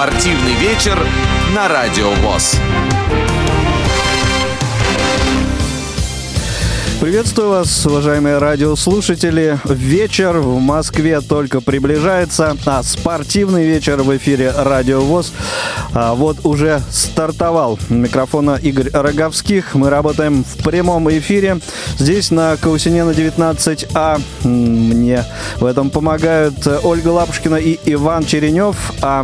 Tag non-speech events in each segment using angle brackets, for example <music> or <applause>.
Спортивный вечер на Радио ВОЗ. Приветствую вас, уважаемые радиослушатели. Вечер в Москве только приближается, а спортивный вечер в эфире Радио ВОЗ а, вот уже стартовал. Микрофона Игорь Роговских. Мы работаем в прямом эфире. Здесь на Каусинена 19А. Мне в этом помогают Ольга Лапушкина и Иван Черенев. А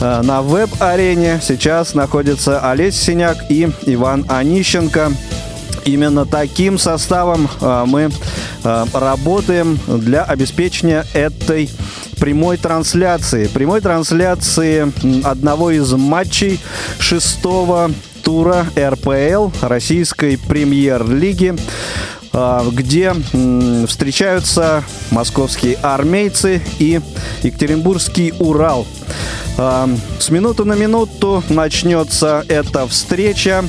на веб-арене сейчас находятся Олесь Синяк и Иван Онищенко. Именно таким составом а, мы а, работаем для обеспечения этой прямой трансляции. Прямой трансляции одного из матчей шестого тура РПЛ Российской премьер-лиги где встречаются московские армейцы и Екатеринбургский Урал. С минуты на минуту начнется эта встреча.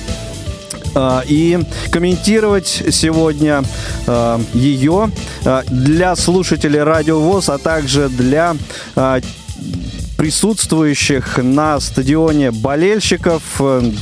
А, и комментировать сегодня а, ее а, для слушателей Радио ВОЗ, а также для присутствующих на стадионе болельщиков.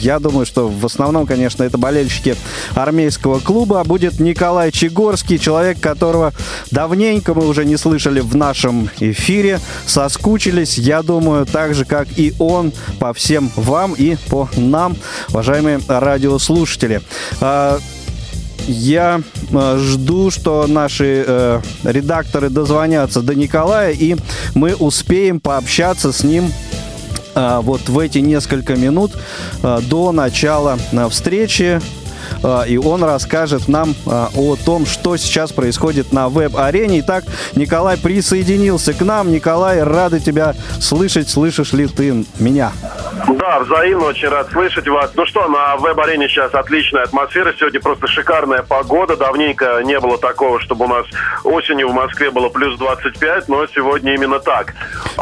Я думаю, что в основном, конечно, это болельщики армейского клуба. Будет Николай Чегорский, человек, которого давненько мы уже не слышали в нашем эфире. Соскучились, я думаю, так же, как и он, по всем вам и по нам, уважаемые радиослушатели. Я э, жду, что наши э, редакторы дозвонятся до Николая, и мы успеем пообщаться с ним э, вот в эти несколько минут до начала встречи. А, и он расскажет нам а, о том, что сейчас происходит на веб-арене. Итак, Николай присоединился к нам. Николай, рады тебя слышать. Слышишь ли ты меня? Да, взаимно, очень рад слышать вас. Ну что, на веб-арене сейчас отличная атмосфера. Сегодня просто шикарная погода. Давненько не было такого, чтобы у нас осенью в Москве было плюс 25, но сегодня именно так.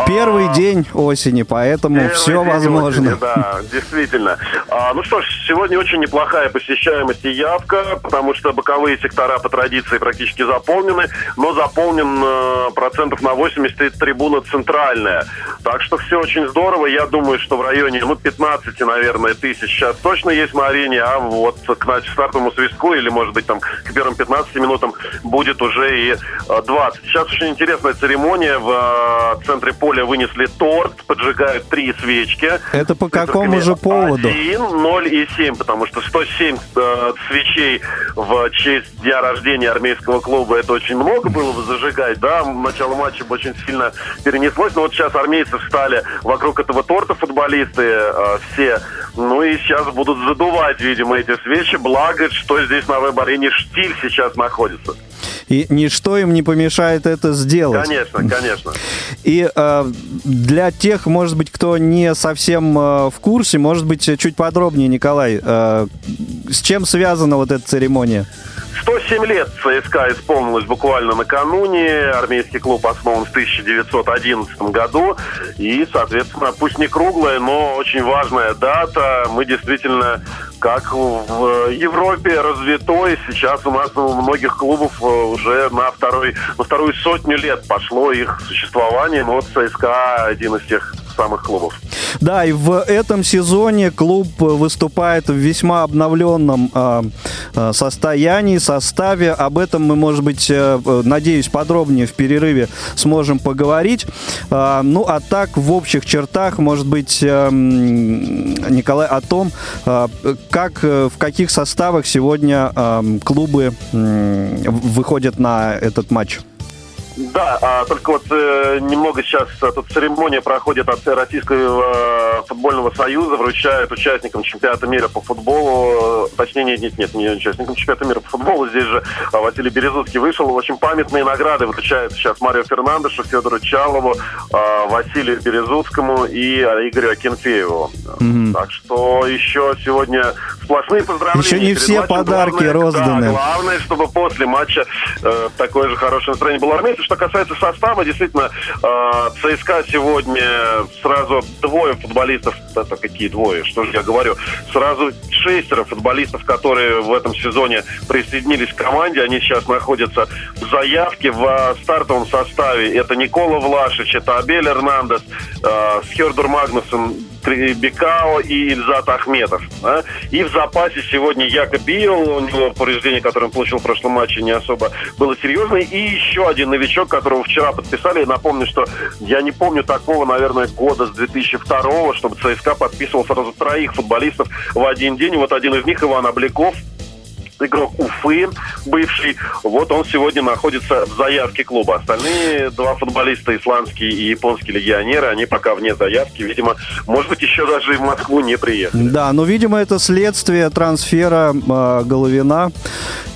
Первый а, день осени, поэтому все возможно. Осени, да, действительно. А, ну что ж, сегодня очень неплохая посещаемость посещаемость и явка, потому что боковые сектора по традиции практически заполнены, но заполнен э, процентов на 80 трибуна центральная. Так что все очень здорово. Я думаю, что в районе ну, 15, наверное, тысяч сейчас точно есть на арене, а вот к стартовому свистку или, может быть, там к первым 15 минутам будет уже и 20. Э, сейчас очень интересная церемония. В э, центре поля вынесли торт, поджигают три свечки. Это по какому же поводу? 1, 0 и 7, потому что 107 свечей в честь дня рождения армейского клуба. Это очень много было бы зажигать, да, начало матча бы очень сильно перенеслось, но вот сейчас армейцы встали вокруг этого торта футболисты э, все, ну и сейчас будут задувать, видимо, эти свечи, благо, что здесь на веб-арене штиль сейчас находится и ничто им не помешает это сделать. Конечно, конечно. И э, для тех, может быть, кто не совсем э, в курсе, может быть, чуть подробнее, Николай, э, с чем связана вот эта церемония? 107 лет ЦСКА исполнилось буквально накануне. Армейский клуб основан в 1911 году. И, соответственно, пусть не круглая, но очень важная дата. Мы действительно, как в Европе, развитой. Сейчас у нас у многих клубов уже на, второй, на вторую сотню лет пошло их существование. Но вот ЦСКА один из тех самых клубов. Да, и в этом сезоне клуб выступает в весьма обновленном э, состоянии, составе. Об этом мы, может быть, э, надеюсь, подробнее в перерыве сможем поговорить. Э, ну, а так, в общих чертах, может быть, э, Николай, о том, э, как, в каких составах сегодня э, клубы э, выходят на этот матч. Да, а, только вот э, немного сейчас э, тут церемония проходит от Российского э, футбольного союза, вручают участникам чемпионата мира по футболу, э, точнее, нет, нет, нет, не участникам чемпионата мира по футболу, здесь же а, Василий Березутский вышел, очень памятные награды вручают сейчас Марио Фернандешу, Федору Чалову, э, Василию Березутскому и Игорю Акинфееву. Mm-hmm. Так что еще сегодня сплошные поздравления. Еще не все матчем. подарки главное, розданы. Да, главное, чтобы после матча э, такое же хорошее настроение было армейцев. Что касается состава, действительно, э, ЦСКА сегодня сразу двое футболистов, это какие двое, что же я говорю, сразу шестеро футболистов, которые в этом сезоне присоединились к команде, они сейчас находятся в заявке в стартовом составе. Это Никола Влашич, это Абель Эрнандес, э, Схердур Магнусен, Бекао и Ильзат Ахметов. Да? И в запасе сегодня Яко Био, у него повреждение, которое он получил в прошлом матче, не особо было серьезное. И еще один новичок, которого вчера подписали. Я напомню, что я не помню такого, наверное, года с 2002 чтобы ЦСКА подписывал сразу троих футболистов в один день. Вот один из них Иван Обликов, игрок Уфы, бывший. Вот он сегодня находится в заявке клуба. Остальные два футболиста, исландские и японские легионеры, они пока вне заявки. Видимо, может быть, еще даже и в Москву не приехали. Да, но, видимо, это следствие трансфера э, Головина.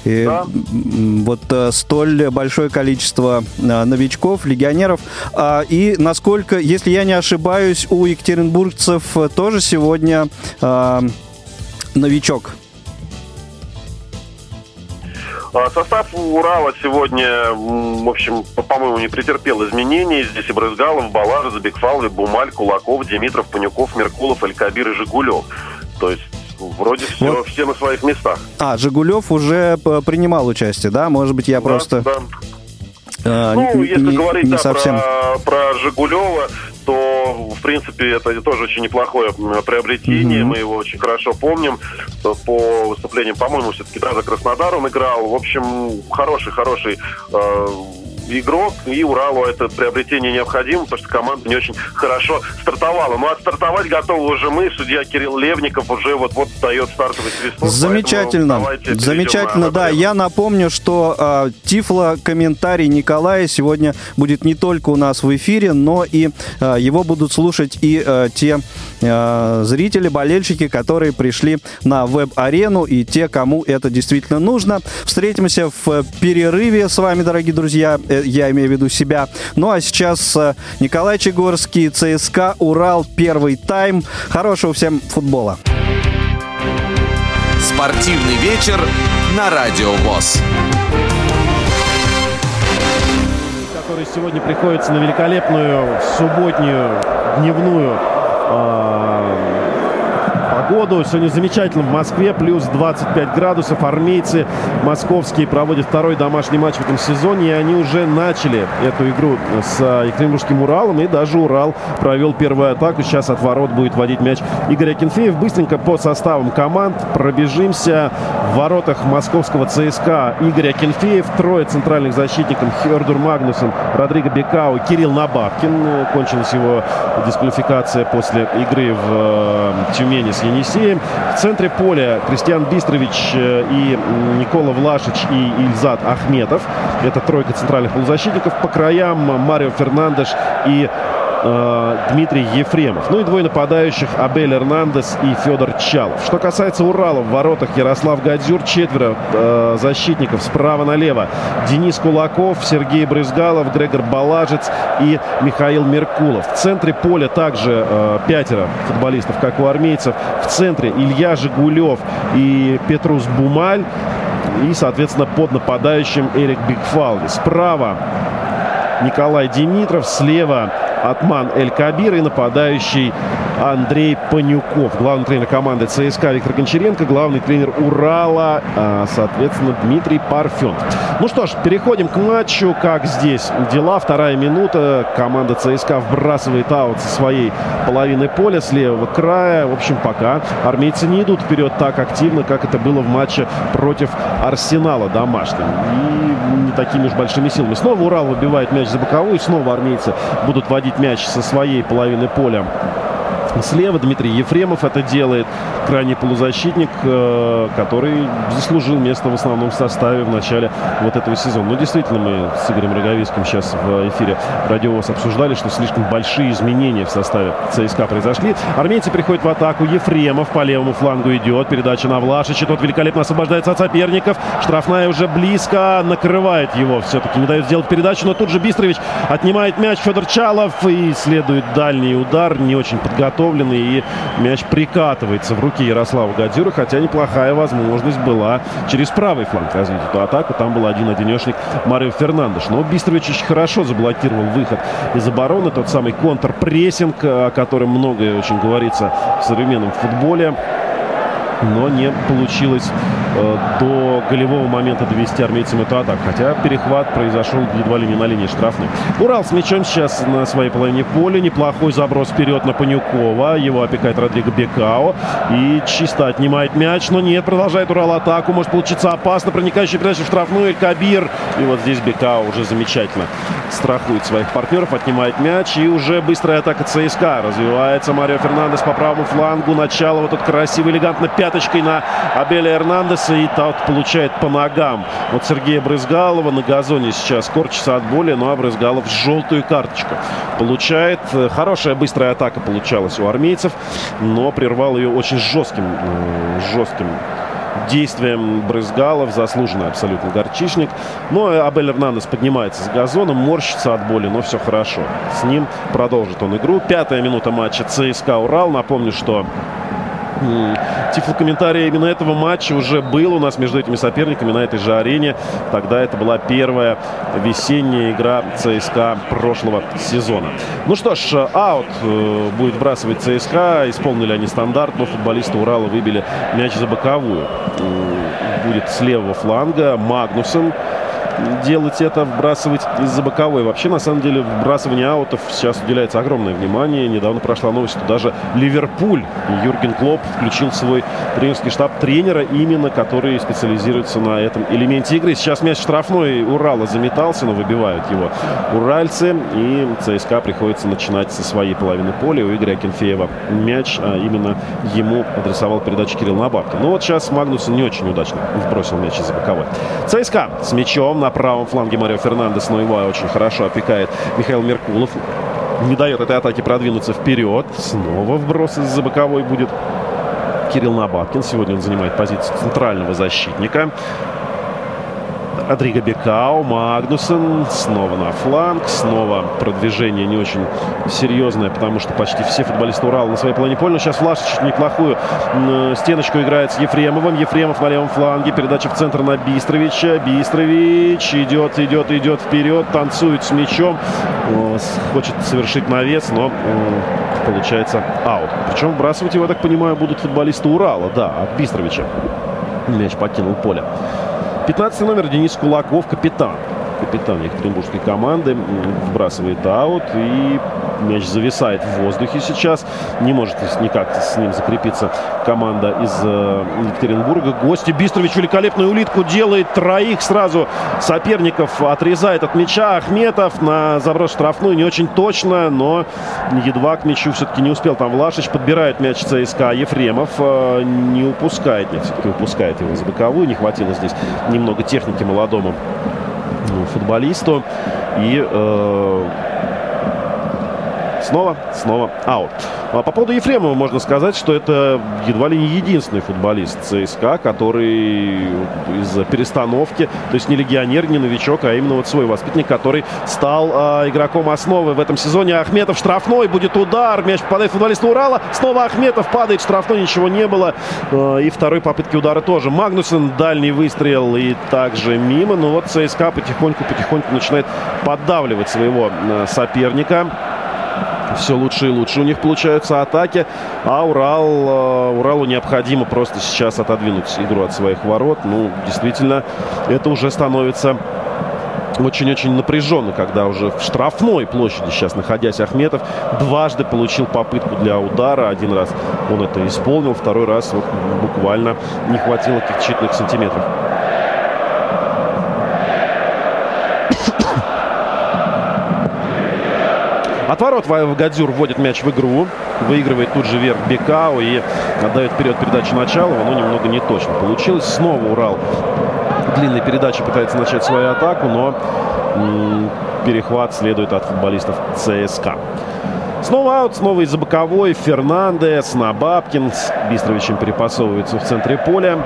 И Да. вот э, столь большое количество э, новичков, легионеров. А, и насколько, если я не ошибаюсь, у екатеринбургцев э, тоже сегодня э, новичок. А, Состав Урала сегодня, в общем, по- по-моему, не претерпел изменений. Здесь и Брызгалов, Балажа, Забекфалви, Бумаль, Кулаков, Димитров, Панюков, Меркулов, Элькабир и Жигулев. То есть вроде все, Вот. все на своих местах. А, Жигулев уже п- принимал участие, да? Может быть, я Да, просто да. э, Ну, н- если не, говорить не да, совсем... про, про Жигулева, то, в принципе, это тоже очень неплохое приобретение. Мгм. Мы его очень хорошо помним. По выступлениям, по-моему, все-таки даже Краснодар он играл. В общем, хороший-хороший э, игрок, и Уралу это приобретение необходимо, потому что команда не очень хорошо стартовала. Ну, а стартовать готовы уже мы. Судья Кирилл Левников уже вот-вот дает стартовый свисток. Замечательно, замечательно, да. Я напомню, что э, Тифло комментарий Николая сегодня будет не только у нас в эфире, но и э, его будут слушать и э, те э, зрители, болельщики, которые пришли на веб-арену и те, кому это действительно нужно. Встретимся в перерыве с вами, дорогие друзья. Э, Я имею в виду себя. Ну а сейчас э, Николай Чегорский, ЦСКА, Урал, первый тайм. Хорошего всем футбола. Спортивный вечер на Радио ВОЗ. который сегодня приходится на великолепную субботнюю дневную а, погоду. Сегодня замечательно в Москве, плюс 25 градусов. Армейцы московские проводят второй домашний матч в этом сезоне, и они уже начали эту игру с а, Екатеринбургским Уралом, и даже Урал провел первую атаку. Сейчас от ворот будет водить мяч Игорь Акинфеев. Быстренько по составам команд пробежимся. В воротах московского ЦСКА Игорь Акинфеев, трое центральных защитников Хердур Магнусен, Родриго Бекау, Кирилл Набабкин. Кончилась его дисквалификация после игры в э, Тюмени с Енисеем. В центре поля Кристиан Бистрович э, и Никола Влашич и Ильзат Ахметов. Это тройка центральных полузащитников. По краям Марио Фернандеш и э, Дмитрий Ефремов. Ну и двое нападающих Абель Эрнандес и Федор Чалов. Что касается Урала, в воротах Ярослав Гадзюр, четверо э, защитников справа налево. Денис Кулаков, Сергей Брызгалов, Грегор Балажец и Михаил Меркулов. В центре поля также э, пятеро футболистов, как у армейцев. В центре Илья Жигулев и Петрус Бумаль. И, соответственно, под нападающим Эрик Бигфалви. Справа Николай Димитров, слева Атман Эль Кабир и нападающий Андрей Панюков. Главный тренер команды ЦСКА Виктор Гончаренко, главный тренер Урала, а, соответственно, Дмитрий Парфен. Ну что ж, переходим к матчу. Как здесь дела? Вторая минута. Команда ЦСКА вбрасывает аут со своей половины поля с левого края. В общем, пока армейцы не идут вперед так активно, как это было в матче против Арсенала домашним. И не такими уж большими силами. Снова Урал выбивает мяч за боковую. Снова армейцы будут водить мяч со своей половины поля Слева Дмитрий Ефремов это делает. Крайний полузащитник, э, который заслужил место в основном составе в начале вот этого сезона. Ну, действительно, мы с Игорем Роговицким сейчас в эфире Радиовоз обсуждали, что слишком большие изменения в составе ЦСКА произошли. Армейцы приходят в атаку. Ефремов по левому флангу идет. Передача на Влашича. Тот великолепно освобождается от соперников. Штрафная уже близко. Накрывает его. Все-таки не дает сделать передачу. Но тут же Бистрович отнимает мяч. Федор Чалов. И следует дальний удар. Не очень подготовленный. Подготовленный, и мяч прикатывается в руки Ярослава Гадюра, хотя неплохая возможность была через правый фланг развить эту атаку. Там был один-одинешник Марио Фернандеш. Но Бистрович очень хорошо заблокировал выход из обороны, тот самый контрпрессинг, о котором многое очень говорится в современном футболе но не получилось э, до голевого момента довести армейцам эту атаку. Хотя перехват произошел едва ли не на линии штрафной. Урал с мячом сейчас на своей половине поля. Неплохой заброс вперед на Панюкова. Его опекает Родриго Бекао. И чисто отнимает мяч. Но нет, продолжает Урал атаку. Может получиться опасно. Проникающий передача в штрафную. Кабир. И вот здесь Бекао уже замечательно страхует своих партнеров. Отнимает мяч. И уже быстрая атака ЦСКА. Развивается Марио Фернандес по правому флангу. Начало вот тут красиво, элегантно. Пятый пяточкой на Абеля Эрнандеса и тот получает по ногам. Вот Сергея Брызгалова на газоне сейчас корчится от боли, но Брызгалов желтую карточку получает. Хорошая быстрая атака получалась у армейцев, но прервал ее очень жестким, э, жестким действием Брызгалов, заслуженный абсолютно горчичник. Но Абель Эрнандес поднимается с газоном, морщится от боли, но все хорошо. С ним продолжит он игру. Пятая минута матча ЦСКА «Урал». Напомню, что Тифлокомментарий именно этого матча уже был у нас между этими соперниками на этой же арене. Тогда это была первая весенняя игра ЦСКА прошлого сезона. Ну что ж, аут э, будет вбрасывать ЦСКА. Исполнили они стандарт, но футболисты Урала выбили мяч за боковую. Будет с левого фланга Магнусен делать это, вбрасывать из-за боковой. Вообще, на самом деле, вбрасывание аутов сейчас уделяется огромное внимание. Недавно прошла новость, что даже Ливерпуль, Юрген Клоп включил свой тренерский штаб тренера, именно который специализируется на этом элементе игры. Сейчас мяч штрафной Урала заметался, но выбивают его уральцы. И ЦСКА приходится начинать со своей половины поля. У Игоря Акинфеева мяч, а именно ему адресовал передачу Кирилл Набабка. Но вот сейчас Магнусон не очень удачно вбросил мяч из-за боковой. ЦСКА с мячом на на правом фланге Марио Фернандес, но его очень хорошо опекает Михаил Меркулов. Не дает этой атаке продвинуться вперед. Снова вброс из-за боковой будет Кирилл Набаткин. Сегодня он занимает позицию центрального защитника. Адриго Бекау, Магнусен, снова на фланг, снова продвижение не очень серьезное, потому что почти все футболисты Урала на своей половине поля. Но сейчас Влашич неплохую стеночку играет с Ефремовым. Ефремов на левом фланге, передача в центр на Бистровича. Бистрович идет, идет, идет вперед, танцует с мячом, хочет совершить навес, но получается аут. Причем вбрасывать его, я так понимаю, будут футболисты Урала, да, от Бистровича. Мяч покинул поле. 15 номер Денис Кулаков, капитан. Капитан Екатеринбургской команды вбрасывает аут и мяч зависает в воздухе сейчас. Не может никак с ним закрепиться команда из э, Екатеринбурга. Гости Бистрович великолепную улитку делает. Троих сразу соперников отрезает от мяча. Ахметов на заброс штрафную не очень точно, но едва к мячу все-таки не успел. Там Влашич подбирает мяч ЦСКА. Ефремов э, не упускает. Нет, все-таки упускает его за боковую. Не хватило здесь немного техники молодому футболисту. И э, снова, снова аут. А по поводу Ефремова можно сказать, что это едва ли не единственный футболист ЦСКА, который из-за перестановки, то есть не легионер, не новичок, а именно вот свой воспитанник, который стал э, игроком основы в этом сезоне. Ахметов штрафной, будет удар, мяч попадает в футболиста Урала, снова Ахметов падает, штрафной, ничего не было. Э, и второй попытки удара тоже. Магнусен дальний выстрел и также мимо. Но вот ЦСКА потихоньку-потихоньку начинает поддавливать своего э, соперника все лучше и лучше у них получаются атаки. А Урал, э, Уралу необходимо просто сейчас отодвинуть игру от своих ворот. Ну, действительно, это уже становится очень-очень напряженно, когда уже в штрафной площади сейчас находясь Ахметов дважды получил попытку для удара. Один раз он это исполнил, второй раз вот буквально не хватило каких-то считанных сантиметров. Отворот Гадзюр вводит мяч в игру. Выигрывает тут же вверх Бекау и отдает вперед передачу Началова, но немного не точно получилось. Снова Урал длинной передачи пытается начать свою атаку, но перехват следует от футболистов ЦСКА. Снова аут, снова из-за боковой. Фернандес, Набабкин с Бистровичем перепасовывается в центре поля.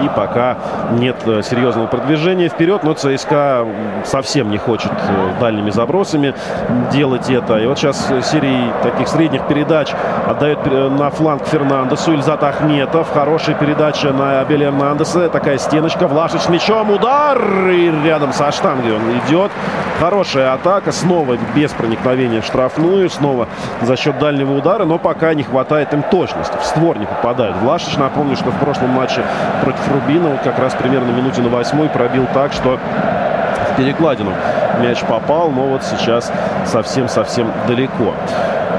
И пока нет э, серьезного продвижения вперед, но ЦСКА совсем не хочет э, дальними забросами делать это. И вот сейчас серии таких средних передач отдает на фланг Фернандесу Ильзат Ахметов. Хорошая передача на Абеля Эрнандеса. Такая стеночка. Влашич мячом. Удар. И рядом со штангой он идет. Хорошая атака. Снова без проникновения в штрафную. Снова за счет дальнего удара. Но пока не хватает им точности. В створ не попадает. Влашич, напомню, что в прошлом матче против Рубина вот как раз примерно минуте на восьмой пробил так, что в перекладину мяч попал, но вот сейчас совсем-совсем далеко.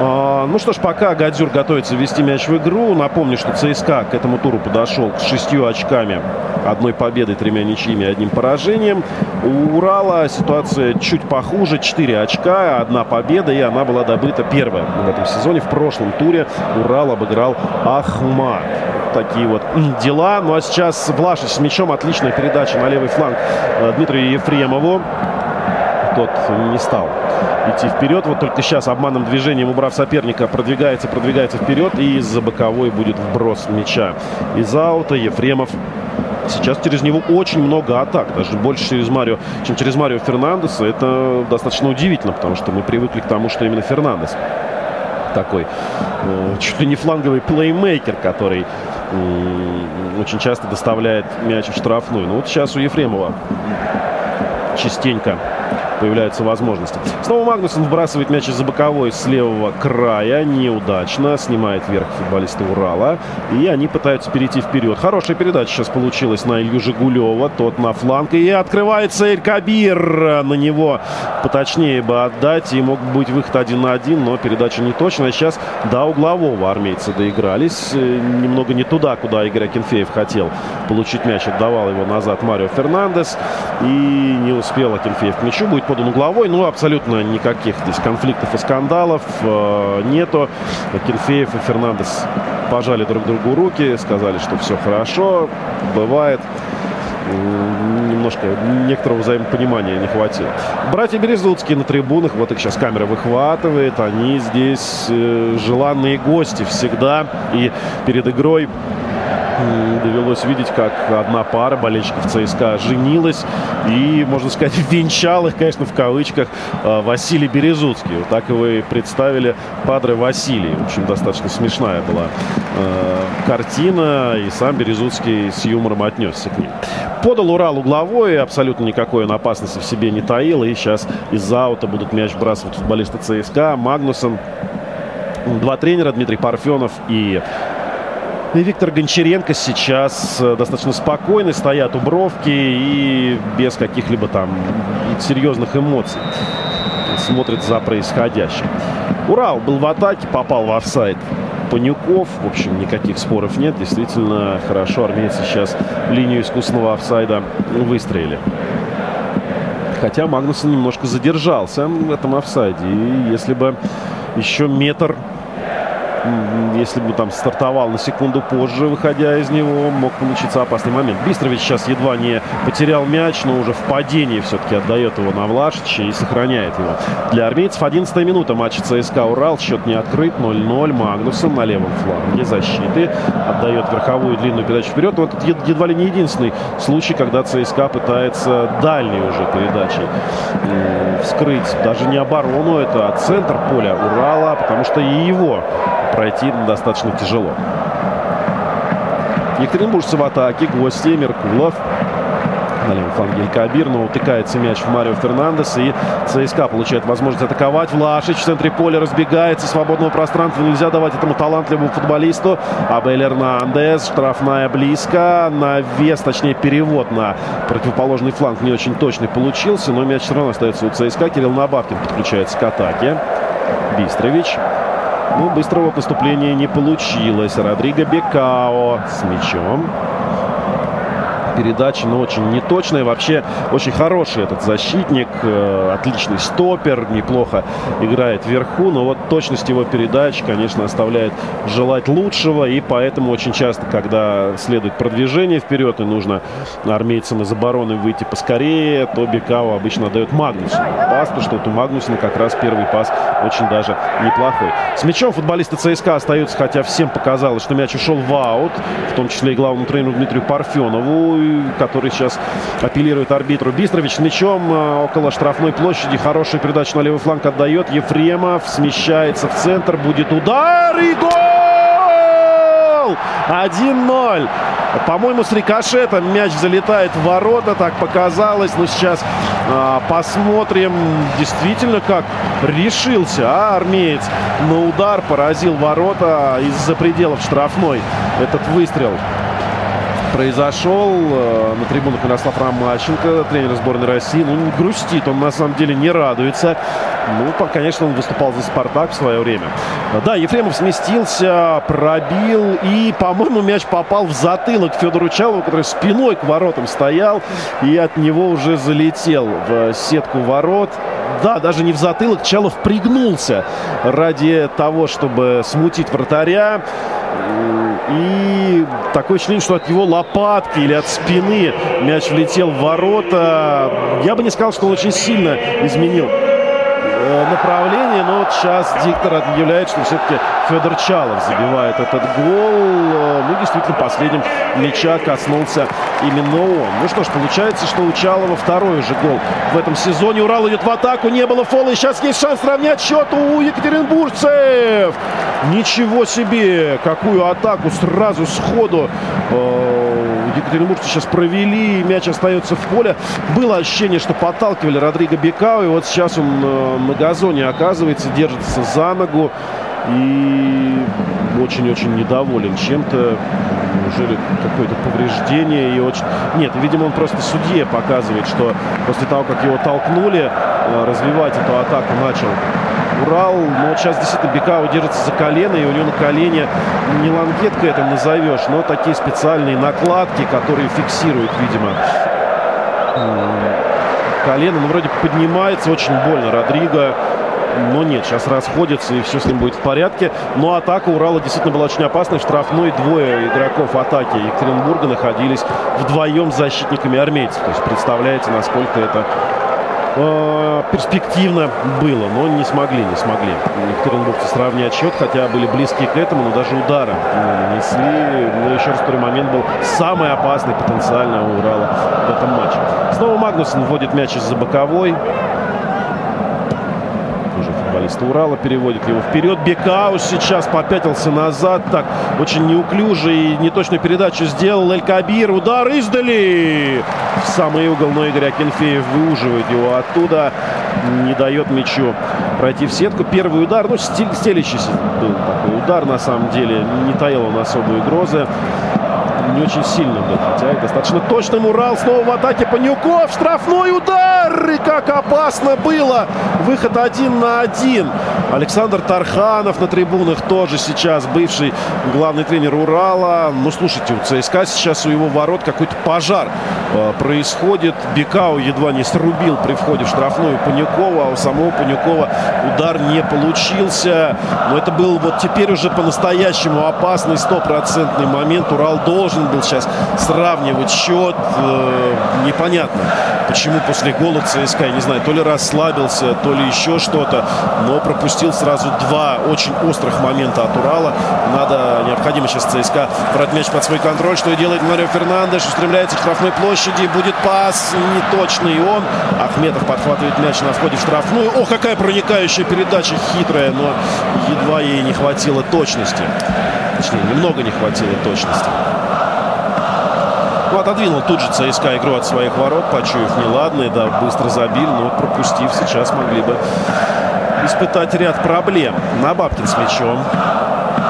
А, ну что ж, пока Гадзюр готовится ввести мяч в игру, напомню, что ЦСКА к этому туру подошел с шестью очками, одной победой, тремя ничьими, одним поражением. У Урала ситуация чуть похуже, 4 очка, одна победа, и она была добыта первая в этом сезоне. В прошлом туре Урал обыграл Ахма такие вот дела. Ну а сейчас Влашич с мячом. Отличная передача на левый фланг э, Дмитрию Ефремову. Тот не стал идти вперед. Вот только сейчас обманным движением, убрав соперника, продвигается, продвигается вперед. И из-за боковой будет вброс мяча. Из аута Ефремов Сейчас через него очень много атак, даже больше через Марио, чем через Марио Фернандеса. Это достаточно удивительно, потому что мы привыкли к тому, что именно Фернандес такой э, чуть ли не фланговый плеймейкер, который очень часто доставляет мяч в штрафную. Ну вот сейчас у Ефремова частенько появляются возможности. Снова Магнусон вбрасывает мяч из-за боковой с левого края. Неудачно. Снимает вверх футболиста Урала. И они пытаются перейти вперед. Хорошая передача сейчас получилась на Илью Жигулева. Тот на фланг. И открывается Эль Кабир. На него поточнее бы отдать. И мог быть выход один на один. Но передача не точная. Сейчас до углового армейцы доигрались. Э, немного не туда, куда Игорь Акинфеев хотел получить мяч. Отдавал его назад Марио Фернандес. И не успел Акинфеев к мячу. Будет подан угловой. Ну, абсолютно никаких здесь конфликтов и скандалов э, нету. Кенфеев и Фернандес пожали друг другу руки, сказали, что все хорошо, бывает немножко некоторого взаимопонимания не хватило. Братья Березутские на трибунах, вот их сейчас камера выхватывает, они здесь э, желанные гости всегда. И перед игрой довелось видеть, как одна пара болельщиков ЦСКА женилась и, можно сказать, <laughs> венчал их, конечно, в кавычках, а, Василий Березуцкий. Вот так его и представили Падре Василий. В общем, достаточно смешная была э, картина, и сам Березуцкий с юмором отнесся к ней. Подал Урал угловой, абсолютно никакой он опасности в себе не таил, и сейчас из-за аута будут мяч вбрасывать футболисты ЦСКА. Магнусон Два тренера, Дмитрий Парфенов и и Виктор Гончаренко сейчас э, достаточно спокойно стоят у бровки и без каких-либо там серьезных эмоций смотрит за происходящим. Урал был в атаке, попал в офсайд. Панюков. В общем, никаких споров нет. Действительно, хорошо армейцы сейчас линию искусственного офсайда выстроили. Хотя Магнусон немножко задержался в этом офсайде. И если бы еще метр если бы там стартовал на секунду позже, выходя из него, мог получиться опасный момент. Бистрович сейчас едва не потерял мяч, но уже в падении все-таки отдает его на Влашича и сохраняет его. Для армейцев 11 минута матча ЦСКА «Урал». Счет не открыт. 0-0. Магнусон на левом фланге защиты. Отдает верховую длинную передачу вперед. Но это едва ли не единственный случай, когда ЦСКА пытается дальней уже передачей вскрыть даже не оборону, это а центр поля Урала, потому что и его пройти достаточно тяжело. Екатеринбуржцы в атаке. Гости Меркулов. На левом фланге Кабир, но утыкается мяч в Марио Фернандес. И ЦСКА получает возможность атаковать. Влашич в центре поля разбегается. Свободного пространства нельзя давать этому талантливому футболисту. Абель Эрнандес. Штрафная близко. Навес, точнее перевод на противоположный фланг не очень точный получился. Но мяч все равно остается у ЦСКА. Кирилл Набабкин подключается к атаке. Бистрович. Ну, быстрого наступления не получилось. Родриго Бекао с мячом. Передача, но очень неточная. Вообще очень хороший этот защитник, э, отличный стопер, неплохо играет вверху, но вот точность его передач, конечно, оставляет желать лучшего, и поэтому очень часто, когда следует продвижение вперед и нужно армейцам из обороны выйти поскорее, то Бекау обычно дает Магнусу пас, потому что вот у Магнусона как раз первый пас очень даже неплохой. С мячом футболисты ЦСКА остаются, хотя всем показалось, что мяч ушел в аут, в том числе и главному тренеру Дмитрию Парфенову, который сейчас апеллирует арбитру. Бистрович мячом э, около штрафной площади. Хорошую передачу на левый фланг отдает. Ефремов смещается в центр. Будет удар и гол! 1-0. По-моему, с рикошетом мяч залетает в ворота, так показалось. Но сейчас а, посмотрим, действительно, как решился а, армеец на удар. Поразил ворота из-за пределов штрафной этот выстрел произошел. Э, на трибунах Ярослав Ромащенко, тренер сборной России. Ну, не грустит, он на самом деле не радуется. Ну, конечно, он выступал за «Спартак» в свое время. Да, Ефремов сместился, пробил и, по-моему, мяч попал в затылок Федору Чалову, который спиной к воротам стоял и от него уже залетел в сетку ворот. Да, даже не в затылок, Чалов пригнулся ради того, чтобы смутить вратаря. И такое ощущение, что от его лопатки или от спины мяч влетел в ворота. Я бы не сказал, что он очень сильно изменил Э, направление. Но вот сейчас диктор объявляет, что все-таки Федор Чалов забивает этот гол. Э, ну, действительно, последним мяча коснулся именно он. Ну что ж, получается, что у Чалова второй же гол в этом сезоне. Урал идет в атаку, не было фола. И сейчас есть шанс равнять счет у екатеринбуржцев. Ничего себе! Какую атаку сразу сходу э, екатеринбуржцы сейчас провели. Мяч остается в поле. Было ощущение, что подталкивали Родриго Бекау. И вот сейчас он на газоне оказывается, держится за ногу и очень-очень недоволен чем-то. Неужели какое-то повреждение и очень... Нет, видимо, он просто судье показывает, что после того, как его толкнули, э, развивать эту атаку начал Урал. Но вот сейчас действительно Бекау держится за колено, и у него на колене не лангетка это назовешь, но такие специальные накладки, которые фиксируют, видимо, колено. Ну, вроде поднимается, очень больно Родриго. Но нет, сейчас расходится и все с ним будет в порядке. Но атака Урала действительно была очень опасной. Штрафной двое игроков атаки Екатеринбурга находились вдвоем с защитниками армейцев. То есть представляете, насколько это э, перспективно было, но не смогли, не смогли. Екатеринбургцы сравнять счет, хотя были близки к этому, но даже удара нанесли. Но еще раз второй момент был самый опасный потенциально у Урала в этом матче. Снова Магнусон вводит мяч из-за боковой футболиста Урала, переводит его вперед. Бекаус сейчас попятился назад, так очень неуклюже и неточную передачу сделал Эль Кабир. Удар издали в самый угол, но Игорь Акинфеев выуживает его оттуда, не дает мячу пройти в сетку. Первый удар, ну, стелящийся был такой удар, на самом деле, не таил он особой угрозы не очень сильно был, хотя достаточно точным Урал снова в атаке Панюков, штрафной удар, и как опасно было, выход один на один. Александр Тарханов на трибунах тоже сейчас бывший главный тренер Урала. Ну, слушайте, у ЦСКА сейчас у его ворот какой-то пожар э, происходит. Бекау едва не срубил при входе в штрафную Панюкова, а у самого Панюкова удар не получился. Но это был вот теперь уже по-настоящему опасный стопроцентный момент. Урал должен был сейчас сравнивать счет. Э, непонятно, почему после гола ЦСКА, я не знаю, то ли расслабился, то ли еще что-то, но пропустил сразу два очень острых момента от Урала. Надо, необходимо сейчас ЦСКА брать мяч под свой контроль, что и делает Марио Фернандеш, устремляется к штрафной площади, будет пас, неточный он. Ахметов подхватывает мяч на входе в штрафную. О, какая проникающая передача, хитрая, но едва ей не хватило точности. Точнее, немного не хватило точности. Ну, отодвинул тут же ЦСКА игру от своих ворот, почуяв неладное, да, быстро забили, но пропустив, сейчас могли бы испытать ряд проблем. На Бабкин с мячом.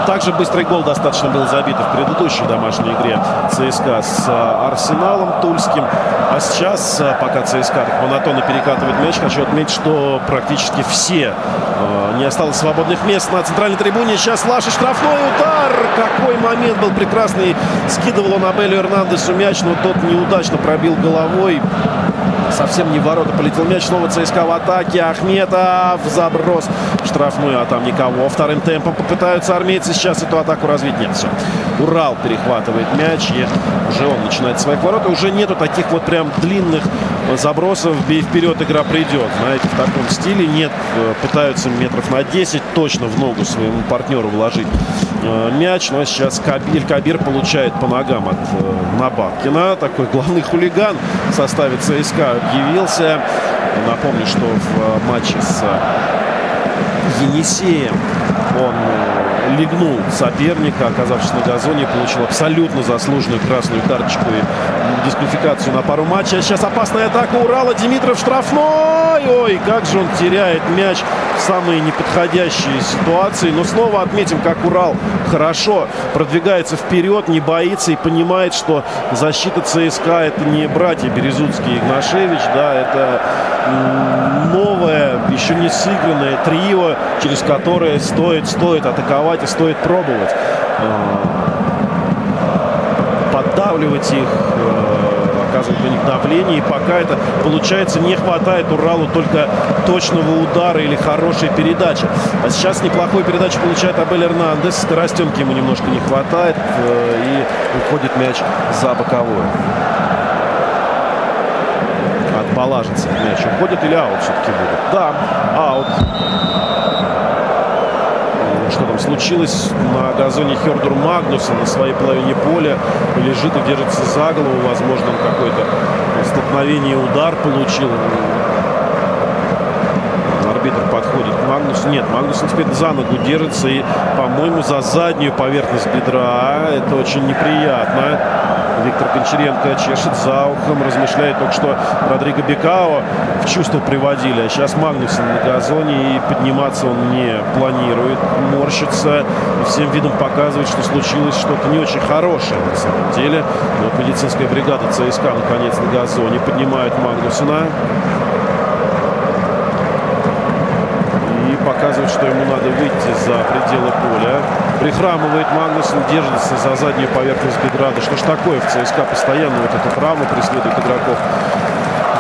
Также быстрый гол достаточно был забит в предыдущей домашней игре ЦСКА с Арсеналом Тульским. А сейчас, пока ЦСКА так монотонно перекатывает мяч, хочу отметить, что практически все не осталось свободных мест на центральной трибуне. Сейчас Лаша штрафной удар. Какой момент был прекрасный. Скидывал он Абелю Эрнандесу мяч, но тот неудачно пробил головой. Совсем не в ворота полетел мяч. Снова ЦСКА в атаке. Ахметов заброс штрафную, а там никого. Вторым темпом попытаются армейцы сейчас эту атаку развить. Нет, все. Урал перехватывает мяч. И уже он начинает своих ворот. Уже нету таких вот прям длинных забросов. Бей вперед, игра придет. Знаете, в таком стиле нет. Э, пытаются метров на 10 точно в ногу своему партнеру вложить э, мяч. Но сейчас Кабиль Кабир получает по ногам от э, Набаткина. Такой главный хулиган в составе ЦСКА объявился. Напомню, что в матче с Енисеем он легнул соперника, оказавшись на газоне, получил абсолютно заслуженную красную карточку и дисквалификацию на пару матчей. А сейчас опасная атака Урала. Димитров штрафной. Ой, как же он теряет мяч самые неподходящие ситуации. Но снова отметим, как Урал хорошо продвигается вперед, не боится и понимает, что защита ЦСКА это не братья Березутский и Игнашевич, да, это новое, еще не сыгранное трио, через которое стоит, стоит атаковать и стоит пробовать. Э, поддавливать их, э, оказывать на них давление. И пока это получается, не хватает Уралу только точного удара или хорошей передачи. А сейчас неплохой передачу получает Абель Эрнандес. Скоростенки ему немножко не хватает. Э, и уходит мяч за боковую отбалажится мяч. Уходит или аут все-таки будет? Да, аут. Что там случилось на газоне Хердур Магнуса на своей половине поля. Лежит и держится за голову. Возможно, он какое-то столкновение, удар получил. Арбитр подходит к Магнусу. Нет, Магнус теперь за ногу держится и, по-моему, за заднюю поверхность бедра. Это очень неприятно. Виктор Гончаренко чешет за ухом, размышляет только что Родриго Бекао в чувство приводили. А сейчас Магнусон на газоне и подниматься он не планирует, морщится и всем видом показывает, что случилось что-то не очень хорошее на самом деле. Но медицинская бригада ЦСКА наконец на газоне поднимает Магнусона. показывает, что ему надо выйти за пределы поля. Прихрамывает Магнусон, держится за заднюю поверхность бедра. Да что ж такое в ЦСКА постоянно вот эта травма преследует игроков.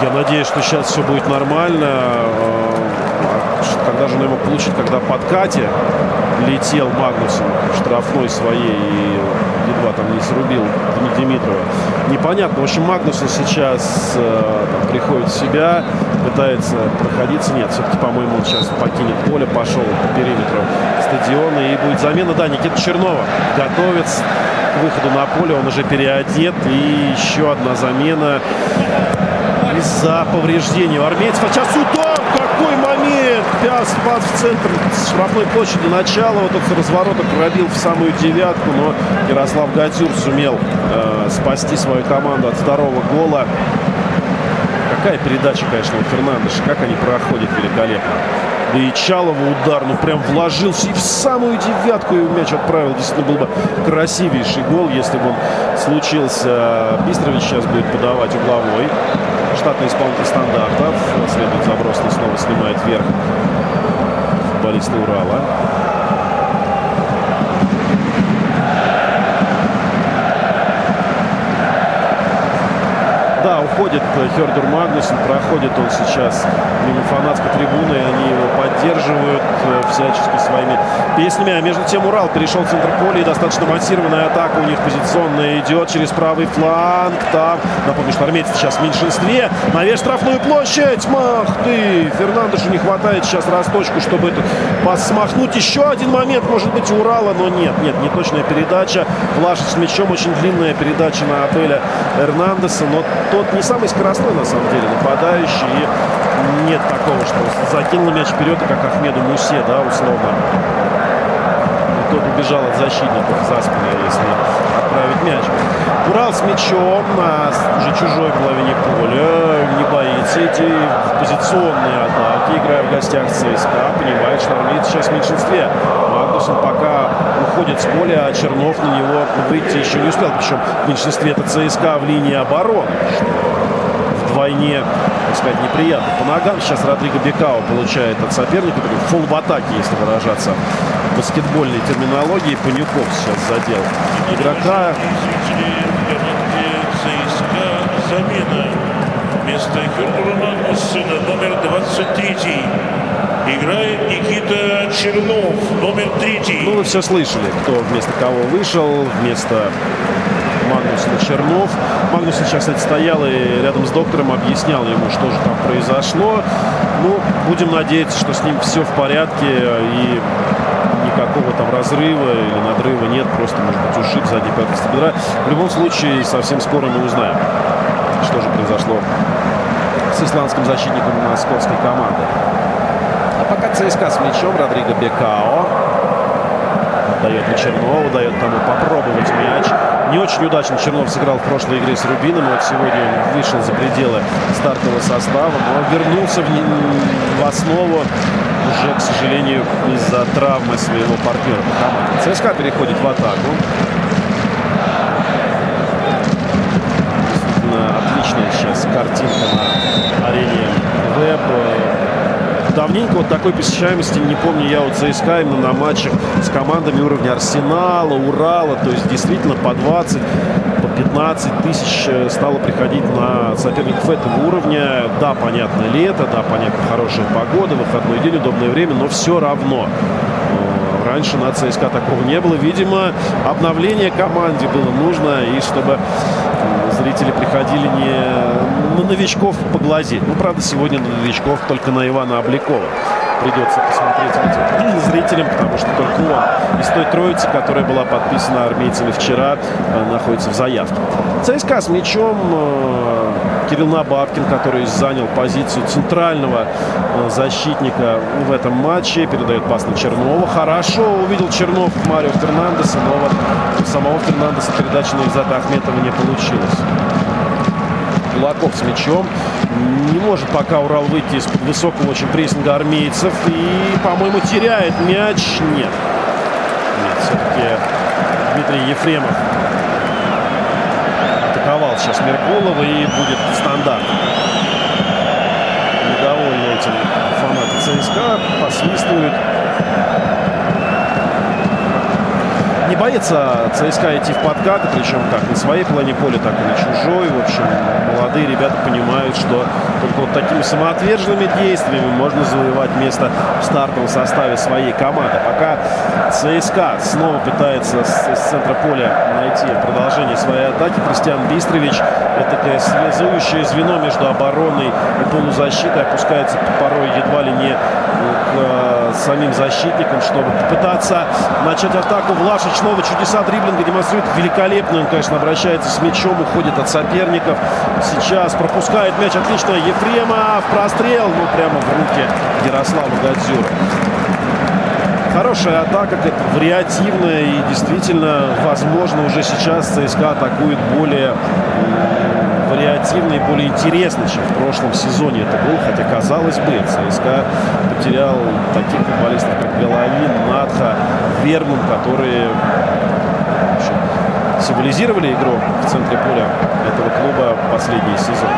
Я надеюсь, что сейчас все будет нормально. А, когда же он его получит, когда под Кате летел Магнусон штрафной своей и едва там не срубил Димитрова. Непонятно. В общем, Магнусон сейчас э, там, приходит в себя, пытается проходиться. Нет, все-таки, по-моему, он сейчас покинет поле, пошел по периметру стадиона. И будет замена, да, Никита Чернова готовится к выходу на поле. Он уже переодет. И еще одна замена из-за повреждения у армейцев. А сейчас удар! Пяс пас в центр штрафной площади. Начало вот этот разворота пробил в самую девятку, но Ярослав Гатюр сумел э, спасти свою команду от второго гола. Какая передача, конечно, у Фернандеша. Как они проходят великолепно. Да и Чалова удар, ну прям вложился и в самую девятку и мяч отправил. Действительно был бы красивейший гол, если бы он случился. Бистрович сейчас будет подавать угловой. Штатный исполнитель стандартов. Следует заброс, но снова снимает вверх футболисты Урала. Да, уходит Хердур Магнусен, проходит он сейчас мимо фанатской трибуны, они его поддерживают э, всячески своими песнями. А между тем Урал перешел в центр поля, и достаточно массированная атака у них позиционная идет через правый фланг. Там, напомню, что армейцы сейчас в меньшинстве. Навес штрафную площадь. Мах ты! Фернандешу не хватает сейчас расточку, чтобы этот пас смахнуть. Еще один момент, может быть, у Урала, но нет, нет, не точная передача. Влашич с мячом, очень длинная передача на Апеля Эрнандеса, но тот не самый скоростной, на самом деле, нападающий. И нет такого, что закинул мяч вперед, как Ахмеду Мусе, да, условно. И тот убежал от защитников за спиной, если отправить мяч. Урал с мячом на уже чужой половине поля. Не боится идти в позиционные атаки, играя в гостях ЦСКА. Понимает, что армейцы сейчас в меньшинстве. Магнус Фергюсон пока уходит с поля, а Чернов на него выйти еще не успел. Причем в меньшинстве это ЦСКА в линии обороны. Вдвойне, так сказать, неприятно. По ногам сейчас Родриго Бекао получает от соперника. Фол в атаке, если выражаться баскетбольной терминологии. Панюков сейчас задел игрока. Замена. Вместо Хюрбурана номер 23 играет Никита Чернов, номер третий. Ну, вы все слышали, кто вместо кого вышел. Вместо Магнусона Чернов. Магнусон сейчас, кстати, стоял и рядом с доктором объяснял ему, что же там произошло. Ну, будем надеяться, что с ним все в порядке и никакого там разрыва или надрыва нет. Просто, может быть, ушиб задней поверхности бедра. В любом случае, совсем скоро мы узнаем, что же произошло с исландским защитником московской команды. А пока ЦСКА с мячом Родриго Бекао дает Чернову, дает тому попробовать мяч. Не очень удачно Чернов сыграл в прошлой игре с Рубином. Вот сегодня он вышел за пределы стартового состава, но вернулся в, в основу уже, к сожалению, из-за травмы своего партнера по. ЦСКА переходит в атаку. Отличная сейчас картинка на арене Веб. Давненько вот такой посещаемости не помню я у ЦСКА именно на матчах с командами уровня Арсенала, Урала. То есть действительно по 20, по 15 тысяч э, стало приходить на соперников этого уровня. Да, понятно, лето, да, понятно, хорошая погода, выходной день, удобное время, но все равно. Э, раньше на ЦСКА такого не было. Видимо, обновление команде было нужно, и чтобы зрители приходили не на новичков поглазеть. Ну, правда, сегодня на новичков только на Ивана Обликова придется посмотреть этим зрителям, потому что только он из той троицы, которая была подписана армейцами вчера, э, находится в заявке. ЦСКА с мячом. Кирилл Набабкин, который занял позицию центрального э, защитника в этом матче, передает пас на Чернова. Хорошо увидел Чернов Марио Фернандеса, но вот самого Фернандеса передачи на Изата Ахметова не получилось. Кулаков с мячом. Не может пока Урал выйти из-под высокого очень прессинга армейцев. И, по-моему, теряет мяч. Нет. Нет, все-таки Дмитрий Ефремов атаковал сейчас Меркулова и будет стандарт. Недовольны этим фанаты ЦСКА. Посвистывают. не боится ЦСКА идти в подкаты, причем как на своей половине поля, так и на чужой. В общем, молодые ребята понимают, что только вот такими самоотверженными действиями можно завоевать место в стартовом составе своей команды. Пока ЦСКА снова пытается с, с центра поля найти продолжение своей атаки, Кристиан Бистрович это такое связующее звено между обороной и полузащитой опускается порой едва ли не к э, самим защитникам, чтобы попытаться начать атаку. Влашич снова чудеса дриблинга демонстрирует великолепно. Он, конечно, обращается с мячом, уходит от соперников. Сейчас пропускает мяч отлично Ефрема в прострел, ну прямо в руки Ярослава Гадзюра. Хорошая атака, как вариативная и действительно, возможно, уже сейчас ЦСКА атакует более вариативный более интересный, чем в прошлом сезоне это был. Хотя, казалось бы, ЦСКА потерял таких футболистов, как Головин, Надха, Верман, которые общем, символизировали игру в центре поля этого клуба последний сезон.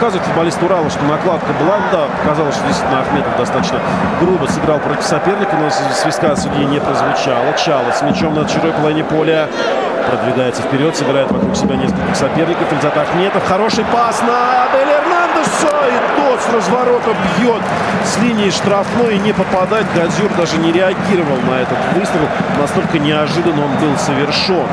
Показывает футболист Урала, что накладка была. Да, показалось, что действительно Ахметов достаточно грубо сыграл против соперника, но свистка судьи не прозвучало. Чало с мячом на чужой половине поля продвигается вперед, собирает вокруг себя нескольких соперников. Ильзат Ахметов. Хороший пас на Адель Эрнандеса. И тот с разворота бьет с линии штрафной и не попадает. Гадзюр даже не реагировал на этот выстрел. Настолько неожиданно он был совершен.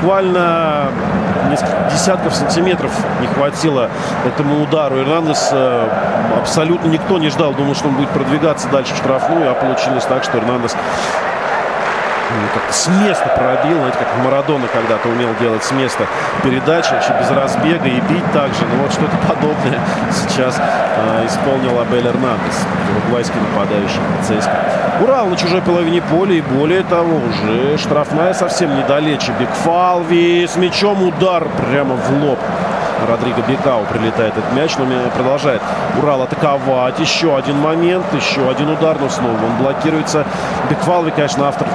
Буквально несколько десятков сантиметров не хватило этому удару. Эрнандес э, абсолютно никто не ждал. Думал, что он будет продвигаться дальше в штрафную, а получилось так, что Эрнандес ну, как с места пробил, знаете, как Марадона когда-то умел делать с места передачи, вообще без разбега и бить также. Ну вот что-то подобное сейчас э, исполнил Абель Эрнандес, уругвайский нападающий ЦСКА. Урал на чужой половине поля и более того, уже штрафная совсем недалече. Бигфалви с мячом удар прямо в лоб Родриго Бекау прилетает этот мяч, но продолжает Урал атаковать. Еще один момент, еще один удар, но снова он блокируется. Бекфалви, конечно, автор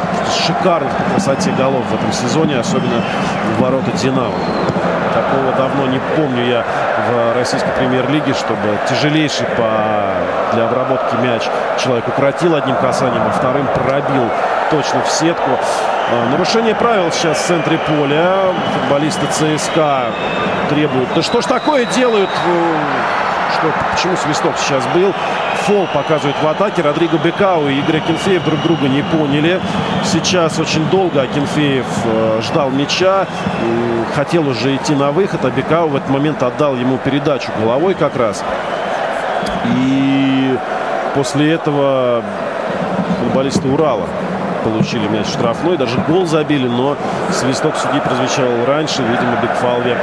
шикарных по красоте голов в этом сезоне, особенно в ворота Динамо. Такого давно не помню я в российской премьер-лиге, чтобы тяжелейший по... для обработки мяч человек укротил одним касанием, а вторым пробил точно в сетку. А, нарушение правил сейчас в центре поля. Футболисты ЦСКА требуют. Да что ж такое делают? Э, что, почему свисток сейчас был? Фол показывает в атаке. Родриго Бекау и Игорь Акинфеев друг друга не поняли. Сейчас очень долго Акинфеев э, ждал мяча. Хотел уже идти на выход, а Бекау в этот момент отдал ему передачу головой как раз. И после этого футболисты Урала получили мяч штрафной, даже гол забили, но свисток судьи прозвучал раньше. Видимо, Бигфалве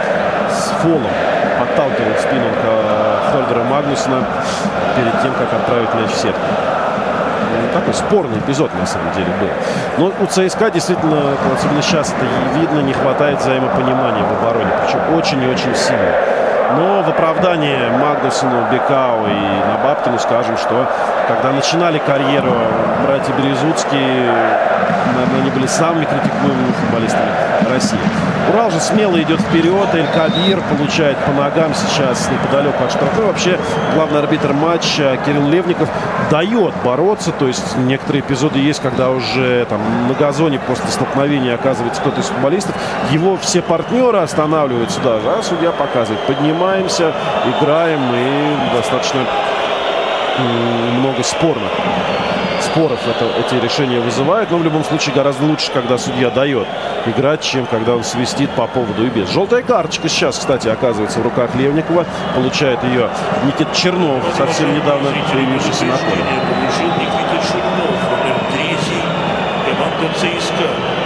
с фолом подталкивал спину Хольдера Магнусона перед тем, как отправить мяч в сетку. Ну, такой спорный эпизод на самом деле был. Но у ЦСКА действительно, особенно сейчас это видно, не хватает взаимопонимания в обороне. Причем очень и очень сильно. Но в оправдании Магнусону, Бекау и Набабкину скажем, что когда начинали карьеру братья Березуцкие, наверное, они были самыми критикуемыми футболистами России. Урал же смело идет вперед. Эль Кабир получает по ногам сейчас неподалеку от штрафной. Вообще, главный арбитр матча Кирилл Левников дает бороться. То есть некоторые эпизоды есть, когда уже там на газоне после столкновения оказывается кто-то из футболистов. Его все партнеры останавливают сюда, а судья показывает. Поднимаемся, играем и достаточно много спорно споров это, эти решения вызывают, но в любом случае гораздо лучше, когда судья дает играть, чем когда он свистит по поводу и без. Желтая карточка сейчас, кстати, оказывается в руках Левникова. Получает ее Никит Чернов, совсем недавно появившийся на поле. Никита Чернов, номер третий, команда ЦСКА.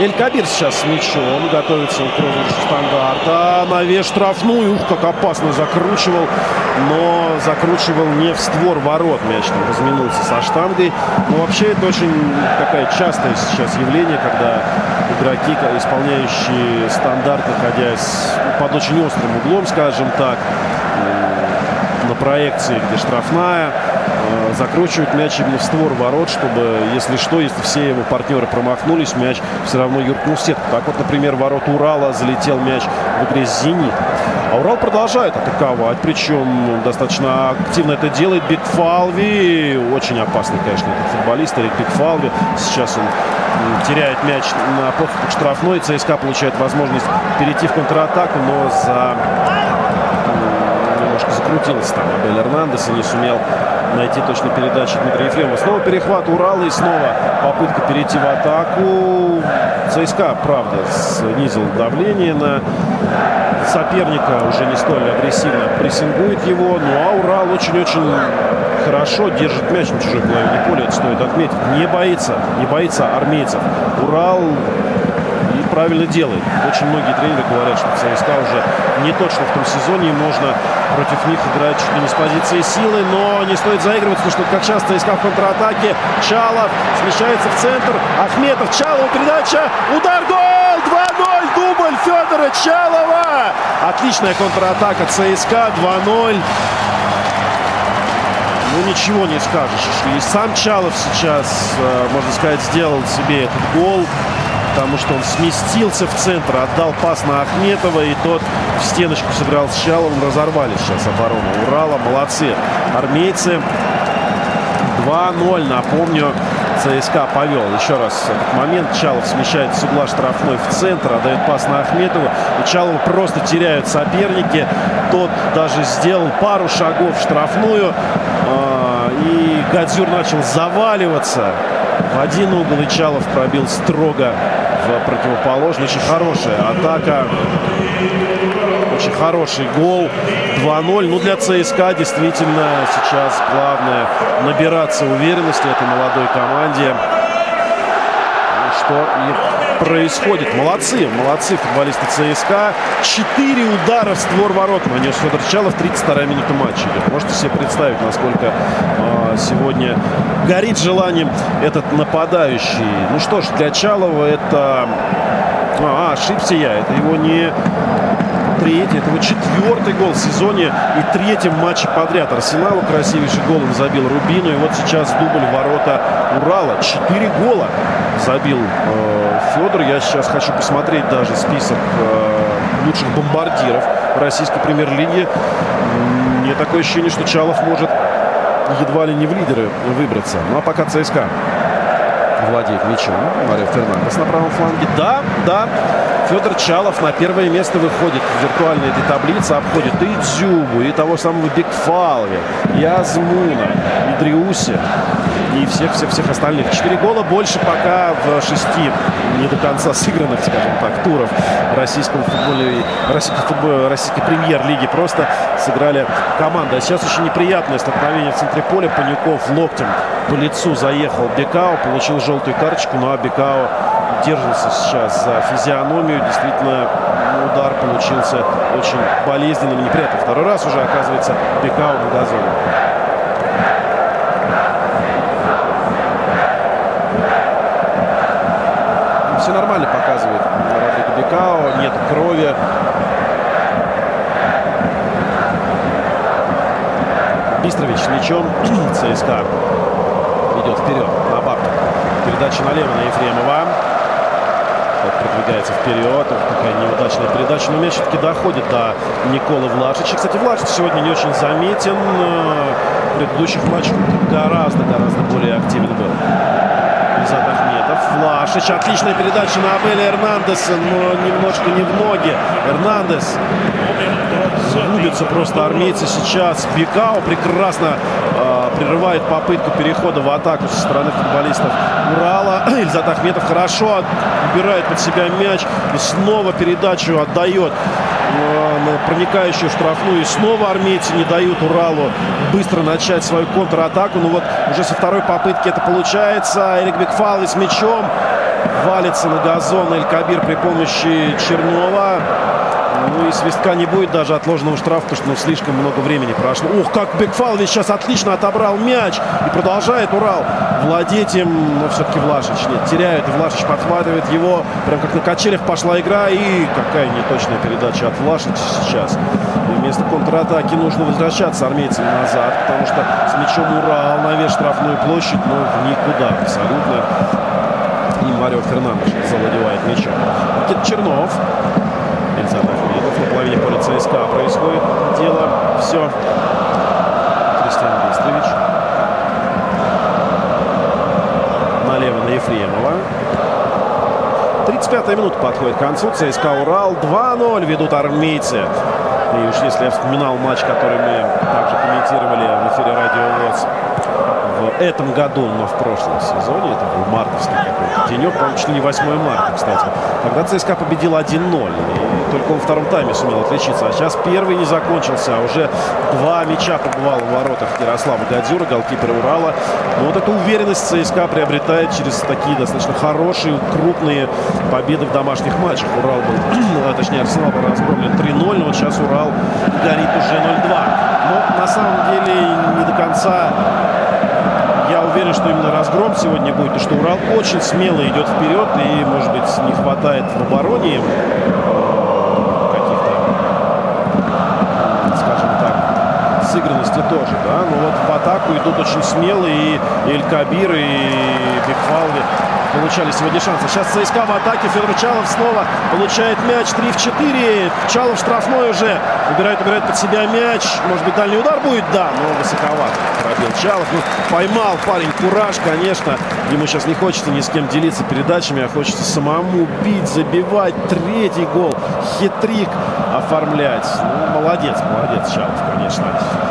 Эль Кабир сейчас мячом. Готовится к стандарта. На вес штрафную. Ух, как опасно закручивал. Но закручивал не в створ ворот. Мяч там разминулся со штангой. Но вообще это очень такая частое сейчас явление, когда игроки, исполняющие стандарт, находясь под очень острым углом, скажем так, на проекции, где штрафная, закручивают мяч именно в створ ворот, чтобы, если что, если все его партнеры промахнулись, мяч все равно юркнул в сетку. Так вот, например, ворот Урала залетел мяч в игре с «Зенит». А Урал продолжает атаковать, причем достаточно активно это делает Бигфалви. Очень опасный, конечно, этот футболист, Эрик Бигфалви. Сейчас он теряет мяч на подступе к штрафной. ЦСКА получает возможность перейти в контратаку, но за немножко закрутился там Абель Эрнандес и не сумел найти точно передачи Дмитрия Ефремова. Снова перехват Урала и снова попытка перейти в атаку. ЦСКА, правда, снизил давление на соперника, уже не столь агрессивно прессингует его. Ну а Урал очень-очень хорошо держит мяч на чужой половине поля, это стоит отметить. Не боится, не боится армейцев. Урал правильно делает. Очень многие тренеры говорят, что ЦСКА уже не точно в том сезоне, можно против них играть чуть ли не с позиции силы, но не стоит заигрываться, потому что как часто ЦСКА в контратаке. Чалов смещается в центр. Ахметов, Чалов, передача, удар, гол! 2-0, дубль Федора Чалова! Отличная контратака ЦСКА, 2-0. Ну, ничего не скажешь. И сам Чалов сейчас, э, можно сказать, сделал себе этот гол потому что он сместился в центр, отдал пас на Ахметова, и тот в стеночку сыграл с Чаловым, разорвали сейчас оборону Урала. Молодцы армейцы. 2-0, напомню, ЦСКА повел. Еще раз этот момент. Чалов смещает с угла штрафной в центр, отдает пас на Ахметова. И Чалова просто теряют соперники. Тот даже сделал пару шагов в штрафную. А, и Гадзюр начал заваливаться в один угол. И Чалов пробил строго в противоположный. Очень хорошая атака. Очень хороший гол. 2-0. Ну, для ЦСКА действительно сейчас главное набираться уверенности этой молодой команде. Что и происходит. Молодцы, молодцы футболисты ЦСКА. Четыре удара в створ ворот нанес Федор Чалов. 32-я минута матча идет. Можете себе представить, насколько э, сегодня горит желанием этот нападающий. Ну что ж, для Чалова это... А, ошибся я. Это его не третий, это его четвертый гол в сезоне и третьем матче подряд. Арсеналу красивейший гол забил Рубину. И вот сейчас дубль ворота Урала. Четыре гола забил э, Федор. Я сейчас хочу посмотреть даже список э, лучших бомбардиров российской премьер-лиги. Мне такое ощущение, что Чалов может едва ли не в лидеры выбраться. Ну а пока ЦСКА владеет мячом. Марио Фернандес на правом фланге. Да, да, Федор Чалов на первое место выходит в виртуальной этой таблице. Обходит и Дзюбу, и того самого Бигфалви, и Азмуна, и Дриуси, и всех-всех-всех остальных. Четыре гола больше пока в шести не до конца сыгранных, скажем так, туров российского футбола, российской, футбол, российской премьер-лиги. Просто сыграли команда. Сейчас очень неприятное столкновение в центре поля. Панюков локтем по лицу заехал Бекао, получил желтую карточку, ну а Бекао держится сейчас за физиономию. Действительно, удар получился очень болезненным и неприятным. Второй раз уже оказывается Бекао на газоне. Все нормально показывает Родриго Бекао. Нет крови. Бистрович мячом. <clears throat> ЦСКА идет вперед на Барту. Передача налево на Ефремова. Тот продвигается вперед. Такая неудачная передача. Но мяч все-таки доходит до Николы Влашича. Кстати, Влашич сегодня не очень заметен. В предыдущих матчах гораздо-гораздо более активен был. Изад Ахметов. Влашич. Отличная передача на Абеля Эрнандеса, но немножко не в ноги. Эрнандес губятся просто армейцы сейчас. Бекао прекрасно э, прерывает попытку перехода в атаку со стороны футболистов Урала. <clears throat> Ильзат Ахметов хорошо убирает под себя мяч и снова передачу отдает э, проникающую штрафную. И снова армейцы не дают Уралу быстро начать свою контратаку. Ну вот уже со второй попытки это получается. Эрик Бекфал с мячом валится на газон Эль Кабир при помощи Чернова. Ну и свистка не будет даже отложенного штрафа, потому что ну, слишком много времени прошло. Ух, как Бекфалович сейчас отлично отобрал мяч и продолжает Урал владеть им. Но все-таки Влашич нет, теряет. И Влашич подхватывает его. Прям как на качелях пошла игра. И какая неточная передача от Влашича сейчас. И вместо контратаки нужно возвращаться армейцам назад, потому что с мячом Урал на весь штрафную площадь, в никуда абсолютно. И Марио Фернандеш завладевает мячом. Никита Чернов. На половине поля ЦСКА происходит дело. Все. Кристиан Быстрович. Налево на Ефремова. 35-я минута подходит к концу. ЦСКА Урал 2-0 ведут армейцы. И уж если я вспоминал матч, который мы также комментировали в эфире Радио ВОЗ в этом году, но в прошлом сезоне, это был мартовский какой-то денек, по чуть ли не 8 марта, кстати, когда ЦСКА победил 1-0. Только он в втором тайме сумел отличиться. А сейчас первый не закончился, а уже два мяча побывал в воротах Ярослава Гадюра, голкипера Урала. Но вот эту уверенность ЦСКА приобретает через такие достаточно хорошие, крупные победы в домашних матчах. Урал был, <clears throat> точнее, Арсенал был разгромлен 3-0, но вот сейчас Урал горит уже 0-2. Но на самом деле не до конца я уверен, что именно разгром сегодня будет, и что Урал очень смело идет вперед, и, может быть, не хватает в обороне сыгранности тоже, да, но вот в атаку идут очень смело и Эль Кабир, и Бекфалви получали сегодня шансы. Сейчас ЦСКА в атаке. Федор Чалов снова получает мяч. 3 в 4. Чалов штрафной уже. Убирает, убирает под себя мяч. Может быть, дальний удар будет? Да, но высоковато пробил Чалов. Ну, поймал парень кураж, конечно. Ему сейчас не хочется ни с кем делиться передачами, а хочется самому бить, забивать. Третий гол. Хитрик оформлять. Ну, молодец, молодец Чалов, конечно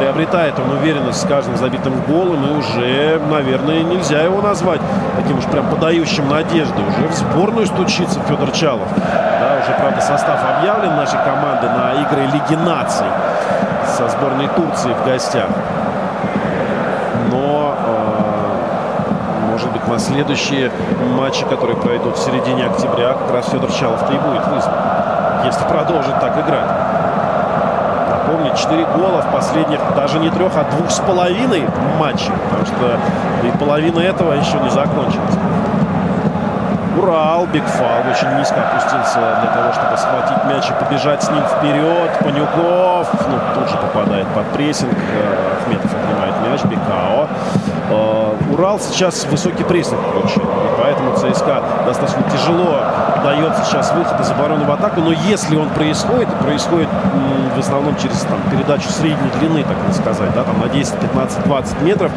приобретает он уверенность с каждым забитым голом, и уже, наверное, нельзя его назвать таким уж прям подающим надежды. Уже в сборную стучится Федор Чалов. Да, уже, правда, состав объявлен нашей команды на игры Лиги наций со сборной Турции в гостях. Но, э, может быть, на следующие матчи, которые пройдут в середине октября, как раз Федор Чалов-то и будет вызван, если продолжит так играть. Напомню, 4 гола в последних даже не трех, а двух с половиной матчей, потому что и половина этого еще не закончилась. Урал, Бигфал очень низко опустился для того, чтобы схватить мяч и побежать с ним вперед. Панюков, ну, тут же попадает под прессинг. Э, Ахметов мяч, Бекао. Э, Урал сейчас высокий прессинг получил, и поэтому ЦСКА достаточно тяжело дает сейчас выход из обороны в атаку, но если он происходит, происходит в основном через там, передачу средней длины, так сказать, да, там на 10, 15, 20 метров,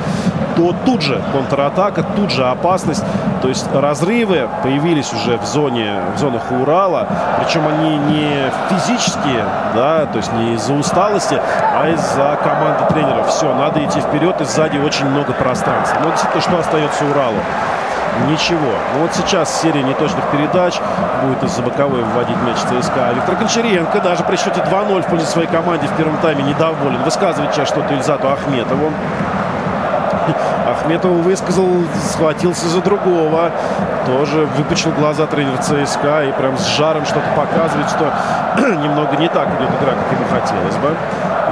то тут же контратака, тут же опасность. То есть разрывы появились уже в зоне, в зонах Урала. Причем они не физические, да, то есть не из-за усталости, а из-за команды тренеров. Все, надо идти вперед, и сзади очень много пространства. Но действительно, что остается Уралу? Ничего. Ну вот сейчас серия неточных передач будет из-за боковой вводить мяч ЦСКА. Виктор Гончаренко даже при счете 2-0 в пользу своей команде в первом тайме недоволен. Высказывает сейчас что-то Ильзату Ахметову. Ахметов высказал, схватился за другого. Тоже выпучил глаза тренер ЦСКА и прям с жаром что-то показывает, что <clears throat> немного не так идет игра, как ему хотелось бы.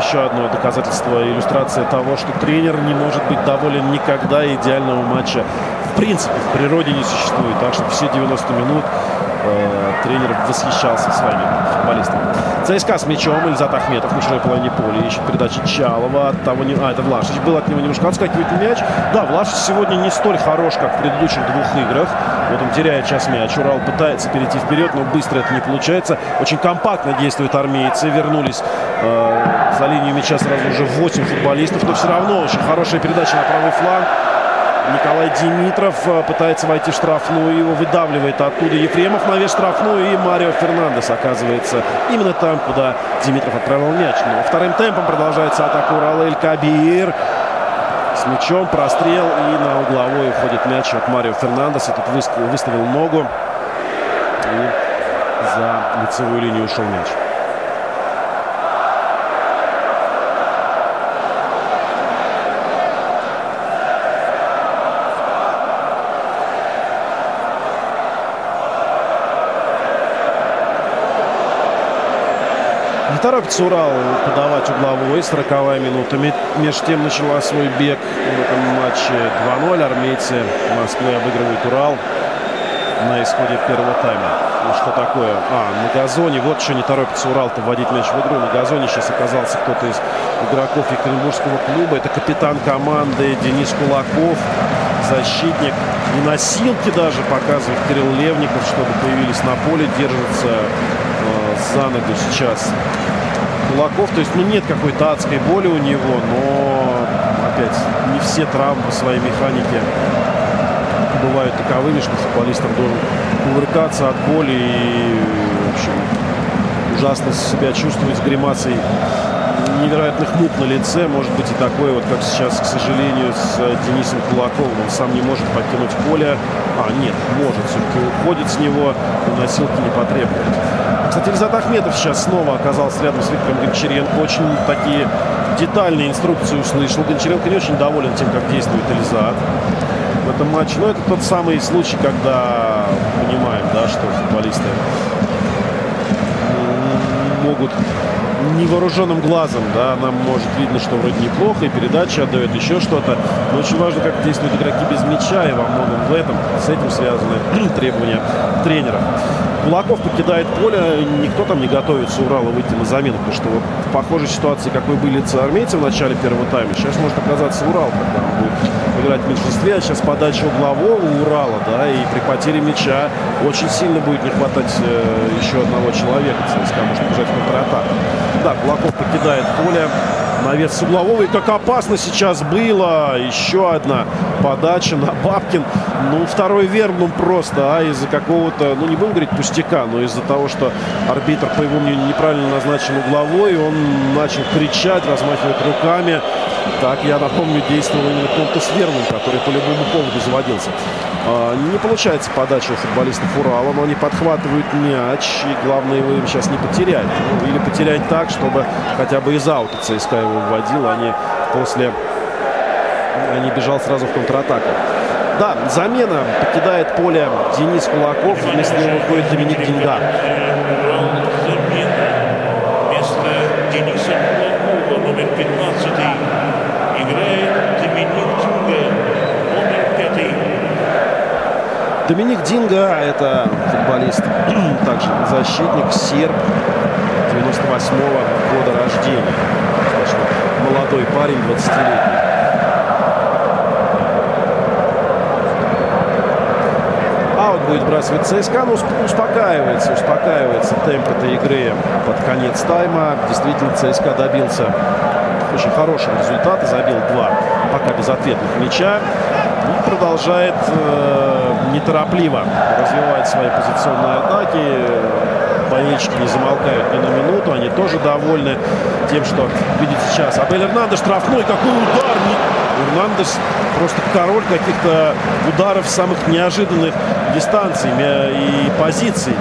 Еще одно доказательство, иллюстрация того, что тренер не может быть доволен никогда идеального матча. В принципе, в природе не существует. Так что все 90 минут э, тренер восхищался своими футболистами. ЦСКА с мячом. Ильзат Ахметов на чужой половине поля. Ищет передачи Чалова. От того не... А, это Влашич был от него немножко отскакивает мяч. Да, Влашич сегодня не столь хорош, как в предыдущих двух играх. Вот он теряет сейчас мяч. Урал пытается перейти вперед, но быстро это не получается. Очень компактно действуют армейцы. Вернулись э, за линию мяча сразу уже 8 футболистов. Но все равно очень хорошая передача на правый фланг. Николай Димитров э, пытается войти в штрафную, его выдавливает оттуда Ефремов на вес штрафную, и Марио Фернандес оказывается именно там, куда Димитров отправил мяч. Но вторым темпом продолжается атака Урала Эль Кабир. С мячом прострел и на угловой уходит мяч от Марио Фернандеса. Тут выставил ногу и за лицевую линию ушел мяч. Торопится Урал подавать угловой. 40 минута. Меж тем начала свой бег в этом матче 2-0. Армейцы Москвы обыгрывают Урал на исходе первого тайма. Ну, что такое? А, на газоне. Вот что не торопится Урал-то вводить мяч в игру. На газоне сейчас оказался кто-то из игроков Екатеринбургского клуба. Это капитан команды Денис Кулаков, защитник. И носилки даже показывает Кирилл Левников, чтобы появились на поле. Держится э, за ногу сейчас Кулаков. То есть, ну, нет какой-то адской боли у него, но, опять, не все травмы своей механике бывают таковыми, что футболистам должен кувыркаться от боли и, в общем, ужасно себя чувствовать с гримасой невероятных мук на лице. Может быть и такое, вот как сейчас, к сожалению, с Денисом Кулаковым. Он сам не может покинуть поле. А, нет, может, все-таки уходит с него, но носилки не потребует. Кстати, Ильзат Ахметов сейчас снова оказался рядом с Виктором Гончаренко. Очень такие детальные инструкции услышал. Гончаренко не очень доволен тем, как действует Ильзат в этом матче. Но это тот самый случай, когда понимаем, да, что футболисты могут невооруженным глазом, да, нам может видно, что вроде неплохо, и передача отдает еще что-то. Но очень важно, как действуют игроки без мяча, и во многом в этом, с этим связаны <clears throat> требования тренера. Кулаков покидает поле, никто там не готовится Урала выйти на замену, потому что вот в похожей ситуации, какой были армейцы в начале первого тайма, сейчас может оказаться Урал, когда играть в меньшинстве, а сейчас подача углового Урала, да, и при потере мяча очень сильно будет не хватать э, еще одного человека, ЦСКА может бежать в контратаку. Да, Кулаков покидает поле, навес углового. И как опасно сейчас было. Еще одна подача на Бабкин. Ну, второй верблюд просто, а из-за какого-то, ну, не будем говорить пустяка, но из-за того, что арбитр, по его мнению, неправильно назначен угловой, он начал кричать, размахивать руками. Так, я напомню, действовал именно Тонтус Верман, который по любому поводу заводился. А, не получается подача у футболистов Урала, но они подхватывают мяч, и главное его им сейчас не потерять. Ну, или потерять так, чтобы хотя бы из аута ЦСКА его вводил, а не после... А бежал сразу в контратаку. Да, замена покидает поле Денис Кулаков. Вместо него выходит Доминик Динга. Вместо Дениса Кулакова, номер 15, играет Доминик Динга, номер 5. Доминик Динга – это футболист, <clears throat> также защитник, серб 98-го года рождения. Молодой парень, 20-летний. Аут будет бросать ЦСКА, но успокаивается, успокаивается темп этой игры под конец тайма. Действительно, ЦСКА добился очень хорошего результата, забил два пока безответных мяча и продолжает э, неторопливо развивать свои позиционные атаки. Болельщики не замолкают ни на минуту, они тоже довольны тем, что видит сейчас. Абель Эрнандес штрафной, какой удар! Эрнандес просто король каких-то ударов самых неожиданных дистанций и позиций.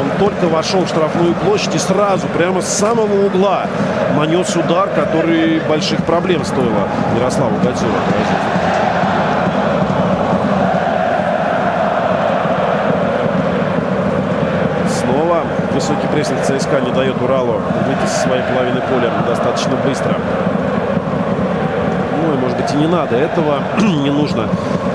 Он только вошел в штрафную площадь и сразу, прямо с самого угла, нанес удар, который больших проблем стоило Ярославу Гадзюру. Снова высокий прессинг ЦСКА не дает Уралу выйти со своей половины поля достаточно быстро. Ну и может быть и не надо этого, <clears throat> не нужно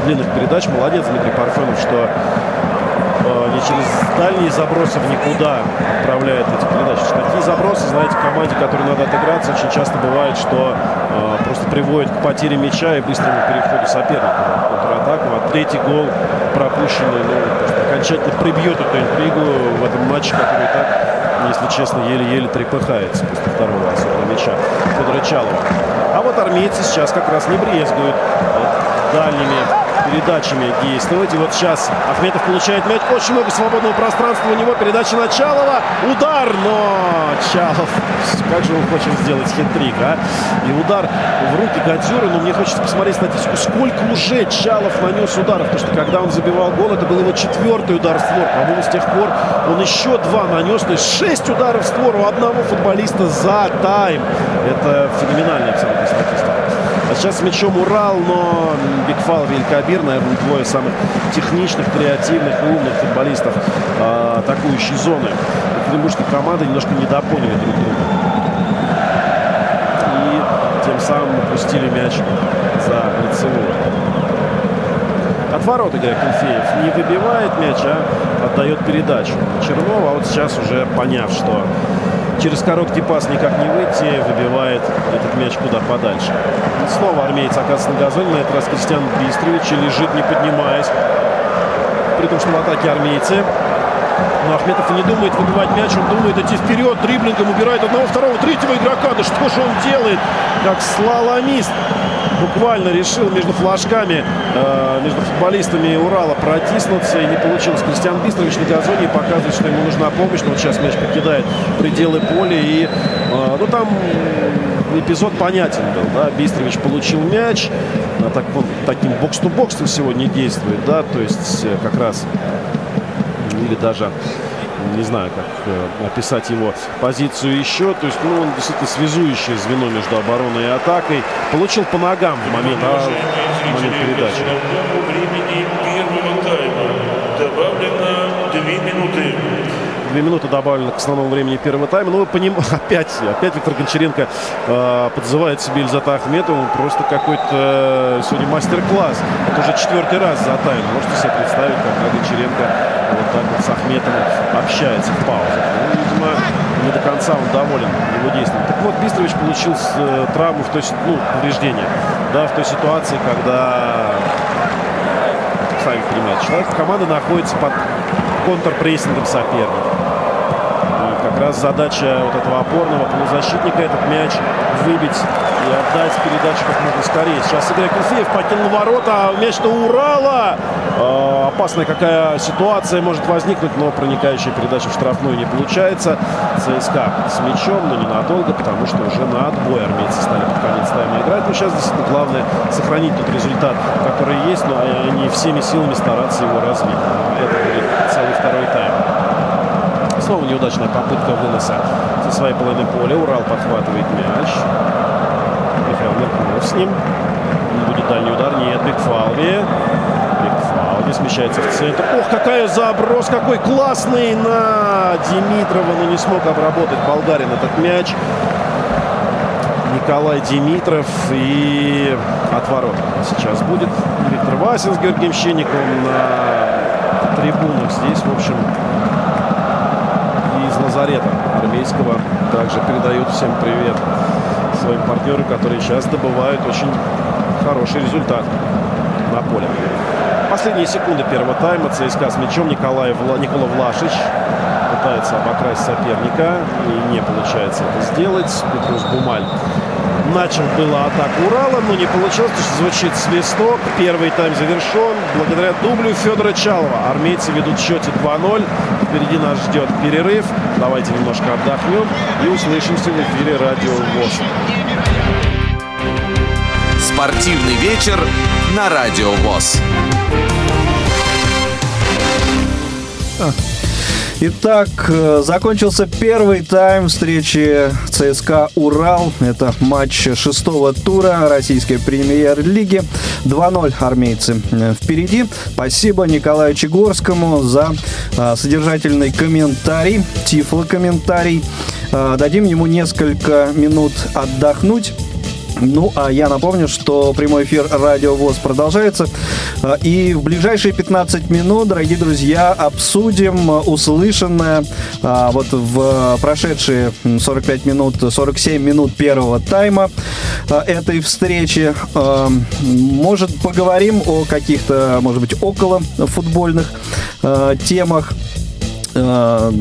длинных передач. Молодец Дмитрий Парфенов, что э, не через дальние забросы в никуда отправляет эти передачи. Что такие забросы, знаете, команде, которой надо отыграться, очень часто бывает, что э, просто приводит к потере мяча и быстрому переходу соперника контратаку. А третий гол пропущенный, ну, окончательно прибьет эту интригу в этом матче, который так, если честно, еле-еле трепыхается после второго особого мяча Федора Чалова. А вот армейцы сейчас как раз не брезгуют дальними передачами действовать. И вот сейчас Ахметов получает мяч. Очень много свободного пространства у него. Передача на Чалова. Удар, но Чалов, как же он хочет сделать хитрик, а? И удар в руки Гадзюра. Но мне хочется посмотреть статистику, сколько уже Чалов нанес ударов. Потому что когда он забивал гол, это был его четвертый удар в створ. По-моему, с тех пор он еще два нанес. То есть шесть ударов в створ у одного футболиста за тайм. Это феноменальная абсолютно статистика. А сейчас с мячом Урал, но Бигфал Великобир, наверное, двое самых техничных, креативных и умных футболистов э, атакующей зоны. Екатеринбургские команды немножко недопоняли друг друга. И тем самым упустили мяч за лицевую. От ворот Кенфеев. Не выбивает мяч, а отдает передачу. Чернова, а вот сейчас уже поняв, что через короткий пас никак не выйти, выбивает этот мяч куда подальше. И снова армеец оказывается на газоне, на этот раз Кристиан Бистрович лежит, не поднимаясь. При том, что в атаке армейцы. Но Ахметов и не думает выбивать мяч, он думает идти вперед, дриблингом убирает одного, второго, третьего игрока. Да что же он делает, как слаломист буквально решил между флажками, э, между футболистами Урала протиснуться. И не получилось. Кристиан Бистрович на газоне показывает, что ему нужна помощь. Но вот сейчас мяч покидает пределы поля. И э, ну, там эпизод понятен был. Да? Бистрович получил мяч. Так, он таким бокс-то-боксом сегодня действует. Да? То есть э, как раз или даже не знаю, как э, описать его позицию еще. То есть, ну, он действительно связующее звено между обороной и атакой. Получил по ногам в момент, а, в момент передачи. времени первого тайма добавлено 2 минуты. Две минуты добавлено к основному времени первого тайма. Ну, вы понимаете, <laughs> опять, опять Виктор Гончаренко э, подзывает себе Ильзата Ахметова. Просто какой-то э, сегодня мастер-класс. Это уже четвертый раз за тайм. Можете себе представить, как Гончаренко вот так вот с Ахметовым общается в паузах. Ну, видимо, не до конца он доволен его действием. Так вот, Бистрович получил э, травму в той, ну, повреждение, да, в той ситуации, когда сами понимаете, человек команда находится под контрпрессингом соперника. И как раз задача вот этого опорного полузащитника этот мяч выбить и отдать передачу как можно скорее. Сейчас Игорь Куфеев покинул ворота, мяч на Урала. Э, опасная какая ситуация может возникнуть, но проникающая передача в штрафную не получается. ЦСКА с мячом, но ненадолго, потому что уже на отбой армейцы стали под конец тайма играть. Но сейчас действительно главное сохранить тот результат, который есть, но они всеми силами стараться его развить. Это будет целый второй тайм. Снова неудачная попытка выноса со своей половины поля. Урал подхватывает мяч. Михаил Меркулов с ним. Будет дальний удар. Нет, Бигфалви. не смещается в центр. Ох, какая заброс, какой классный на Димитрова, но не смог обработать болгарин этот мяч. Николай Димитров и отворот сейчас будет. Виктор Васин с Георгием Щенниковым на трибунах. Здесь, в общем, из лазарета армейского также передают всем привет своим партнерам, которые сейчас добывают очень хороший результат на поле. Последние секунды первого тайма. ЦСКА с мячом. Николай Вла... Никола Влашич пытается обокрасть соперника. И не получается это сделать. Петрус Бумаль начал было атаку Урала, но не получилось, потому что звучит свисток. Первый тайм завершен. Благодаря дублю Федора Чалова. Армейцы ведут в счете 2-0. Впереди нас ждет перерыв. Давайте немножко отдохнем и услышимся в эфире Радио ВОЗ. Спортивный вечер на Радио ВОЗ. Итак, э, закончился первый тайм встречи ЦСКА «Урал». Это матч шестого тура российской премьер-лиги. 2-0 армейцы э, впереди. Спасибо Николаю Чегорскому за э, содержательный комментарий, тифло-комментарий. Дадим ему несколько минут отдохнуть. Ну, а я напомню, что прямой эфир Радио ВОЗ продолжается. А, и в ближайшие 15 минут, дорогие друзья, обсудим услышанное а, вот в прошедшие 45 минут, 47 минут первого тайма а, этой встречи. Может, поговорим о каких-то, может быть, около футбольных темах. Э,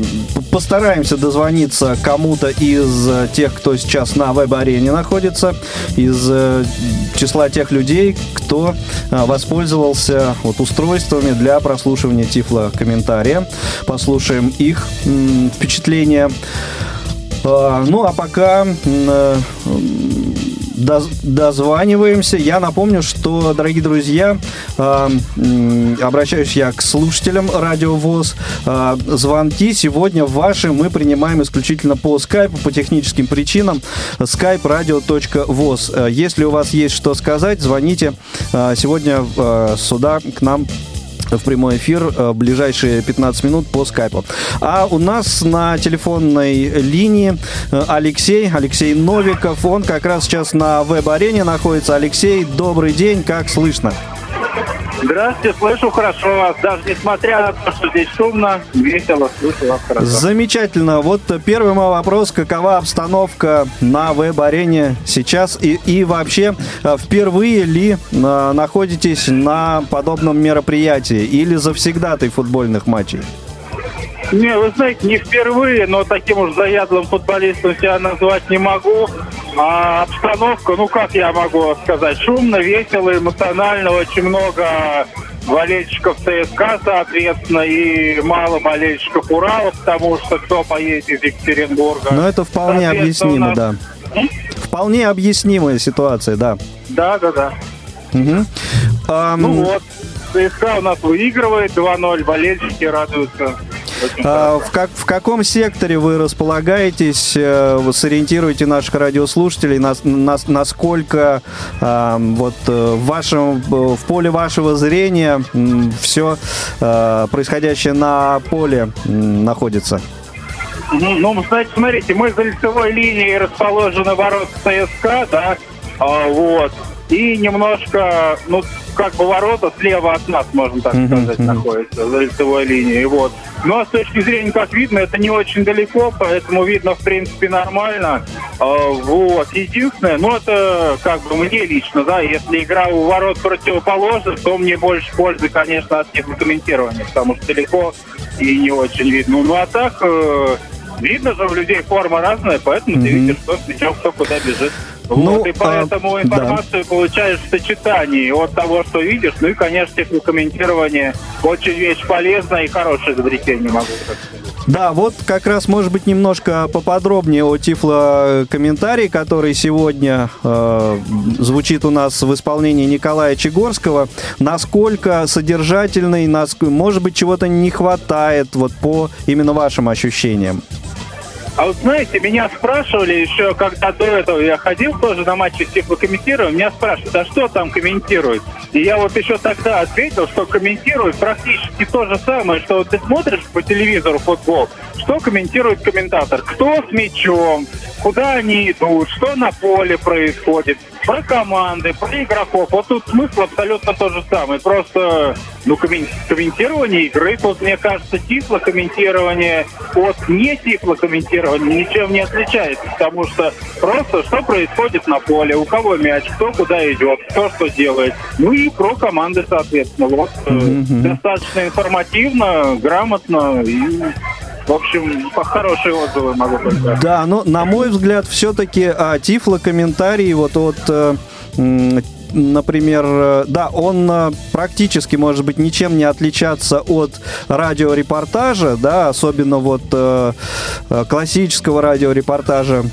постараемся дозвониться кому-то из тех, кто сейчас на веб-арене находится, из э, числа тех людей, кто э, воспользовался вот устройствами для прослушивания тифла комментария. Послушаем их впечатления. Ну, а пока дозваниваемся. Я напомню, что, дорогие друзья, э, обращаюсь я к слушателям Радио ВОЗ. Э, звонки сегодня ваши мы принимаем исключительно по скайпу, по техническим причинам. skype radio.voz. Э, если у вас есть что сказать, звоните э, сегодня э, сюда к нам в прямой эфир в ближайшие 15 минут по скайпу. А у нас на телефонной линии Алексей, Алексей Новиков. Он как раз сейчас на веб-арене находится. Алексей, добрый день, как слышно? Здравствуйте, слышу хорошо вас. Даже несмотря на то, что здесь шумно, весело, слышу вас хорошо. Замечательно. Вот первый мой вопрос. Какова обстановка на веб-арене сейчас? И, и вообще, э, впервые ли э, находитесь на подобном мероприятии? Или завсегдатой футбольных матчей? Не, вы знаете, не впервые, но таким уж заядлым футболистом себя назвать не могу. А обстановка, ну как я могу сказать, шумно, весело, эмоционально, очень много болельщиков ЦСКА, соответственно, и мало болельщиков Урала, потому что кто поедет из Екатеринбурга. Но это вполне объяснимо, нас... да. Вполне объяснимая ситуация, да. Да, да, да. Угу. Um... Ну вот, ЦСКА у нас выигрывает 2-0, болельщики радуются. А, в, как, в каком секторе вы располагаетесь? Э, вы сориентируете наших радиослушателей, на, на, насколько а, вот э, в вашем в поле вашего зрения все а, происходящее на поле находится? Ну, знаете, смотрите, мы за лицевой линией расположены ворот ЦСКА, да, а, вот, и немножко, ну, как бы ворота слева от нас, можно так сказать, находятся за лицевой линией. Вот. А с точки зрения, как видно, это не очень далеко, поэтому видно, в принципе, нормально. А, вот. Единственное, ну это как бы мне лично, да, если игра у ворот противоположных, то мне больше пользы, конечно, от них комментирования, потому что далеко и не очень видно. Ну а так, э, видно же, у людей форма разная, поэтому mm-hmm. ты видишь, что кто куда бежит. Ну, вот, и поэтому а, информацию да. получаешь в сочетании от того, что видишь, ну и, конечно, технокомментирование очень вещь полезная и хорошее изобретение, могу так сказать. Да, вот как раз, может быть, немножко поподробнее о тифло-комментарии, который сегодня э, звучит у нас в исполнении Николая Чегорского. Насколько содержательный, нас, может быть, чего-то не хватает вот по именно вашим ощущениям? А вот знаете, меня спрашивали еще, когда до этого я ходил тоже на матчи типа комментирую, меня спрашивают, а что там комментируют? И я вот еще тогда ответил, что комментируют практически то же самое, что вот ты смотришь по телевизору футбол, что комментирует комментатор, кто с мячом, куда они идут, что на поле происходит, про команды, про игроков. Вот тут смысл абсолютно тот же самый. Просто ну, комментирование игры, тут, мне кажется, тифлокомментирование от не тифлокомментирования ничем не отличается, потому что просто что происходит на поле, у кого мяч, кто куда идет, кто что делает. Ну и про команды, соответственно. Вот mm-hmm. достаточно информативно, грамотно и в общем, хорошие отзывы могу только. Да, но на мой взгляд, все-таки а, Тифло комментарии вот от а, например, э, да, он э, практически может быть ничем не отличаться от радиорепортажа, да, особенно вот э, классического радиорепортажа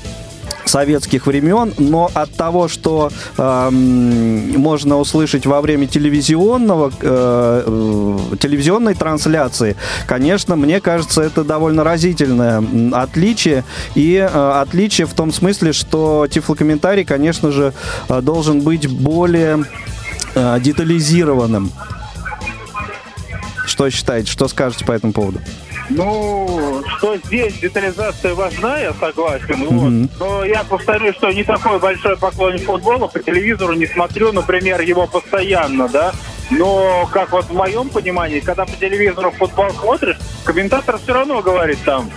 советских времен, но от того, что э, можно услышать во время телевизионного, э, э, телевизионной трансляции, конечно, мне кажется, это довольно разительное отличие. И э, отличие в том смысле, что тифлокомментарий, конечно же, э, должен быть более э, детализированным. Что считаете, что скажете по этому поводу? Ну, что здесь детализация важна, я согласен. Mm-hmm. Вот. Но я повторю, что не такой большой поклонник футбола, по телевизору не смотрю, например, его постоянно, да. Но, как вот в моем понимании, когда по телевизору футбол смотришь, комментатор все равно говорит там,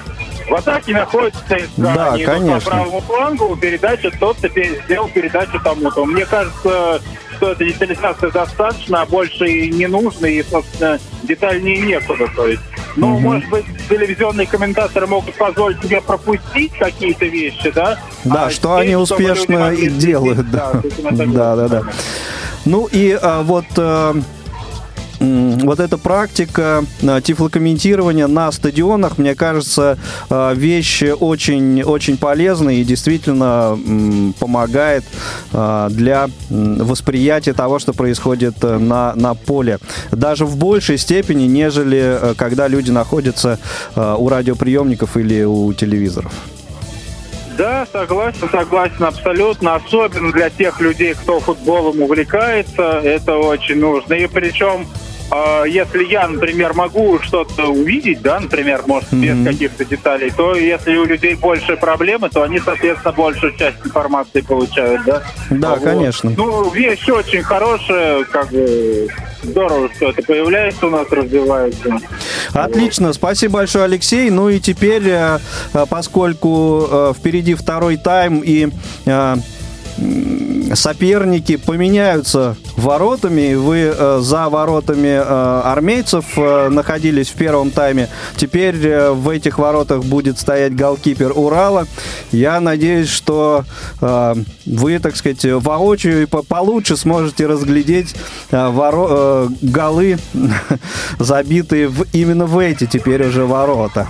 в атаке находится ЦСКА. Да, Они конечно. По правому флангу передача тот-то сделал передачу тому-то. Мне кажется, что эта детализация достаточно, а больше и не нужно, и, собственно, детальнее некуда. То есть ну, угу. может быть, телевизионные комментаторы могут позволить себе пропустить какие-то вещи, да? Да, а что здесь, они успешно и делают. Да, да, да, да. Ну и а, вот... А, вот эта практика э, тифлокомментирования на стадионах, мне кажется, э, вещь очень, очень полезная и действительно помогает э, для восприятия того, что происходит на, на поле. Даже в большей степени, нежели когда люди находятся у радиоприемников или у телевизоров. Да, согласен, согласен абсолютно. Особенно для тех людей, кто футболом увлекается, это очень нужно. И причем если я, например, могу что-то увидеть, да, например, может, mm-hmm. без каких-то деталей, то если у людей больше проблемы, то они, соответственно, большую часть информации получают, да? Да, вот. конечно. Ну, вещь очень хорошая, как бы здорово, что это появляется у нас, развивается. Отлично, вот. спасибо большое, Алексей. Ну и теперь, э, э, поскольку э, впереди второй тайм и соперники поменяются воротами. Вы э, за воротами э, армейцев э, находились в первом тайме. Теперь э, в этих воротах будет стоять голкипер Урала. Я надеюсь, что э, вы, так сказать, воочию и получше сможете разглядеть э, воро- э, голы, <laughs> забитые в, именно в эти теперь уже ворота.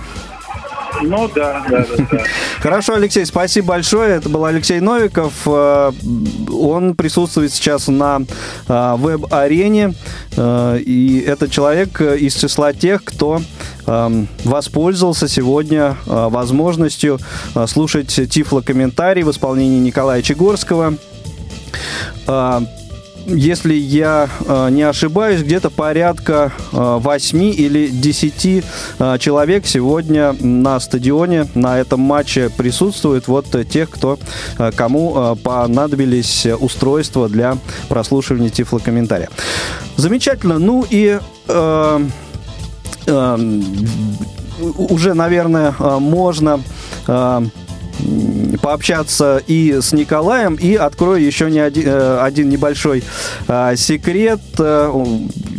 Ну да, да, да. Хорошо, Алексей, спасибо большое. Это был Алексей Новиков. Э, он присутствует сейчас на э, веб-арене. Э, и это человек из числа тех, кто воспользовался сегодня возможностью слушать тифло-комментарий в исполнении Николая Чегорского если я э, не ошибаюсь, где-то порядка э, 8 или 10 э, человек сегодня на стадионе на этом матче присутствует. Вот э, тех, кто, э, кому э, понадобились устройства для прослушивания тифлокомментария. Замечательно. Ну и... Э, э, уже, наверное, э, можно э, пообщаться и с Николаем, и открою еще не один, э, один небольшой а, секрет. Э,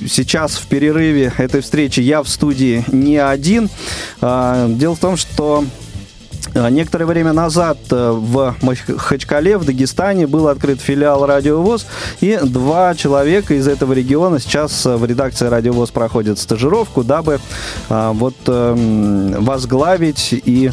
сейчас в перерыве этой встречи я в студии не один. А, дело в том, что э, Некоторое время назад в Махачкале, в Дагестане, был открыт филиал Радиовоз, и два человека из этого региона сейчас в редакции Радиовоз проходят стажировку, дабы вот эм, возглавить и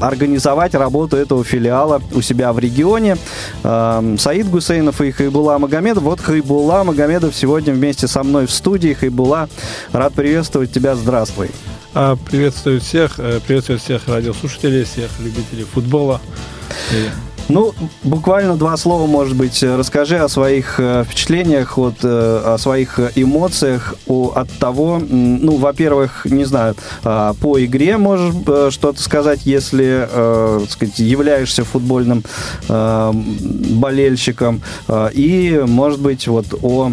организовать работу этого филиала у себя в регионе. Эм, Саид Гусейнов и Хайбула Магомедов. Вот Хайбула Магомедов сегодня вместе со мной в студии. Хайбула, рад приветствовать тебя. Здравствуй. А, приветствую всех, э, приветствую всех радиослушателей, всех любителей футбола. Ну, буквально два слова, может быть. Расскажи о своих э, впечатлениях, вот, э, о своих эмоциях от того, ну, во-первых, не знаю, а, по игре можешь э, что-то сказать, если, э, так сказать, являешься футбольным э, болельщиком, э, и, может быть, вот о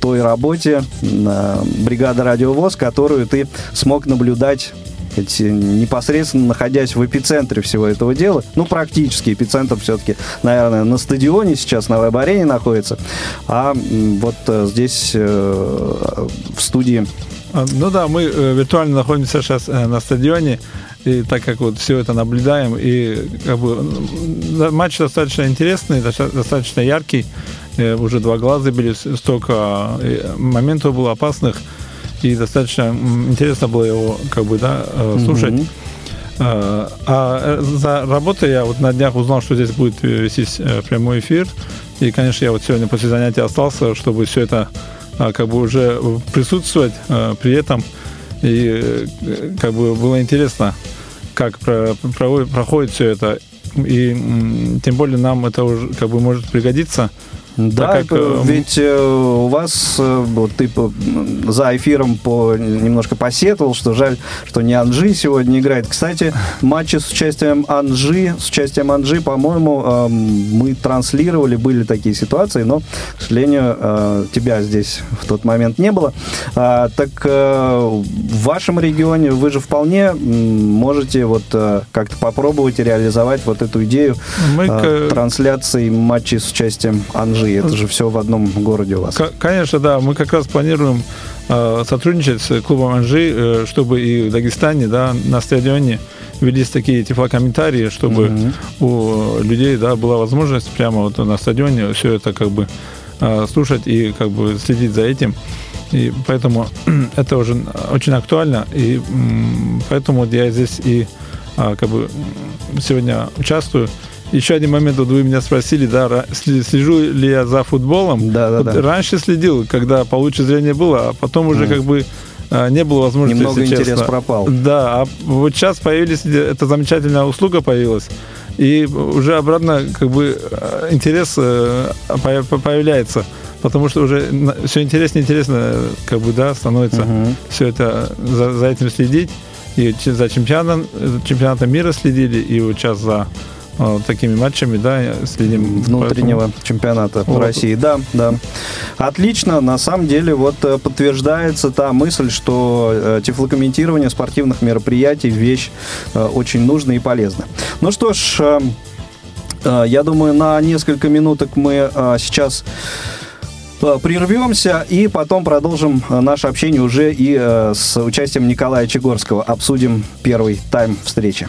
той работе э, бригады «Радиовоз», которую ты смог наблюдать сказать, непосредственно находясь в эпицентре всего этого дела, ну, практически эпицентр все-таки, наверное, на стадионе сейчас, на веб-арене находится, а вот э, здесь э, в студии. А, Ну да, мы э, виртуально находимся сейчас э, на стадионе, и так как вот все это наблюдаем, и как бы матч достаточно интересный, доста- достаточно яркий, Э, уже два глаза были, столько э, моментов было опасных, и достаточно интересно было его как бы да э, слушать. Э, А э, за работой я вот на днях узнал, что здесь будет вестись прямой эфир. И, конечно, я вот сегодня после занятия остался, чтобы все это как бы уже присутствовать при этом. И как бы было интересно, как проходит все это. И тем более нам это уже как бы может пригодиться. Да, как, э, ведь э, у вас, э, вот ты по- за эфиром по, немножко посетовал, что жаль, что не Анжи сегодня играет. Кстати, матчи с участием Анжи, с участием Анжи, по-моему, э, мы транслировали, были такие ситуации, но, к сожалению, тебя здесь в тот момент не было. А, так в вашем регионе вы же вполне можете вот как-то попробовать реализовать вот эту идею Мы, трансляции матчей с участием Анжи. Это же все в одном городе у вас. Конечно, да. Мы как раз планируем э, сотрудничать с клубом Анжи, э, чтобы и в Дагестане, да, на стадионе велись такие тифлокомментарии, чтобы Мгм. у людей, да, была возможность прямо вот на стадионе все это как бы э, слушать и как бы следить за этим. И поэтому <clears throat> это уже очень актуально, и поэтому я здесь и а, как бы сегодня участвую. Еще один момент, вот вы меня спросили, да, слежу ли я за футболом. Да, да, Вот да. Раньше следил, когда получше зрение было, а потом уже Мгм. как бы а, не было возможности, Немного если интерес честно. пропал. Да, а вот сейчас появились, эта замечательная услуга появилась, и уже обратно как бы э, интерес э, по- по- появляется, потому что уже все интереснее интересно, э, как бы, да, становится Мгм. все это, за, за этим следить, и за чемпионатом, чемпионатом мира следили, и вот сейчас за такими матчами, да, следим. внутреннего чемпионата Вот. России. Да, да. Отлично. На самом деле вот э, подтверждается та мысль, что э, тифлокомментирование спортивных мероприятий вещь э, очень нужная и полезная. Ну что ж, э, э, я думаю, на несколько минуток мы э, сейчас э, прервемся и потом продолжим э, наше общение уже и э, с участием Николая Чегорского. Обсудим первый тайм встречи.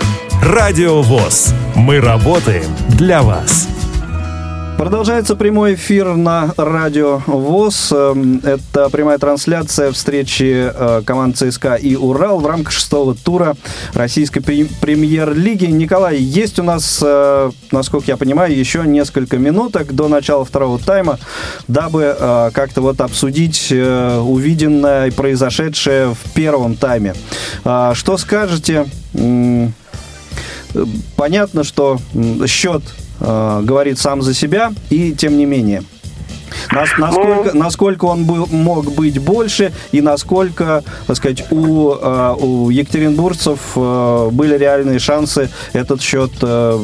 Радио ВОЗ. Мы работаем для вас. Продолжается прямой эфир на радио ВОЗ. Эм, Это прямая трансляция встречи э, команд ЦСКА и Урал в рамках шестого тура российской пре- премьер-лиги. Николай, есть у нас, э, насколько я понимаю, еще несколько минуток до начала второго тайма, дабы э, как-то вот обсудить увиденное и произошедшее в первом тайме. Что скажете? Понятно, что счет э, говорит сам за себя, и тем не менее. Нас- насколько, насколько он был, мог быть больше, и насколько, так сказать, у, э, у екатеринбургцев э, были реальные шансы этот счет э,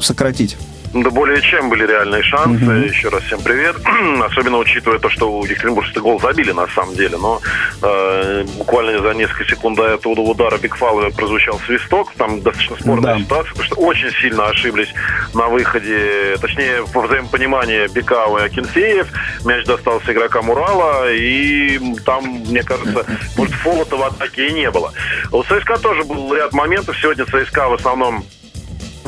сократить. Да более чем были реальные шансы. Мгм. Еще раз всем привет. <clears throat> Особенно учитывая то, что у Екатеринбуржцы гол забили на самом деле. Но э, буквально за несколько секунд до этого удара Бигфала прозвучал свисток. Там достаточно спорная Да. ситуация, потому что очень сильно ошиблись на выходе. Точнее, по взаимопониманию Бекау и Акинфеев. Мяч достался игрокам Урала. И там, мне кажется, может, фола-то в атаке и не было. У ЦСКА тоже был ряд моментов. Сегодня ЦСКА в основном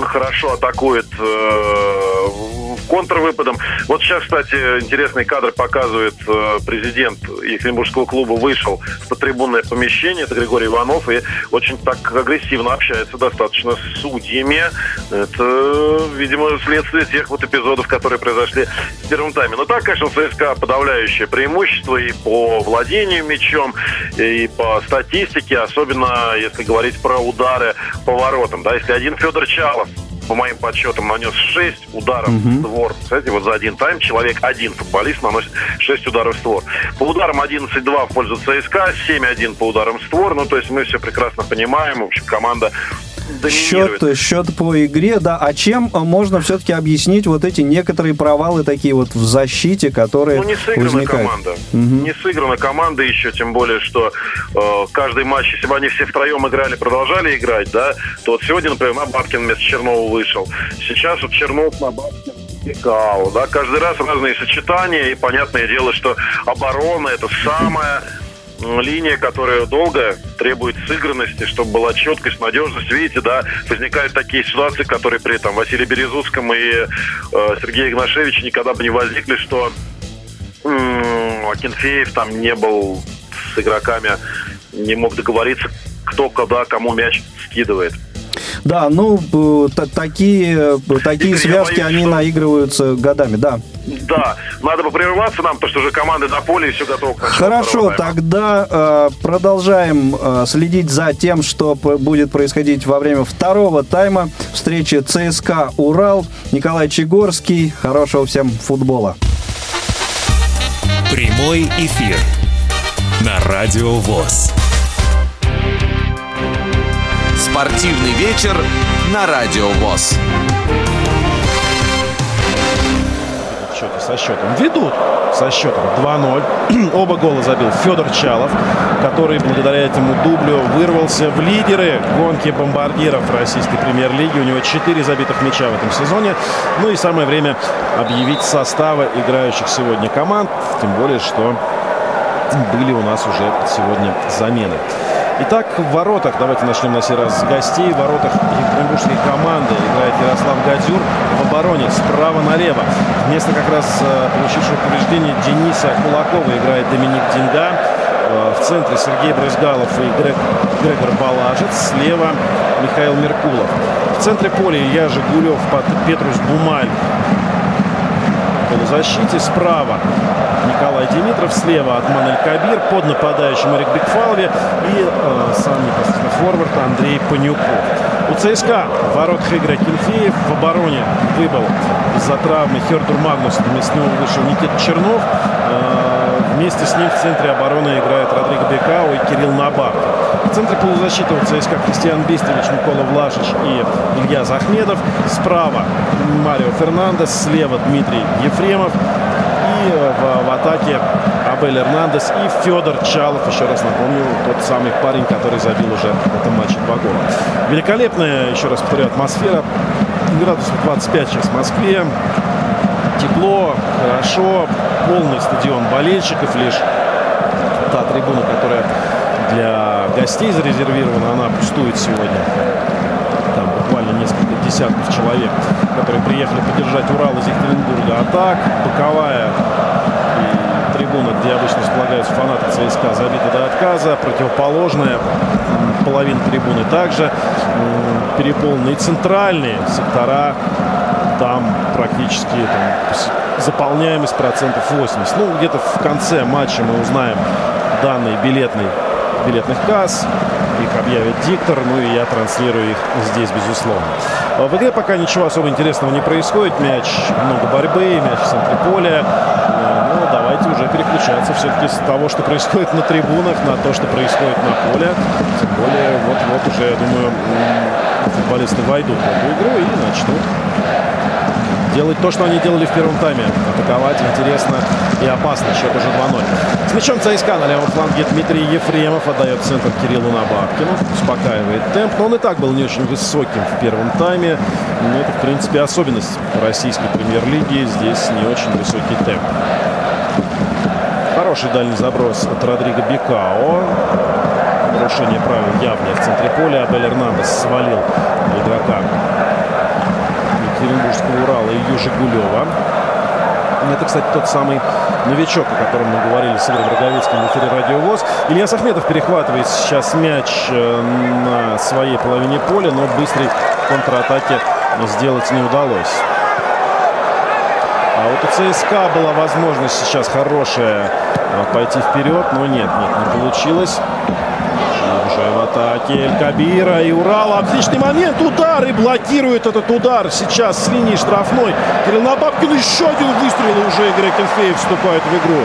хорошо атакует э, контрвыпадом. Вот сейчас, кстати, интересный кадр показывает э, президент Екатеринбургского клуба вышел в потрибунное помещение, это Григорий Иванов, и очень так агрессивно общается достаточно с судьями. Это, видимо, следствие тех вот эпизодов, которые произошли в первом тайме. Но так, конечно, ЦСКА подавляющее преимущество и по владению мячом, и по статистике, особенно если говорить про удары по воротам. Да, если один Федор Чалов по моим подсчетам, нанес 6 ударов в створ. Кстати, вот за один тайм человек, один футболист наносит 6 ударов в створ. По ударам 11-2 в пользу ЦСКА, 7-1 по ударам в створ. Ну, то есть мы все прекрасно понимаем. В общем, команда. Счет, счет по игре, да. А чем э, можно все-таки объяснить вот эти некоторые провалы такие вот в защите, которые Ну, не сыграна возникают? команда. Мгм. Не сыграна команда еще, тем более, что э, каждый матч, если бы они все втроем играли, продолжали играть, да, то вот сегодня, например, Набаткин вместо Чернова вышел. Сейчас вот Чернов, Набаткин, Бекау, да, каждый раз разные сочетания, и понятное дело, что оборона это самая м, линия, которая долго требует сыгранности, чтобы была четкость, надежность. Видите, да, возникают такие ситуации, которые при этом Василии Березутском и э, Сергею Игнашевиче никогда бы не возникли, что М, Акинфеев там не был с игроками, не мог договориться, кто когда кому мяч скидывает. Да, ну, э, та- такие, э, такие Игорь, связки, боюсь, они что- наигрываются годами, да. Да, надо бы прерваться нам, потому что уже команды на поле и все готово к Хорошо, тогда э, продолжаем э, следить за тем, что п- будет происходить во время второго тайма встречи ЦСКА Урал. Николай Чегорский. Хорошего всем футбола. Прямой эфир на Радио ВОЗ. Спортивный вечер на Радио ВОЗ. в счете со счетом. Ведут со счетом 2-0. <clears throat> Оба гола забил Федор Чалов, который благодаря этому дублю вырвался в лидеры гонки бомбардиров российской премьер-лиги. У него 4 забитых мяча в этом сезоне. Ну и самое время объявить составы играющих сегодня команд. Тем более, что были у нас уже сегодня замены. Итак, в воротах, давайте начнем на сей раз с гостей. В воротах екатеринбургской команды играет Ярослав Гадюр. В обороне справа налево. Вместо как раз э, получившего повреждение Дениса Кулакова играет Доминик Динга. Э, В центре Сергей Брызгалов и Грег- Грегор Балажец. Слева Михаил Меркулов. В центре поля Илья Жигулев Петрус Бумаль полузащите. Справа Николай Димитров, слева Атман Аль-Кабир, под нападающим Эрик Бекфалви и э, сам непосредственно форвард Андрей Панюков. У ЦСКА в воротах Игорь Акинфеев, в обороне выбыл из-за травмы Хердур Магнус, вместо него вышел Никита Чернов. Э, вместе с ним в центре обороны играют Родриго Бекау и Кирилл Набак. В центре полузащиты у ЦСКА Кристиан Бестович, Никола Влашич и Илья Захмедов. Справа Марио Фернандес, слева Дмитрий Ефремов. И э, в, в атаке Абель Эрнандес и Федор Чалов. Еще раз напомню, тот самый парень, который забил уже в этом матче два гола. Великолепная, еще раз повторю, атмосфера. Градусов 25 сейчас в Москве. Тепло, хорошо, полный стадион болельщиков. Лишь та трибуна, которая для гостей зарезервирована, она пустует сегодня. Там буквально несколько десятков человек, которые приехали поддержать Урал из Екатеринбурга. А так, боковая трибуна, где обычно располагаются фанаты ЦСКА, забита до отказа. Противоположная половина трибуны также м, переполнена. И центральные сектора там практически там, заполняемость процентов 80. Ну, где-то в конце матча мы узнаем данные билетной, билетных касс. Их объявит диктор, ну и я транслирую их здесь, безусловно. А В игре пока ничего особо интересного не происходит. Мяч, много борьбы, мяч в центре поля. Э, Ну, давайте уже переключаться все-таки с того, что происходит на трибунах, на то, что происходит на поле. Тем более, вот-вот уже, я думаю, футболисты войдут в эту игру и начнут делать то, что они делали в первом тайме. Атаковать интересно и опасно. Счет уже 2-0. С мячом ЦСКА на левом фланге Дмитрий Ефремов отдает центр Кириллу Набабкину. Успокаивает темп. Но он и так был не очень высоким в первом тайме. Но это, в принципе, особенность российской премьер-лиги. Здесь не очень высокий темп. Хороший дальний заброс от Родриго Бекао. Нарушение правил явное в центре поля. Абель Эрнандес свалил игрока Екатеринбургского Урала Илью Жигулева. Это, кстати, тот самый новичок, о котором мы говорили с Игорем Роговицким в эфире Радио ВОЗ. Илья Сахметов перехватывает сейчас мяч э, на своей половине поля, но быстрой контратаке сделать не удалось. А вот у ЦСКА была возможность сейчас хорошая э, пойти вперед, но нет, нет, не получилось. Атаке Эль Кабира и Урал. Отличный момент. Удар и блокирует этот удар. Сейчас с линии штрафной. Кирилл Набабкин еще один выстрел. Уже Игорь Кенфеев вступает в игру.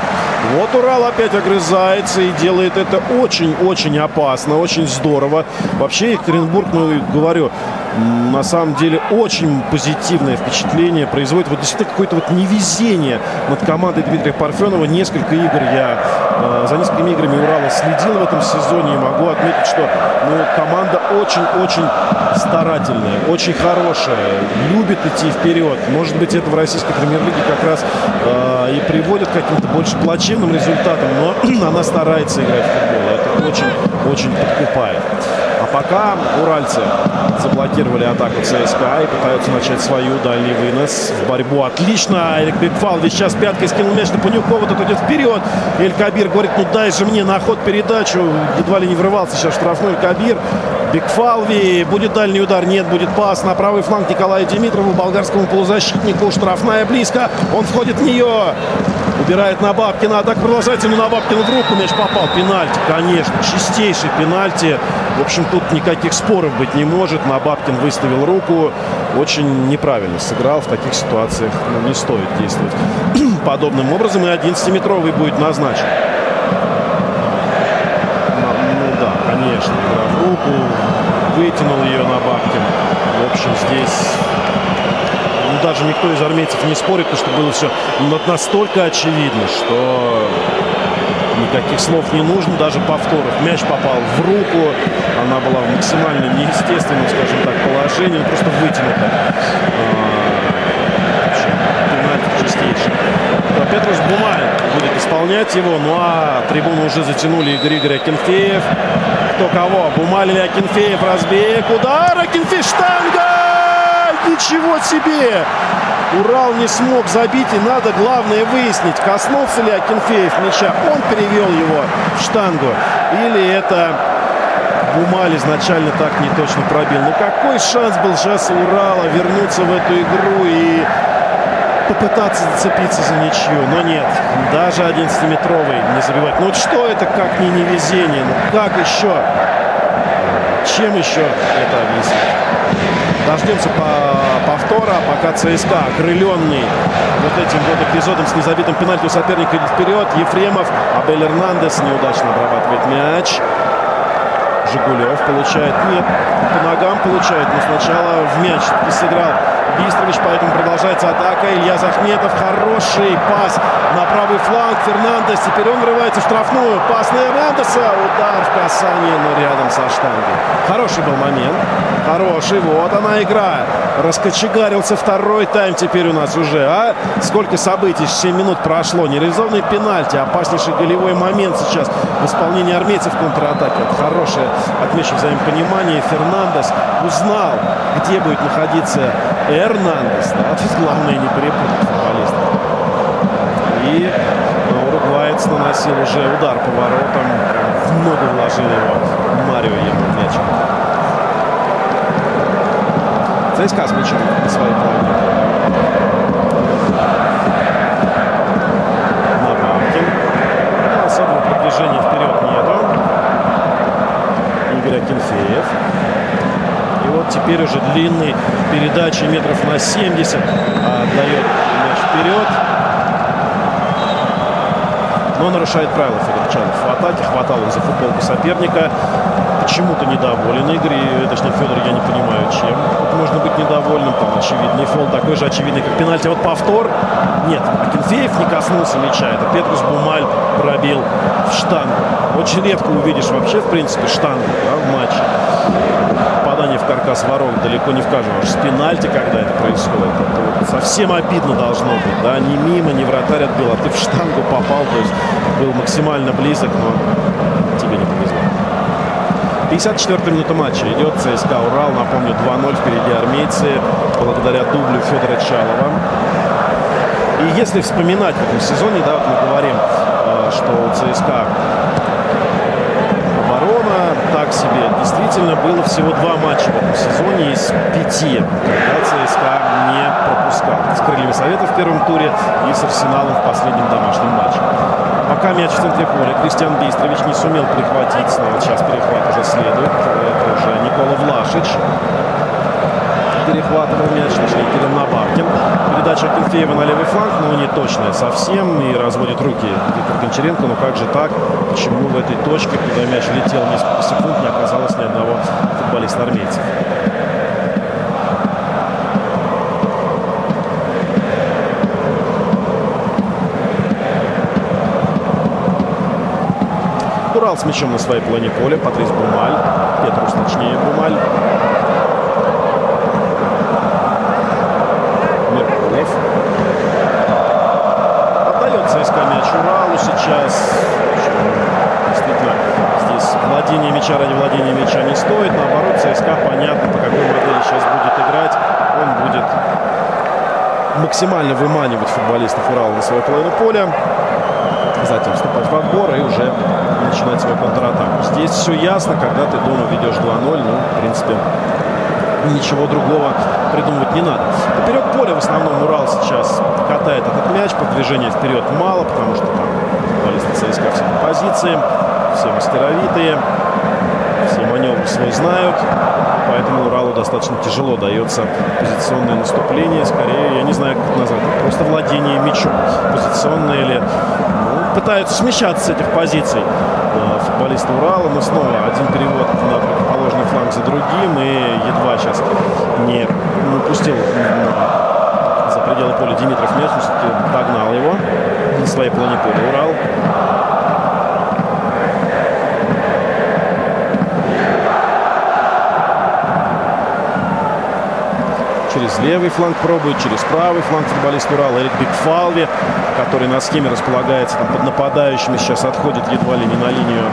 Вот Урал опять огрызается и делает это очень-очень опасно. Очень здорово. Вообще Екатеринбург, ну, говорю, на самом деле очень позитивное впечатление производит. Вот действительно какое-то вот невезение над командой Дмитрия Парфенова. Несколько игр я за несколькими играми Урала следил в этом сезоне и могу отметить, что ну, команда очень-очень старательная, очень хорошая, любит идти вперед. Может быть, это в российской премьер-лиге как раз э, и приводит к каким-то больше плачевным результатам, но <clears throat> она старается играть в футбол. Это очень-очень подкупает. А пока уральцы заблокировали атаку ЦСКА и пытаются начать свою дальний вынос в борьбу. Отлично. Эрик Бекфалви сейчас пяткой скинул мяч на Панюкова. Тот идет вперед. Эль Кабир говорит, ну дай же мне на ход передачу. Едва ли не врывался сейчас штрафной Кабир. Бекфалви. Будет дальний удар. Нет, будет пас на правый фланг Николая Димитрову, болгарскому полузащитнику. Штрафная близко. Он входит в нее. Убирает на Бабкина. Атака продолжается, но на Бабкина в руку мяч попал. Пенальти, конечно. Чистейший пенальти. В общем, тут никаких споров быть не может. На Бабкин выставил руку. Очень неправильно сыграл. В таких ситуациях ну, не стоит действовать <clears throat> подобным образом. И 11-метровый будет назначен. Ну да, конечно. Игра в руку. Вытянул ее на Бабкин. В общем, здесь ну, даже никто из армейцев не спорит, потому что было все настолько очевидно, что никаких слов не нужно, даже повторов. Мяч попал в руку, она была в максимально неестественном, скажем так, положении, просто вытянута. Пенальти чистейший. Петрус Бумай будет исполнять его, ну а трибуну уже затянули Игорь Игорь Акинфеев. Кто кого? Бумаль или Акинфеев? Разбег, удар, Акинфеев, штанга! Ничего себе! Урал не смог забить, и надо, главное, выяснить, коснулся ли Акинфеев мяча. Он перевел его в штангу. Или это Бумаль изначально так не точно пробил. Ну какой шанс был сейчас у Урала вернуться в эту игру и попытаться зацепиться за ничью. Но нет, даже 11-метровый не забивать. Ну вот что это, как не невезение? Ну как еще? Чем еще это объяснить? Дождемся по повтора, пока ЦСКА, окрыленный вот этим вот эпизодом с незабитым пенальти у соперника идет вперед. Ефремов, Абель Эрнандес неудачно обрабатывает мяч. Жигулев получает, нет, по ногам получает, но сначала в мяч сыграл Бистрович, поэтому продолжается атака. Илья Захметов, хороший пас на правый фланг. Фернандес, теперь он врывается в штрафную. Пас на Эрнандеса, удар в касание, но рядом со штангой. Хороший был момент, хороший, вот она игра. Раскочегарился второй тайм теперь у нас уже, а? Сколько событий, 7 минут прошло. Нереализованный пенальти, опаснейший голевой момент сейчас в исполнении армейцев в контратаке. Это хорошее, отмечу взаимопонимание. Фернандес узнал, где будет находиться Эрнандес. Да? Тут главное не перепутать футболиста. И уругваец наносил уже удар по воротам. В ногу вложил его Марио ему мяч. ЦСКА с мячом на своей половине. Набавкин. Ну, особого продвижения вперед нету. Игорь Акинфеев. И вот теперь уже длинный передачи метров на 70 отдает мяч вперед. Но нарушает правила Федор Чалов. В атаке хватал он за футболку соперника. Почему-то недоволен Игорь. И, точнее, Федор, я не понимаю, чем. Тут можно быть недовольным. Там, очевидный фол, такой же очевидный, как пенальти. Вот повтор. Нет, Акинфеев не коснулся мяча. Это Петрус Бумаль пробил в штангу. Очень редко увидишь вообще, в принципе, штангу да, в матче. Попадание в каркас ворот далеко не в каждом. Аж с пенальти, когда это происходит. Это вот совсем обидно должно быть. Да? Не мимо, не вратарь отбил, а ты в штангу попал. То есть был максимально близок, но тебе не повезло. 54 минута матча. Идет ЦСКА Урал. Напомню, 2-0 впереди армейцы. Благодаря дублю Федора Чалова. И если вспоминать в этом сезоне, да, вот мы говорим, э, что у ЦСКА себе. Действительно, было всего два матча в этом сезоне из пяти, когда ЦСКА не пропускал. С Крыльями Совета в первом туре и с Арсеналом в последнем домашнем матче. Пока мяч в центре поля. Кристиан Бейстрович не сумел прихватить. Но сейчас перехват уже следует. Это уже Никола Влашич перехватывал мяч, точнее, Кирилл Набавкин. Передача Кенфеева на левый фланг, но не точная совсем, и разводит руки Виктор Гончаренко. Но как же так? Почему в этой точке, куда мяч летел несколько секунд, не оказалось ни одного футболиста армейцев? Урал с мячом на своей половине поля. Патрис Бумаль. Петрус, точнее, Бумаль. Меркулов. Отдает ЦСКА мяч Уралу сейчас. Действительно, здесь владение мяча ради владения мяча не стоит. Наоборот, ЦСКА понятно, по какой модели сейчас будет играть. Он будет максимально выманивать футболистов Урала на свою половину поля затем вступать в отбор и уже начинать свою контратаку. Здесь все ясно, когда ты дома ведешь 2-0, ну, в принципе, ничего другого придумывать не надо. Поперек поля в основном Урал сейчас катает этот мяч, продвижения вперед мало, потому что там ЦСКА все на позиции, все мастеровитые, все маневры свой знают, поэтому Уралу достаточно тяжело дается позиционное наступление, скорее, я не знаю, как это назвать, просто владение мячом, позиционное или ну, пытаются смещаться с этих позиций. Футболисты Урала, но снова один перевод на противоположный фланг за другим, и едва сейчас не упустил за пределы поля Димитров мяч, догнал его на своей половине поля Урал. Через левый фланг пробует, через правый фланг футболист Урала Эрик Бигфалви, который на схеме располагается там, под нападающими, сейчас отходит едва ли не на линию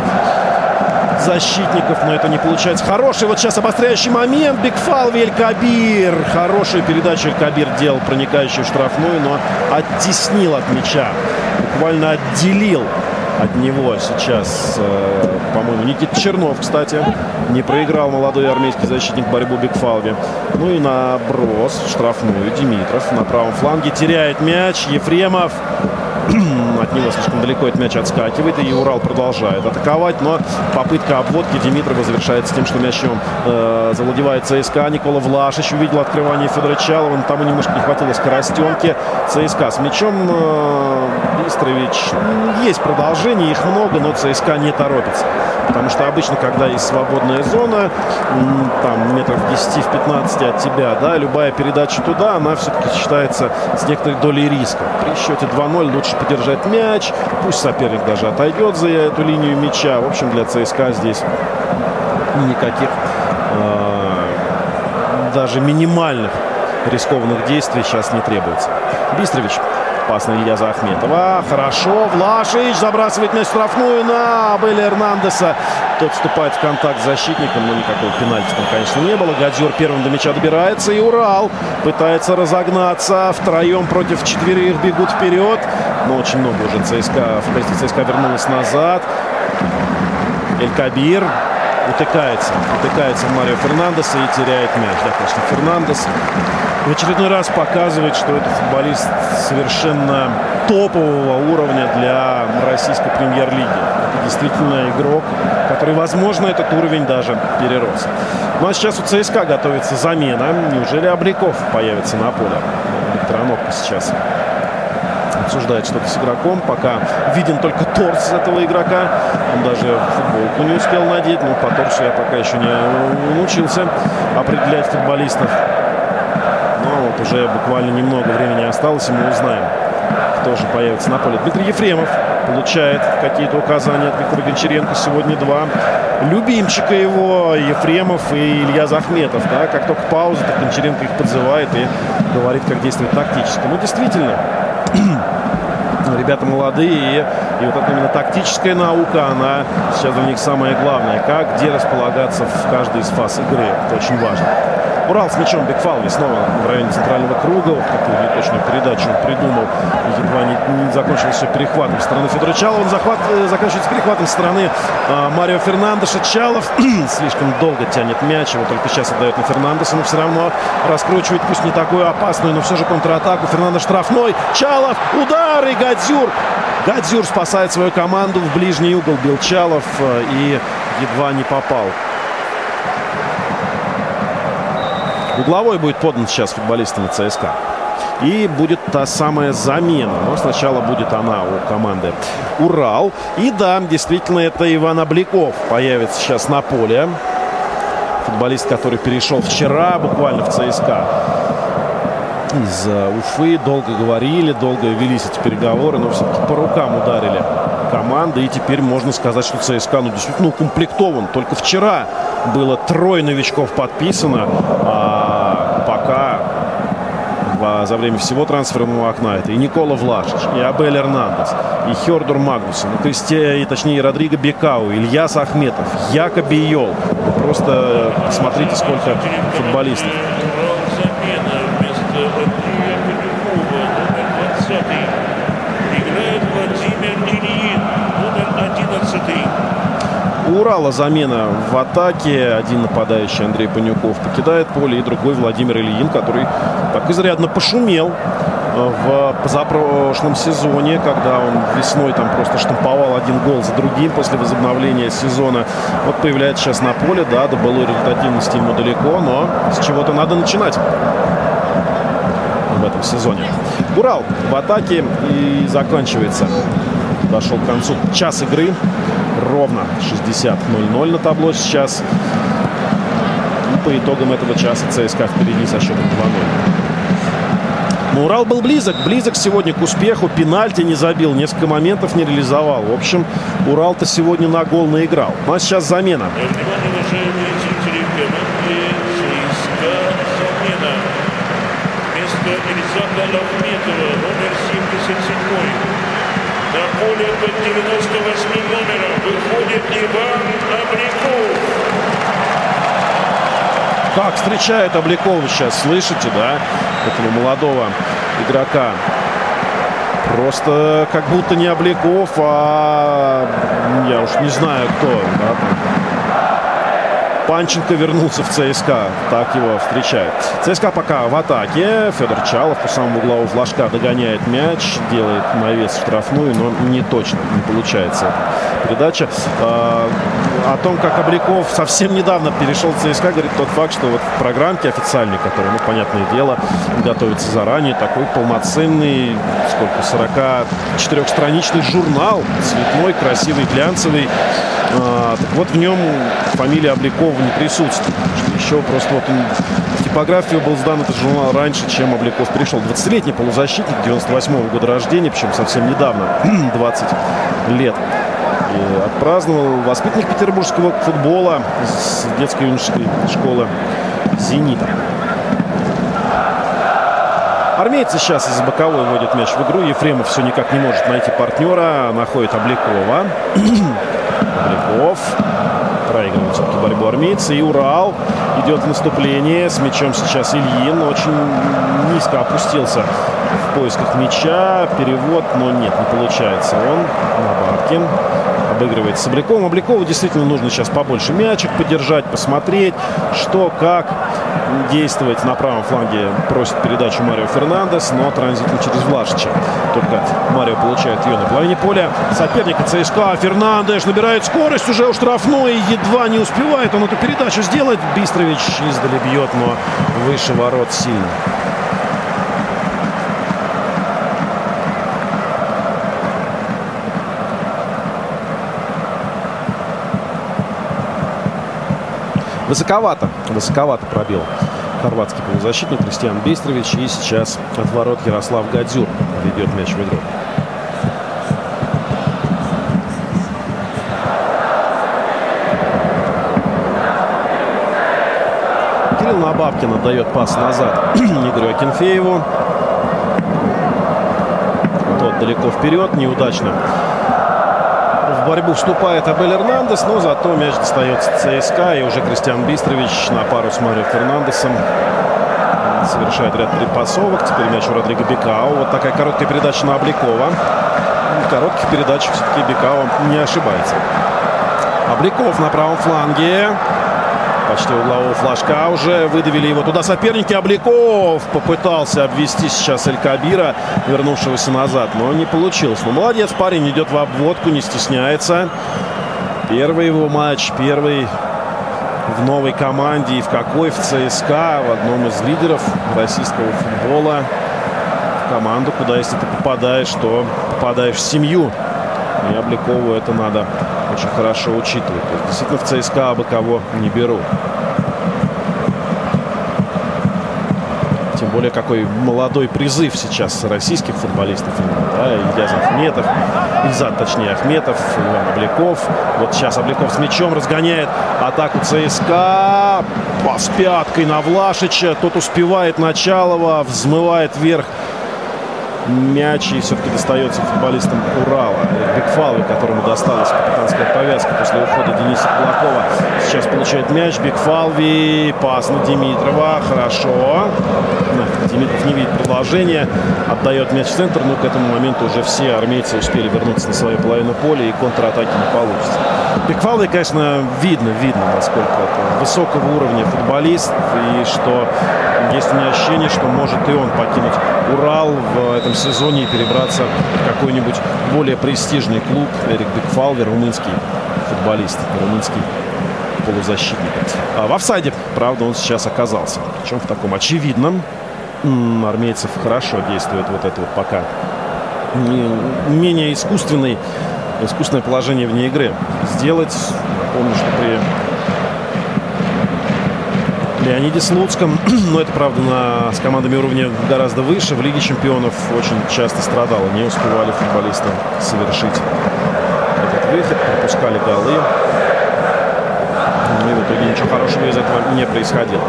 защитников, но это не получается. Хороший вот сейчас обостряющий момент. Бигфалви Эль Кабир. Хорошую передачу Эль Кабир делал, проникающую в штрафную, но оттеснил от мяча. Буквально отделил от него сейчас, э, по-моему, Никита Чернов, кстати, не проиграл молодой армейский защитник борьбу Бигфалви. Ну и наброс штрафную Димитров на правом фланге теряет мяч. Ефремов <clears throat> от него слишком далеко этот мяч отскакивает, и Урал продолжает атаковать, но попытка обводки Димитрова завершается тем, что мячом э, завладевает ЦСКА. Никола Влашич увидел открывание Федора Чалова, но тому немножко не хватило скоростенки. ЦСКА с мячом э, Бистрович. Есть продолжение, их много, но ЦСКА не торопится. Потому что обычно, когда есть свободная зона, там метров 10 в 15 от тебя, да, любая передача туда, она все-таки считается с некоторой долей риска. При счете 2-0 лучше подержать мяч, пусть соперник даже отойдет за эту линию мяча. В общем, для ЦСКА здесь никаких э, даже минимальных рискованных действий сейчас не требуется. Бистрович опасно Илья Захметова. Хорошо. Влашич забрасывает мяч штрафную на Абеля Эрнандеса. Тот вступает в контакт с защитником, но никакого пенальти там, конечно, не было. Гадзюр первым до мяча добирается. И Урал пытается разогнаться. Втроем против четверых бегут вперед. Но очень много уже ЦСКА, футболисты ЦСКА вернулась назад. Эль Кабир утыкается. Утыкается Марио Фернандеса и теряет мяч. Да, конечно, Фернандес в очередной раз показывает, что это футболист совершенно топового уровня для российской премьер-лиги. Это действительно игрок, который, возможно, этот уровень даже перерос. Ну а сейчас у ЦСКА готовится замена. Неужели Абриков появится на поле? Электроногка сейчас обсуждает что-то с игроком. Пока виден только торс этого игрока. Он даже футболку не успел надеть. Ну, по торсу я пока еще не научился определять футболистов. Но Вот уже буквально немного времени осталось, и мы узнаем, кто же появится на поле. Дмитрий Ефремов получает какие-то указания от Виктора Гончаренко. Сегодня два любимчика его, Ефремов и Илья Захметов. Да? Как только пауза, так Гончаренко их подзывает и говорит, как действовать тактически. Ну, действительно, <clears throat> ребята молодые, и, вот это именно тактическая наука, она сейчас для них самое главное. Как, где располагаться в каждой из фаз игры. Это очень важно. Урал с мячом Бекфалви снова в районе центрального круга. Вот такую неточную передачу придумал. Едва не, не закончилось все перехватом стороны Федора Чалова. Захват, э, заканчивается перехватом стороны э, Марио Фернандеша. Чалов <clears throat> слишком долго тянет мяч. Его только сейчас отдает на Фернандеса, но все равно раскручивает, пусть не такую опасную, но все же контратаку. Фернандеш штрафной. Чалов, удар и Гадзюр. Гадзюр спасает свою команду в ближний угол. Бил Чалов э, и едва не попал. Угловой будет подан сейчас футболистами ЦСКА. И будет та самая замена. Но сначала будет она у команды Урал. И да, действительно, это Иван Обликов появится сейчас на поле. Футболист, который перешел вчера буквально в ЦСКА из Уфы. Долго говорили, долго велись эти переговоры, но все-таки по рукам ударили команды. И теперь можно сказать, что ЦСКА ну, действительно укомплектован. Только вчера было трое новичков подписано. А за время всего трансферного окна это и Никола Влашич, и Абель Эрнандес, и Хердур Магнусон, и, Кристи, и точнее Родриго Бекау, Ильяс Ахметов, Якоби Йол. Просто посмотрите, сколько футболистов. Урала замена в атаке. Один нападающий Андрей Панюков покидает поле, и другой Владимир Ильин, который так изрядно пошумел в позапрошлом сезоне, когда он весной там просто штамповал один гол за другим после возобновления сезона. Вот появляется сейчас на поле, да, до былой результативности ему далеко, но с чего-то надо начинать в этом сезоне. Урал в атаке и заканчивается. Дошел к концу час игры. Ровно 60-0-0 на табло сейчас. И по итогам этого часа ЦСКА впереди со счетом 2-0. Но Урал был близок, близок сегодня к успеху. Пенальти не забил, несколько моментов не реализовал. В общем, Урал-то сегодня на гол наиграл. Ну а сейчас замена. Александра Лахметова, номер 77. Поле под 98 номером выходит Иван Обликов. Как встречает Обликова сейчас, слышите, да? Этого молодого игрока. Просто как будто не Обликов, а я уж не знаю кто. Да, Панченко вернулся в ЦСКА. Так его встречают. ЦСКА пока в атаке. Федор Чалов по самому углу флажка догоняет мяч. Делает навес в штрафную, но не точно. Не получается передача. О том, как Обликов совсем недавно перешел в ЦСКА, говорит тот факт, что вот в программке официальной, которая, ну, понятное дело, готовится заранее, такой полноценный, сколько, 44-страничный журнал, цветной, красивый, глянцевый. А, так вот в нем фамилия Обликова не присутствует. Еще просто вот он, типографию был сдан этот журнал раньше, чем Обликов пришел. 20-летний полузащитник, 98 -го года рождения, причем совсем недавно, <clears throat> 20 лет. И отпраздновал воспитанник петербургского футбола с детской юношеской школы «Зенита». Армейцы сейчас из боковой вводят мяч в игру. Ефремов все никак не может найти партнера. Находит Обликова. <clears throat> Обликов. Проигрывает все-таки борьбу армейцы. И Урал идет в наступление. С мячом сейчас Ильин. Очень низко опустился поисках мяча. Перевод, но нет, не получается. Он на Бабкин обыгрывает с Обляковым. Облякову действительно нужно сейчас побольше мячик подержать, посмотреть, что, как действовать на правом фланге. Просит передачу Марио Фернандес, но транзитом через Влашича. Только Марио получает ее на половине поля. Соперника ЦСКА Фернандеш набирает скорость уже у штрафной. Едва не успевает он эту передачу сделать. Бистрович издали бьет, но выше ворот сильно. Высоковато. Высоковато пробил хорватский полузащитник Кристиан Бестрович. И сейчас от ворот Ярослав Гадзюр ведет мяч в игру. Кирилл Набабкин отдает пас назад <clears throat> Игорю Акинфееву. Тот далеко вперед, неудачно. Борьбу вступает Абель Эрнандес, но зато мяч достается ЦСКА. И уже Кристиан Бистрович на пару с Марио Фернандесом совершает ряд перепасовок. Теперь мяч у Родриго Бекао. Вот такая короткая передача на Обликова. В коротких передачах все-таки Бекао не ошибается. Обликов на правом фланге. Почти углового флажка уже. Выдавили его туда соперники. Обликов попытался обвести сейчас Эль Кабира, вернувшегося назад. Но не получилось. Но молодец парень. Идет в обводку, не стесняется. Первый его матч. Первый в новой команде. И в какой? В ЦСКА. В одном из лидеров российского футбола. В команду, куда если ты попадаешь, то попадаешь в семью. И Обликову это надо очень хорошо учитывать. То есть, действительно в ЦСКА абы кого не берут. Тем более какой молодой призыв сейчас российских футболистов. Да, Ильяз Ахметов, Ильзат, точнее, Ахметов, Иван Обликов. Вот сейчас Обликов с мячом разгоняет атаку ЦСКА. Пас пяткой на Влашича. Тот успевает Началова, взмывает вверх мяч и все-таки достается футболистам Урала. Бекфалви, которому досталась капитанская повязка после ухода Дениса Кулакова. Сейчас получает мяч. Бекфалви. Пас на Димитрова. Хорошо. Димитров не видит продолжения. Отдает мяч в центр. Но к этому моменту уже все армейцы успели вернуться на свою половину поля. И контратаки не получится. Бекфалви, конечно, видно, видно, насколько это высокого уровня футболист. И что есть у меня ощущение, что может и он покинуть Урал в этом сезоне и перебраться в какой-нибудь более престижный клуб. Эрик Бекфалвер, румынский футболист, румынский полузащитник. А в офсайде, правда, он сейчас оказался. Причем в таком очевидном. Армейцев хорошо действует вот это вот пока менее искусственный искусственное положение вне игры сделать. Помню, что при Леониде Слуцком. <clears throat> Но это, правда, на, с командами уровня гораздо выше. В Лиге чемпионов очень часто страдало. Не успевали футболисты совершить этот выход. Пропускали голы. Ну и в итоге ничего хорошего из этого не происходило.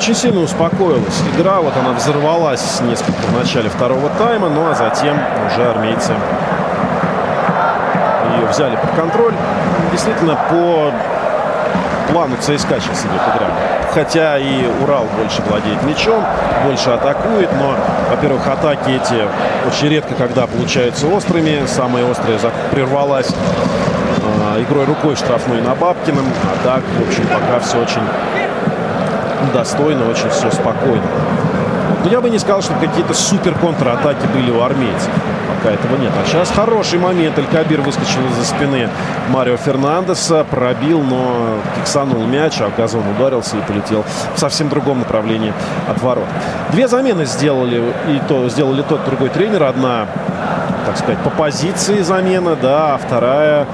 Очень сильно успокоилась игра. Вот она взорвалась несколько в начале второго тайма, ну а затем уже армейцы ее взяли под контроль. Действительно, по плану ЦСКА сейчас идет игра. Хотя и Урал больше владеет мячом, больше атакует, но, во-первых, атаки эти очень редко когда получаются острыми. Самая острая прервалась э, игрой рукой штрафной на Бабкиным. А так, в общем, пока все очень достойно, очень все спокойно. Но я бы не сказал, что какие-то супер контратаки были у армейцев. Пока этого нет. А сейчас хороший момент. Элькабир выскочил из-за спины Марио Фернандеса. Пробил, но киксанул мяч, а газон ударился и полетел в совсем другом направлении от ворот. Две замены сделали, и то, сделали тот другой тренер. Одна, так сказать, по позиции замена, да, а вторая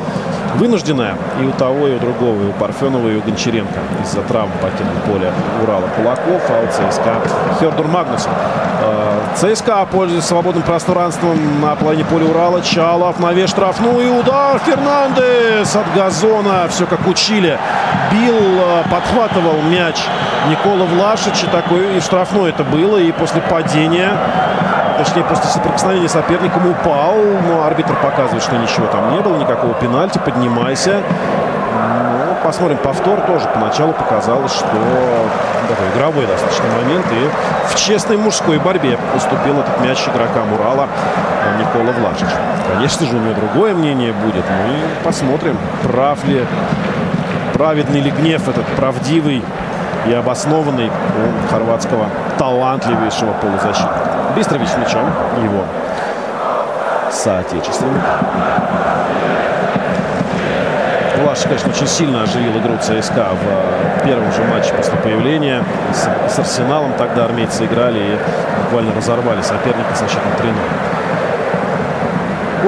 вынужденная и у того, и у другого, и у Парфенова, и у Гончаренко из-за травм покинул поле Урала Кулаков, а у ЦСКА Хердур Магнусов. Э, ЦСКА пользуется свободным пространством на половине поля Урала. Чалов на вес штрафную. Удар Фернандес от газона. Все как учили. Бил, э, подхватывал мяч Никола Влашич. И такой и штрафной это было. И после падения точнее, после соприкосновения соперником упал, но арбитр показывает, что ничего там не было, никакого пенальти, поднимайся. Ну, посмотрим повтор тоже. Поначалу показалось, что такой игровой достаточно момент. И в честной мужской борьбе уступил этот мяч игрокам Урала Никола Влашич. Конечно же, у него другое мнение будет. Ну посмотрим, прав ли, праведный ли гнев этот правдивый и обоснованный у хорватского талантливейшего полузащитника. Быстрович мячом его соотечественник. Влаш, конечно, очень сильно оживил игру ЦСКА в э, первом же матче после появления. С, с Арсеналом тогда армейцы играли и буквально разорвали соперника со счетом 3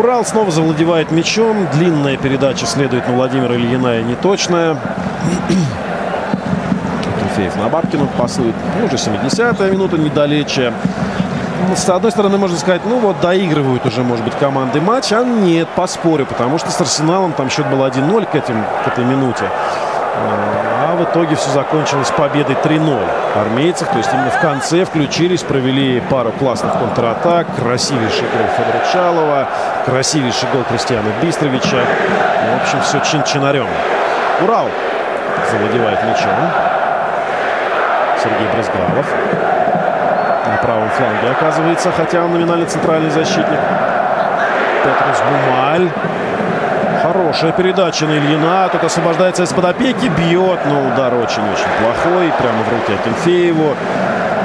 Урал снова завладевает мячом. Длинная передача следует на Владимира Ильина и неточная. Тимофеев на Бабкину пасует. Ну, уже 70-я минута, недалече. С одной стороны, можно сказать, ну вот доигрывают уже, может быть, команды матч, а нет, поспорю, потому что с Арсеналом там счет был 1-0 к, этим, к этой минуте. А в итоге все закончилось победой 3-0 армейцев. То есть именно в конце включились, провели пару классных контратак. Красивейший гол Федора Чалова, красивейший гол Кристиана Бистровича. В общем, все чин-чинарем. Урал завладевает мячом. Сергей Брызгалов. Правом фланге оказывается, хотя он номинально центральный защитник. Петрус Бумаль. Хорошая передача на Ильина. Тут освобождается из-под опеки. Бьет, но удар очень-очень плохой. Прямо в руки Акинфееву.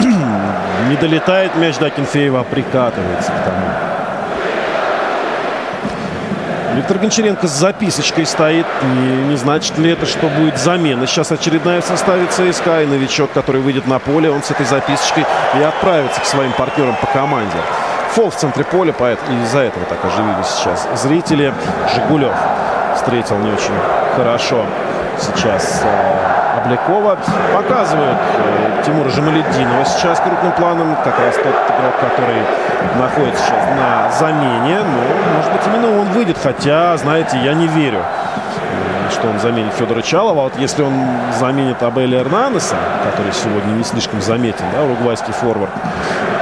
<clears throat> Не долетает мяч до Акинфеева, а прикатывается к тому. Виктор Гончаренко с записочкой стоит. Не, не значит ли это, что будет замена? Сейчас очередная в составе ЦСКА. И новичок, который выйдет на поле, он с этой записочкой и отправится к своим партнерам по команде. Фол в центре поля, поэтому из-за этого так оживились сейчас зрители. Жигулев встретил не очень хорошо сейчас э, Облякова. Показывают э, Тимура Жамаледдинова сейчас крупным планом. Как раз тот игрок, который находится сейчас на замене. Ну, может быть, именно он выйдет. Хотя, знаете, я не верю что он заменит Федора Чалова. А вот если он заменит Абеля Эрнанеса, который сегодня не слишком заметен, да, уругвайский форвард,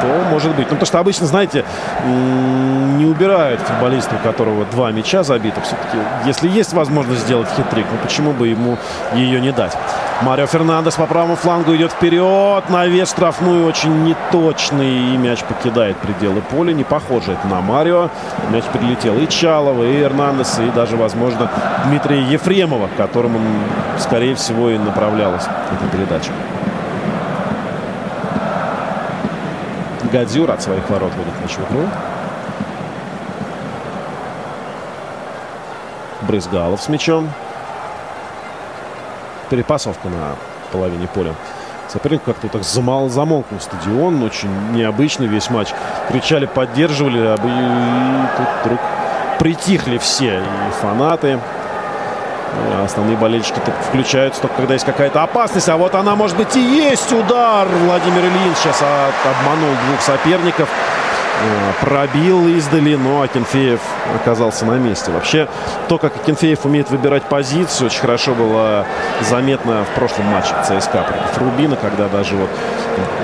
то может быть. Ну, потому что обычно, знаете, не убирают футболиста, у которого два мяча забито. Все-таки, если есть возможность сделать хитрик, ну почему бы ему ее не дать? Марио Фернандес по правому флангу идет вперед. Навес штрафную очень неточный. И мяч покидает пределы поля. Не похоже это на Марио. Мяч прилетел и Чалова, и Эрнандеса, и даже, возможно, Дмитрия Ефремова, к которому, скорее всего, и направлялась эта передача. Гадзюр от своих ворот будет в игру. Брызгалов с мячом перепасовка на половине поля. Соперник как-то так замал, замолкнул стадион. Очень необычный весь матч. Кричали, поддерживали. А тут вдруг притихли все. И фанаты. И основные болельщики включаются только когда есть какая-то опасность. А вот она, может быть, и есть удар. Владимир Ильин сейчас обманул двух соперников. Э, пробил издали, но Акинфеев оказался на месте. Вообще, то, как Акинфеев умеет выбирать позицию, очень хорошо было заметно в прошлом матче ЦСКА против Рубина, когда даже вот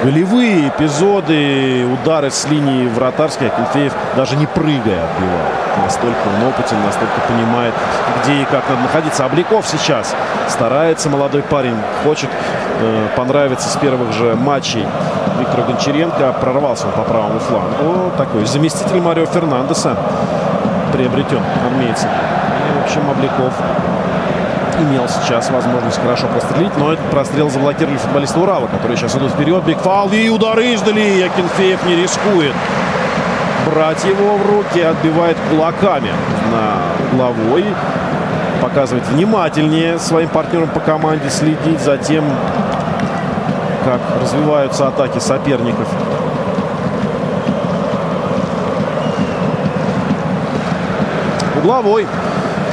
голевые эпизоды, удары с линии вратарской Акинфеев даже не прыгая отбивал. Настолько он опытен, настолько понимает, где и как надо находиться. Обликов сейчас старается, молодой парень, хочет э, понравиться с первых же матчей Виктора Гончаренко. Прорвался он по правому флангу. Такой заместитель Марио Фернандеса приобретен армейцем. И, в общем, Обликов имел сейчас возможность хорошо прострелить, но этот прострел заблокировали футболисты Урала, которые сейчас идут вперед. Бигфал и удары издали. Якинфеев не рискует брать его в руки, отбивает кулаками на угловой. Показывает внимательнее своим партнерам по команде, следить за тем, как развиваются атаки соперников. Угловой.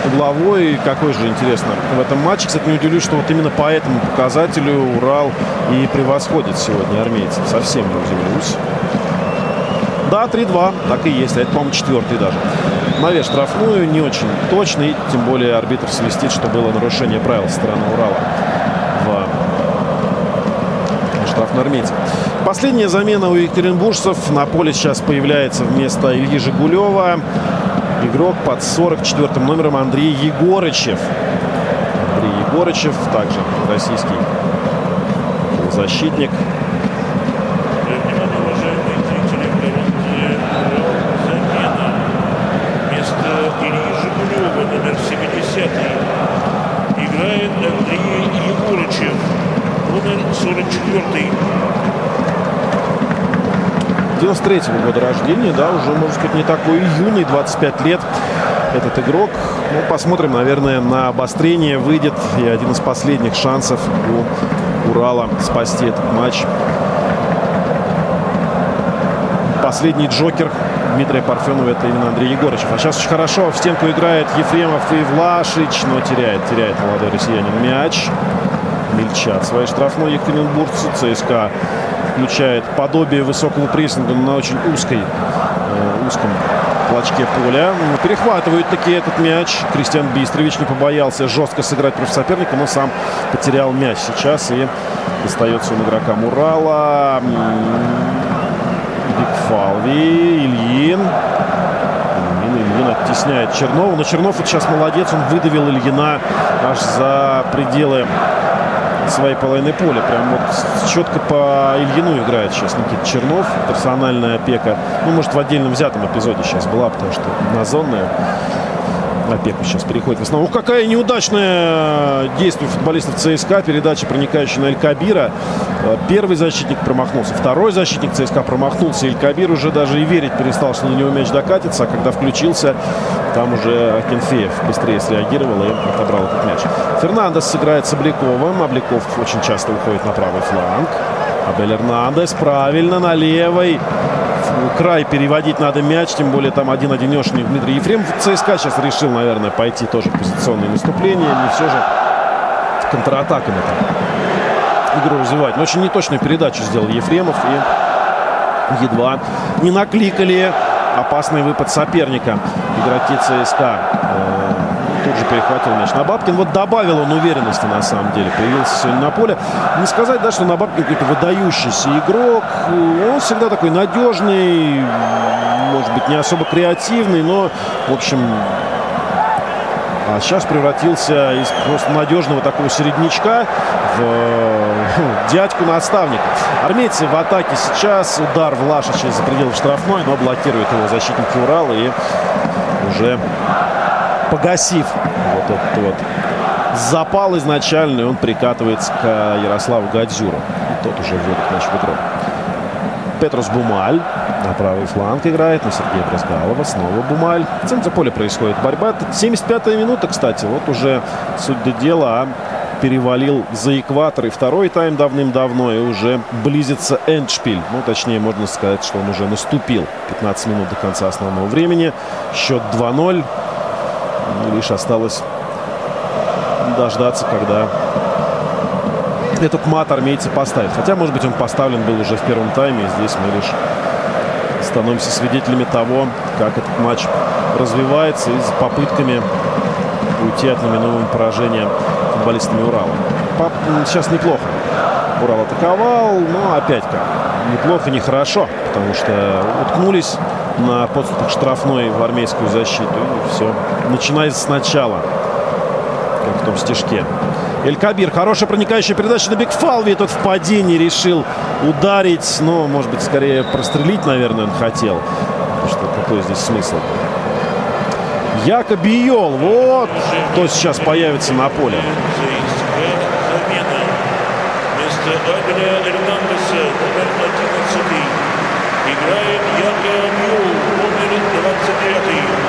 Угловой. Какой же интересно в этом матче. Кстати, не удивлюсь, что вот именно по этому показателю Урал и превосходит сегодня армейцев. Совсем не удивлюсь. Да, 3-2. Так и есть. А это, по-моему, четвертый даже. Навес штрафную не очень точный. Тем более арбитр свистит, что было нарушение правил стороны Урала штрафной армейцев. Последняя замена у екатеринбуржцев. На поле сейчас появляется вместо Ильи Жигулева игрок под 44 номером Андрей Егорычев. Андрей Егорычев, также российский защитник. номер 70 играет Андрей Егорычев, номер 44 93-го года рождения, да, уже, можно сказать, не такой юный, 25 лет этот игрок. Ну, посмотрим, наверное, на обострение выйдет и один из последних шансов у Урала спасти этот матч. Последний Джокер Дмитрия Парфенова это именно Андрей Егорычев. А сейчас очень хорошо в стенку играет Ефремов и Влашич, но теряет, теряет молодой россиянин мяч. Мельчат своей штрафной Екатеринбургцы. ЦСКА включает подобие высокого прессинга на очень узкой, э, узком клочке поля. Перехватывают таки этот мяч. Кристиан Бистрович не побоялся жестко сыграть против соперника, но сам потерял мяч сейчас и достается он игрокам Урала. Бигфалви. Ильин, Ильин оттесняет Чернова. Но Чернов вот сейчас молодец. Он выдавил Ильина аж за пределы своей половины поля. Прям вот четко по Ильину играет сейчас Никита Чернов. Персональная опека. Ну, может, в отдельном взятом эпизоде сейчас была, потому что на зонная опеку сейчас переходит в основном. Ух, какая неудачное действие футболистов ЦСКА. Передача, проникающая на Эль-Кабира. Первый защитник промахнулся. Второй защитник ЦСКА промахнулся. Эль-Кабир уже даже и верить перестал, что на него мяч докатится. А когда включился, там уже Акинфеев быстрее среагировал и отобрал этот мяч. Фернандес сыграет с Обляковым. Обляков очень часто уходит на правый фланг. Абель Эрнандес правильно на левой край переводить надо мяч, тем более там один-одинешный Дмитрий Ефремов. ЦСКА сейчас решил, наверное, пойти тоже в позиционное наступление, не все же контратаками там игру развивать. Но очень неточную передачу сделал Ефремов и едва не накликали опасный выпад соперника игроки ЦСКА. Тут же перехватил мяч. Набабкин вот добавил он уверенности на самом деле. Появился сегодня на поле. Не сказать, да, что Набабкин какой-то выдающийся игрок. Он всегда такой надежный, может быть, не особо креативный, но, в общем, а сейчас превратился из просто надежного такого середнячка в ну, <laughs> дядьку наставника. Армейцы в атаке сейчас. Удар Влашича за пределы штрафной, но блокирует его защитники Урала и уже погасив вот этот вот запал изначальный, он прикатывается к Ярославу Гадзюру. И тот уже вводит мяч в игру. Петрус Бумаль на правый фланг играет на Сергея Бразгалова. Снова Бумаль. В центре поля происходит борьба. 75-я минута, кстати. Вот уже суть дела перевалил за экватор. И второй тайм давным-давно. И уже близится эндшпиль. Ну, точнее, можно сказать, что он уже наступил. 15 минут до конца основного времени. Счет 2-0. Лишь осталось дождаться, когда этот мат армейцы поставят. Хотя, может быть, он поставлен был уже в первом тайме. Здесь мы лишь становимся свидетелями того, как этот матч развивается и с попытками уйти от номинального поражения футболистами Урала. Сейчас неплохо. Урал атаковал, но опять как. Неплохо, нехорошо, потому что уткнулись на подступах штрафной в армейскую защиту. И все. Начинается сначала, как в том стежке. Эль Кабир. Хорошая проникающая передача на Бигфалви. Тот в падении решил ударить. Но, может быть, скорее прострелить, наверное, он хотел. Что какой здесь смысл? Якобиол. Вот кто сейчас появится на поле. Играет Якобиол, номер 29.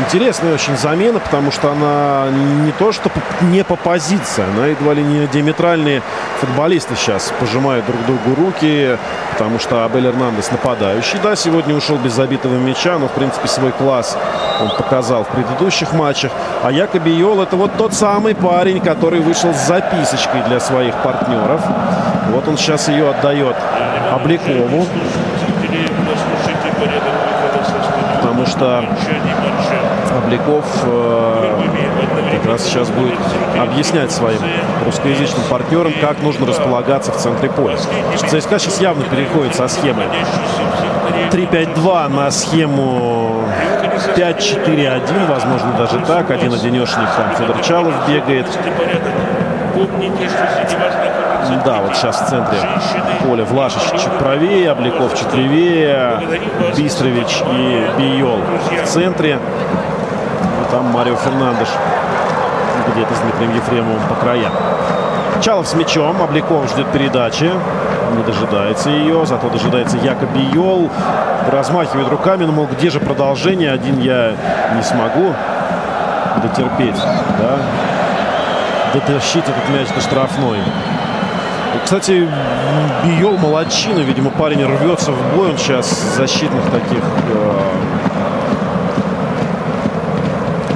Интересная очень замена, потому что она не то, что не по позиции, она едва ли не диаметральные футболисты сейчас пожимают друг другу руки, потому что Абель Эрнандес нападающий. Да, сегодня ушел без забитого мяча, но, в принципе, свой класс он показал в предыдущих матчах. А Якоби Йол это вот тот самый парень, который вышел с записочкой для своих партнеров. Вот он сейчас ее отдает Облякову. Потому что Обликов э, как раз сейчас будет объяснять своим русскоязычным партнерам, как нужно располагаться в центре поля. ЦСКА сейчас явно переходит со схемы 3-5-2 на схему 5-4-1, возможно, даже так. Один одинешник там Федор Чалов бегает. Да, вот сейчас в центре поля Влашич чуть правее, Обликов чуть левее, Бистрович и Биол в центре. Там Марио Фернандеш где-то с Дмитрием Ефремовым по краям. Чалов с мячом. Обликов ждет передачи. Не дожидается ее. Зато дожидается Якоби Йол. Размахивает руками. Но, мол, где же продолжение? Один я не смогу дотерпеть. Да? Дотащить этот мяч до штрафной. Кстати, Биол молодчина, видимо, парень рвется в бой, он сейчас защитных таких э,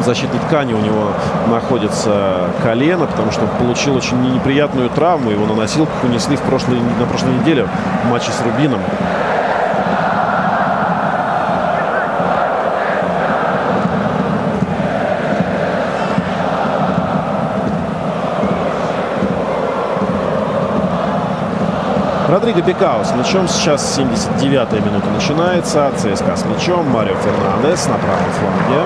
защитной ткани у него находится колено, потому что он получил очень неприятную травму. Его на носилках унесли в прошлой, на прошлой неделе в матче с Рубином. Родриго Бекао с мячом. Сейчас 79-я минута начинается. ЦСКА с мячом. Марио Фернандес на правом фланге.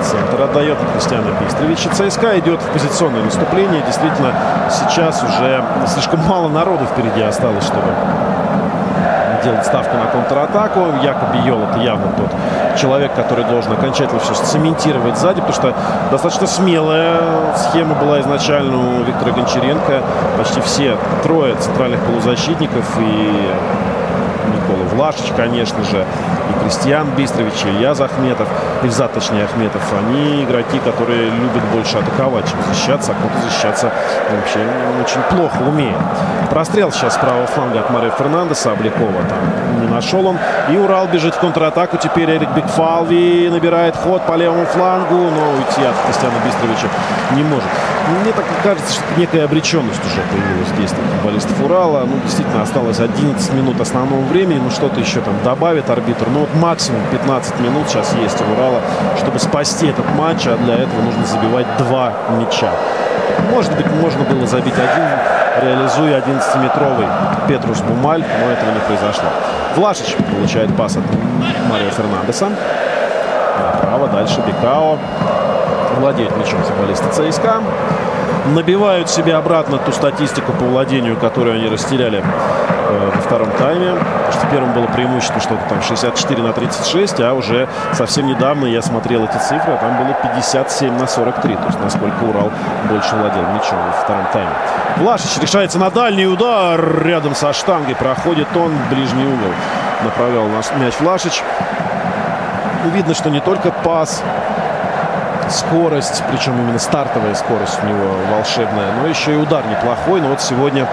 В центр отдает на Кристиана Бистровича. ЦСКА идет в позиционное наступление. Действительно, сейчас уже слишком мало народу впереди осталось, чтобы делать ставку на контратаку. Якоби Йол это явно тот человек, который должен окончательно все цементировать сзади, потому что достаточно смелая схема была изначально у Виктора Гончаренко. Почти все трое центральных полузащитников и Никола Влашич, конечно же, и Кристиан Бистрович, и Илья Захметов, Ильзат, точнее, Ахметов, они игроки, которые любят больше атаковать, чем защищаться, а кто-то защищаться вообще очень плохо умеет. Прострел сейчас с правого фланга от Мария Фернандеса, Обликова там не нашел он. И Урал бежит в контратаку, теперь Эрик Бигфалви набирает ход по левому флангу, но уйти от Кристиана Бистровича не может. Мне так кажется, что некая обреченность уже появилась в действиях футболистов Урала. Ну, действительно, осталось 11 минут основного времени, ну, что-то еще там добавит арбитр. Ну, вот максимум 15 минут сейчас есть у Урала, чтобы спасти этот матч, а для этого нужно забивать два мяча. Может быть, можно было забить один, реализуя 11-метровый Петрус Мумаль, но этого не произошло. Влашич получает пас от Марио Фернандеса. Направо, дальше Бекао. Владеют мячом футболисты ЦСКА. Набивают себе обратно ту статистику по владению, которую они растеряли э, во втором тайме. Потому что в первом было преимущество что-то там 64 на 36, а уже совсем недавно я смотрел эти цифры, а там было 57 на 43. То есть насколько Урал больше владел мячом во втором тайме. Влашич решается на дальний удар. Рядом со штангой проходит он ближний угол. Направлял наш мяч Влашич. Видно, что не только пас, скорость, причем именно стартовая скорость у него волшебная, но еще и удар неплохой. Но вот сегодня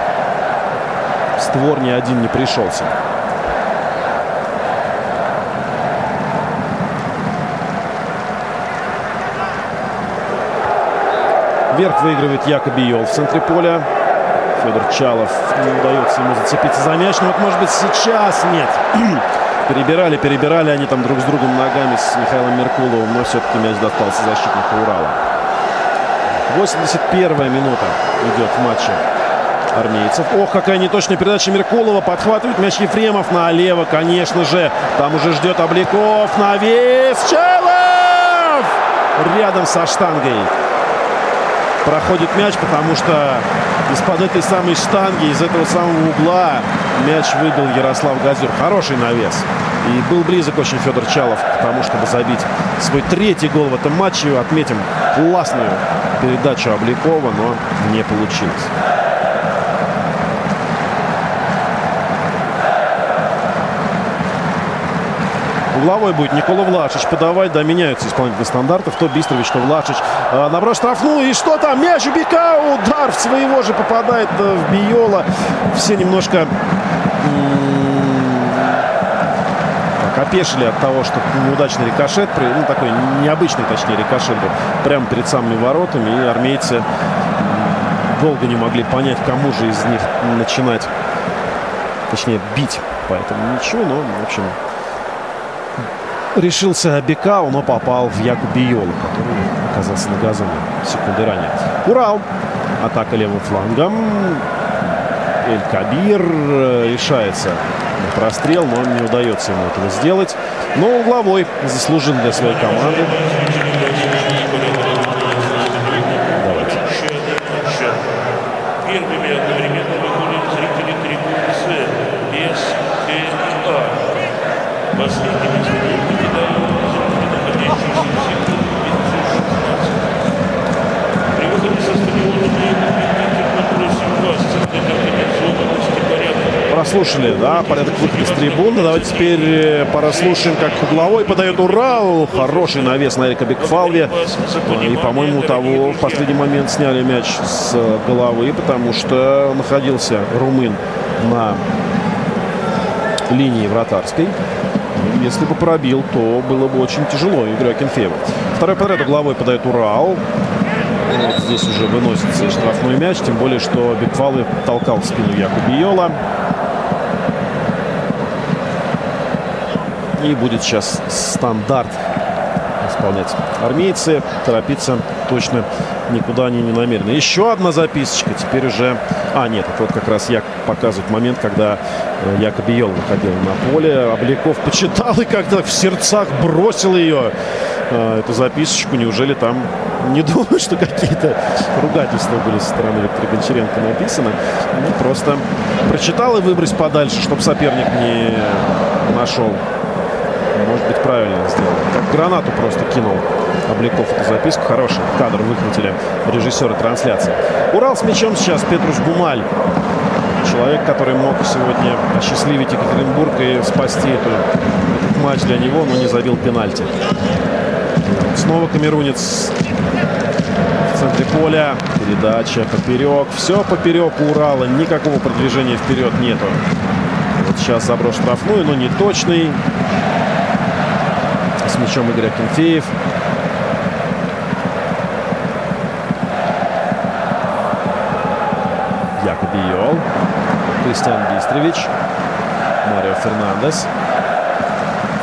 створ ни один не пришелся. Вверх выигрывает Якоби Йол в центре поля. Федор Чалов не удается ему зацепиться за мяч. Но вот может быть сейчас нет. Перебирали, перебирали они там друг с другом ногами с Михаилом Меркуловым, но все-таки мяч достался защитнику Урала. 81 минута идет в матче армейцев. Ох, какая неточная передача Меркулова. Подхватывает мяч Ефремов налево, конечно же. Там уже ждет Обликов. Навес. Чалов! Рядом со штангой. Проходит мяч, потому что из-под этой самой штанги, из этого самого угла мяч выбил Ярослав Газюр. Хороший навес. И был близок очень Федор Чалов к тому, чтобы забить свой третий гол в этом матче. Отметим классную передачу Обликова, но не получилось. Угловой будет Никола Влашич подавать. Да, меняются исполнители стандартов. То Бистрович, то Влашич. А, наброс штрафную. И что там? Мяч у Бека. Удар в своего же попадает э, в Биола. Все немножко опешили от того, что неудачный рикошет, ну такой необычный, точнее, рикошет был прямо перед самыми воротами. И армейцы долго не могли понять, кому же из них начинать, точнее, бить по этому ничего. Но, в общем, решился Бекау, но попал в Якуби Йола, который оказался на газоне секунды ранее. Урал. Атака левым флангом. Эль Кабир решается на прострел, но не удается ему этого сделать. Но угловой заслужил для своей команды. Давайте. Первыми одновременно выходят зрители трибуны С, без КИА. Последними зрители покидают зрители, находящиеся в секторе 516. При выходе со стадиона на Ветер мы просим вас соблюдать организованность и порядок. Послушали, да, порядок выхода с трибуны. Давайте теперь э, послушаем, как угловой подает Урал. Хороший навес на Эрика Бекфалве. И, по-моему, того в последний момент сняли мяч с головы, потому что находился румын на линии вратарской. Если бы пробил, то было бы очень тяжело игру Акинфеева. Второй подряд угловой подает Урал. Здесь уже выносится штрафной мяч, тем более, что Бекфалы толкал в спину Якуби И будет сейчас стандарт исполнять армейцы. Торопиться точно никуда они не намерены. Еще одна записочка. Теперь уже... А, нет, это вот как раз я показывает момент, когда э, Якоби Йол выходил на поле. Обликов почитал и как-то в сердцах бросил ее, э, эту записочку. Неужели там не думаю, что какие-то ругательства были со стороны Виктора Гончаренко написаны. Ну, просто прочитал и выбрось подальше, чтобы соперник не нашел. Может быть, правильно сделал. Как гранату просто кинул Обликов эту записку. Хороший кадр выхватили режиссеры трансляции. Урал с мячом сейчас Петрус Бумаль. Человек, который мог сегодня осчастливить Екатеринбург и спасти эту, этот матч для него, но не забил пенальти. Снова камерунец в центре поля. Передача поперек. Все поперек у Урала. Никакого продвижения вперед нету. Вот сейчас заброс штрафную, но не точный. С мячом Игорь Акинфеев. Якоби Йол. Кристиан Бистревич. Марио Фернандес.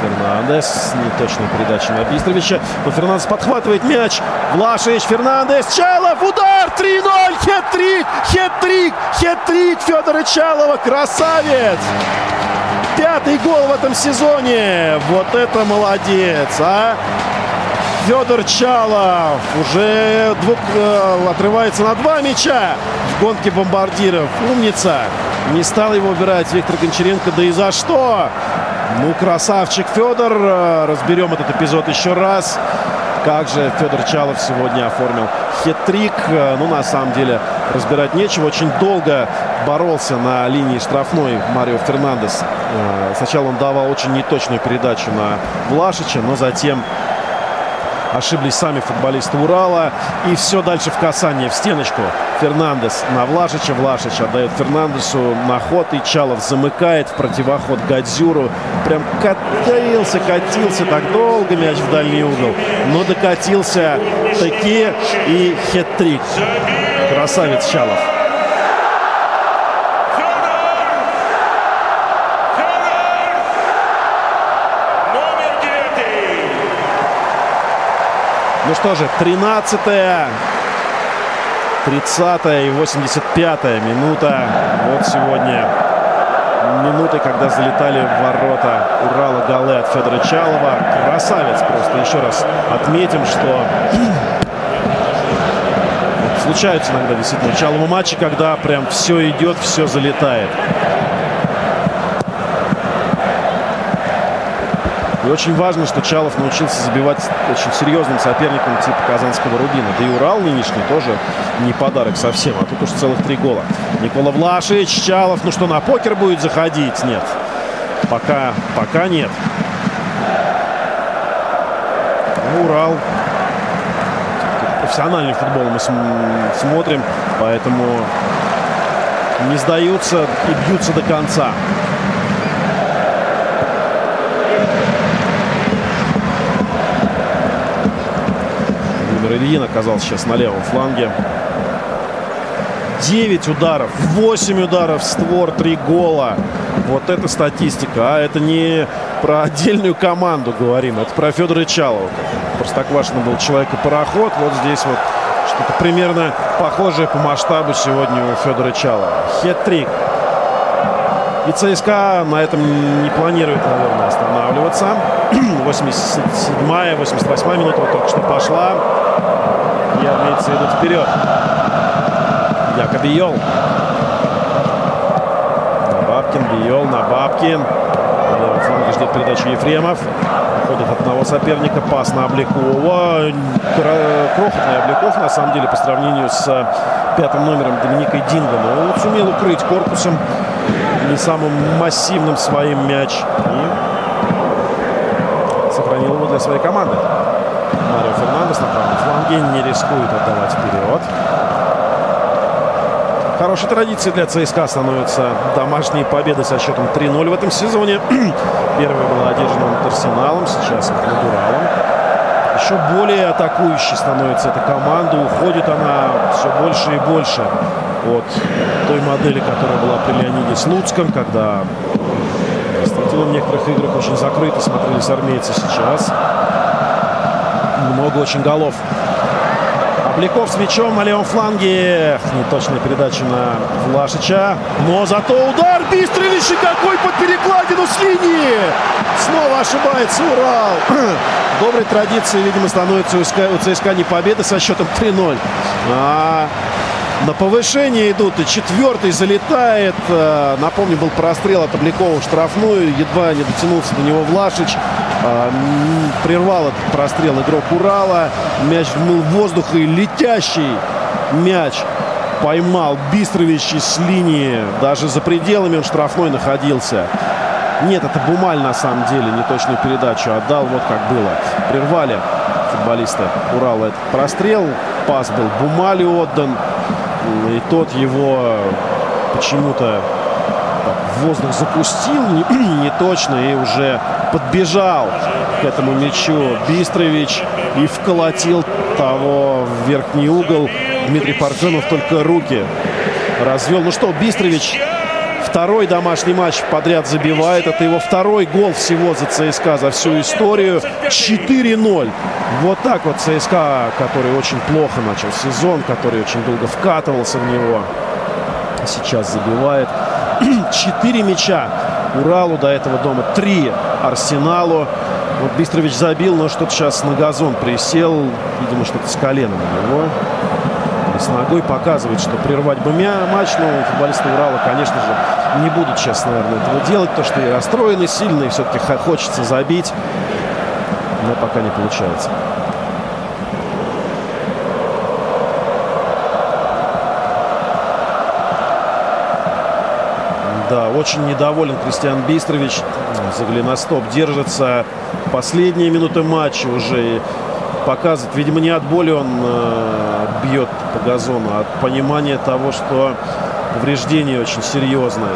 Фернандес. Неточная передача на Бистровича. Но Фернандес подхватывает мяч. Влашич, Фернандес, Чалов, удар, 3-0, хет-трик, хет-трик, хет-трик Федора Чалова, красавец! Пятый гол в этом сезоне. Вот это молодец, а! Федор Чалов уже двух, э, отрывается на два мяча в гонке бомбардиров. Умница. Не стал его убирать Виктор Гончаренко. Да и за что? Ну, красавчик Федор. Э, Разберем этот эпизод еще раз. Как же Федор Чалов сегодня оформил хет-трик. Э, Ну, на самом деле, разбирать нечего. Очень долго боролся на линии штрафной Марио Фернандес. Э, Сначала он давал очень неточную передачу на Влашича, но затем ошиблись сами футболисты Урала. И все дальше в касание, в стеночку. Фернандес на Влашича. Влашич отдает Фернандесу на ход. И Чалов замыкает в противоход Гадзюру. Прям катился, катился так долго мяч в дальний угол. Но докатился таки и хет-трик. Красавец Чалов. Ну что же, 13 30 и 85 минута. Вот сегодня минуты, когда залетали в ворота Урала голы от Федора Чалова. Красавец просто. Еще раз отметим, что случаются иногда действительно Чалова матчи, когда прям все идет, все залетает. И очень важно, что Чалов научился забивать очень серьезным соперникам типа Казанского Рубина. Да и Урал нынешний тоже не подарок совсем, а тут уж целых три гола. Никола Влашич, Чалов, ну что, на покер будет заходить? Нет. Пока, пока нет. Ну, Урал. Профессиональный футбол мы см- смотрим, поэтому не сдаются и бьются до конца. Владимир Ильин оказался сейчас на левом фланге. 9 ударов, 8 ударов в створ, 3 гола. Вот это статистика. А это не про отдельную команду говорим, это про Федора Чалова. Простоквашино был человек и пароход. Вот здесь вот что-то примерно похожее по масштабу сегодня у Федора Чалова. Хет-трик. И ЦСКА на этом не планирует, наверное, останавливаться. <clears throat> 87-я, 88-я минута вот только что пошла. И армейцы идут вперед. Якоби Йол. На Бабкин, Биол, на Бабкин. На ждет передачу Ефремов. Уходит от одного соперника. Пас на Обликова. Крохотный Обликов, на самом деле, по сравнению с э, пятым номером Доминикой Динго. Но он сумел укрыть корпусом не самым массивным своим мяч. И сохранил его для своей команды. Марио Фернандес на фланге не рискует отдавать вперед. Хорошей традицией для ЦСКА становятся домашние победы со счетом 3-0 в этом сезоне. <clears throat> Первая была одержана над Арсеналом, сейчас над Уралом. Еще более атакующей становится эта команда. Уходит она все больше и больше от той модели, которая была при Леониде Слуцком, когда действительно в некоторых играх очень закрыто смотрелись армейцы сейчас. Много очень голов. Обликов с мячом на левом фланге. Неточная передача на Влашича. Но зато удар Бистревич и какой под перекладину с линии. Снова ошибается Урал. <clears throat> Доброй традицией, видимо, становится у ЦСКА, не победа со счетом 3-0. А на повышение идут. И четвертый залетает. А, Напомню, был прострел от Обликова в штрафную. Едва не дотянулся до него Влашич. А, Прервал этот прострел игрок Урала. Мяч взмыл в воздух и летящий мяч поймал Бистрович из линии. Даже за пределами он штрафной находился. Нет, это Бумаль на самом деле неточную передачу отдал. Вот как было. Прервали футболисты Урала этот прострел. Пас был Бумалю отдан. И тот его почему-то в воздух запустил не, <clears throat> не точно и уже подбежал к этому мячу Бистрович и вколотил того в верхний угол. Дмитрий Парфенов только руки развел. Ну что, Бистрович второй домашний матч подряд забивает. Это его второй гол всего за ЦСКА за всю историю. 4-0. Вот так вот ЦСКА, который очень плохо начал сезон, который очень долго вкатывался в него, сейчас забивает. <clears throat> Четыре мяча Уралу до этого дома. Три Арсеналу. Вот Бистрович забил, но что-то сейчас на газон присел. Видимо, что-то с коленом у него. И с ногой показывает, что прервать бы мя- матч, но футболисты Урала, конечно же, не будут сейчас, наверное, этого делать, то что и расстроены сильно, и все-таки хочется забить, но пока не получается. Да, очень недоволен Кристиан Бистрович. За голеностоп держится. Последние минуты матча уже показывает. Видимо, не от боли он э, бьет по газону, а от понимания того, что повреждение очень серьезное.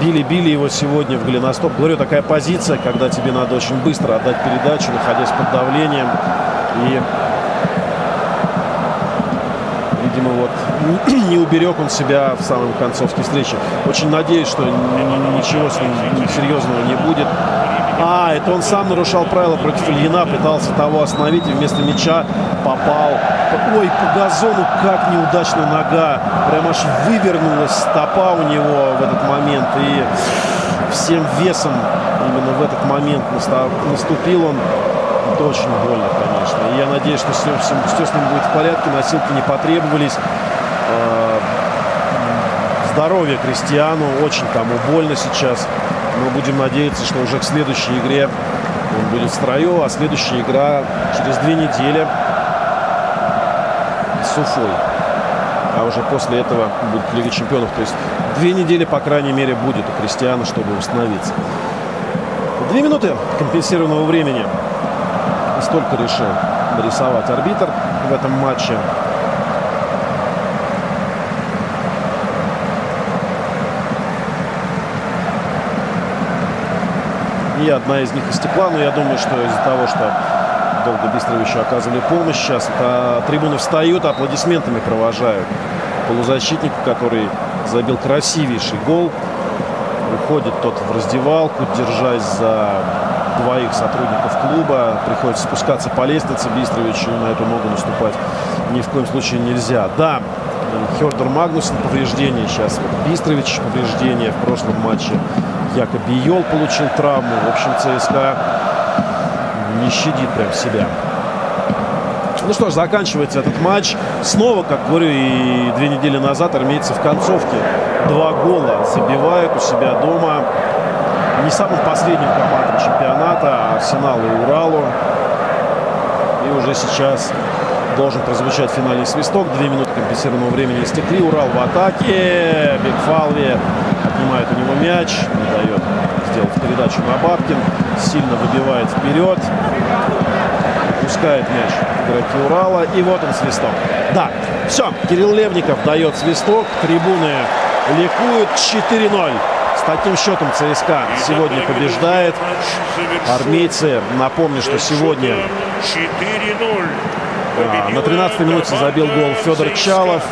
Били-били его сегодня в голеностоп. Говорю, такая позиция, когда тебе надо очень быстро отдать передачу, находясь под давлением. И <clears throat> не уберег он себя в самом концовке встречи. Очень надеюсь, что ничего с ним серьезного не будет. А, это он сам нарушал правила против Ильина, пытался того остановить и вместо мяча попал. Ой, по газону как неудачно нога. Прям аж вывернулась стопа у него в этот момент. И всем весом именно в этот момент наступил он. Это очень больно, конечно. И я надеюсь, что все, все, все с ним будет в порядке, носилки не потребовались. Э, Здоровье Кристиану, очень тому больно сейчас. Мы будем надеяться, что уже к следующей игре он будет в строю, а следующая игра через две недели с Уфой. А уже после этого будет Лига Чемпионов. То есть две недели, по крайней мере, будет у Кристиана, чтобы восстановиться. Две минуты компенсированного времени. Столько решил нарисовать арбитр в этом матче. И одна из них истекла, но я думаю, что из-за того, что долго Бистровичу оказывали помощь, сейчас это трибуны встают, аплодисментами провожают полузащитника, который забил красивейший гол. Уходит тот в раздевалку, держась за двоих сотрудников клуба. Приходится спускаться по лестнице. Бистровичу на эту ногу наступать ни в коем случае нельзя. Да, Хердер Магнусен повреждение сейчас. Бистрович повреждение в прошлом матче. Якоби Йол получил травму. В общем, ЦСКА не щадит прям себя. Ну что ж, заканчивается этот матч. Снова, как говорю, и две недели назад армейцы в концовке два гола забивают у себя дома. Не самым последним командам чемпионата, а Арсеналу и Уралу. И уже сейчас должен прозвучать финальный свисток. Две минуты компенсированного времени истекли. Урал в атаке. Бекфалви отнимает у него мяч, не сделать передачу на Бабкин, сильно выбивает вперед, пускает мяч игроки Урала, и вот он свисток. Да, все, Кирилл Левников дает свисток, трибуны ликуют 4-0. С таким счетом ЦСКА сегодня побеждает. Армейцы, напомню, что сегодня 4-0. а, на 13-й минуте забил гол Федор Чалов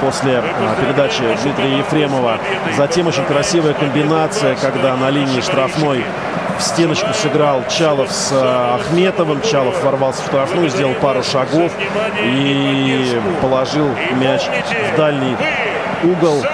после а, передачи Дмитрия Ефремова. Затем очень красивая комбинация, когда на линии штрафной в стеночку сыграл Чалов с а, Ахметовым. Чалов ворвался в штрафную, сделал пару шагов и положил мяч в дальний угол.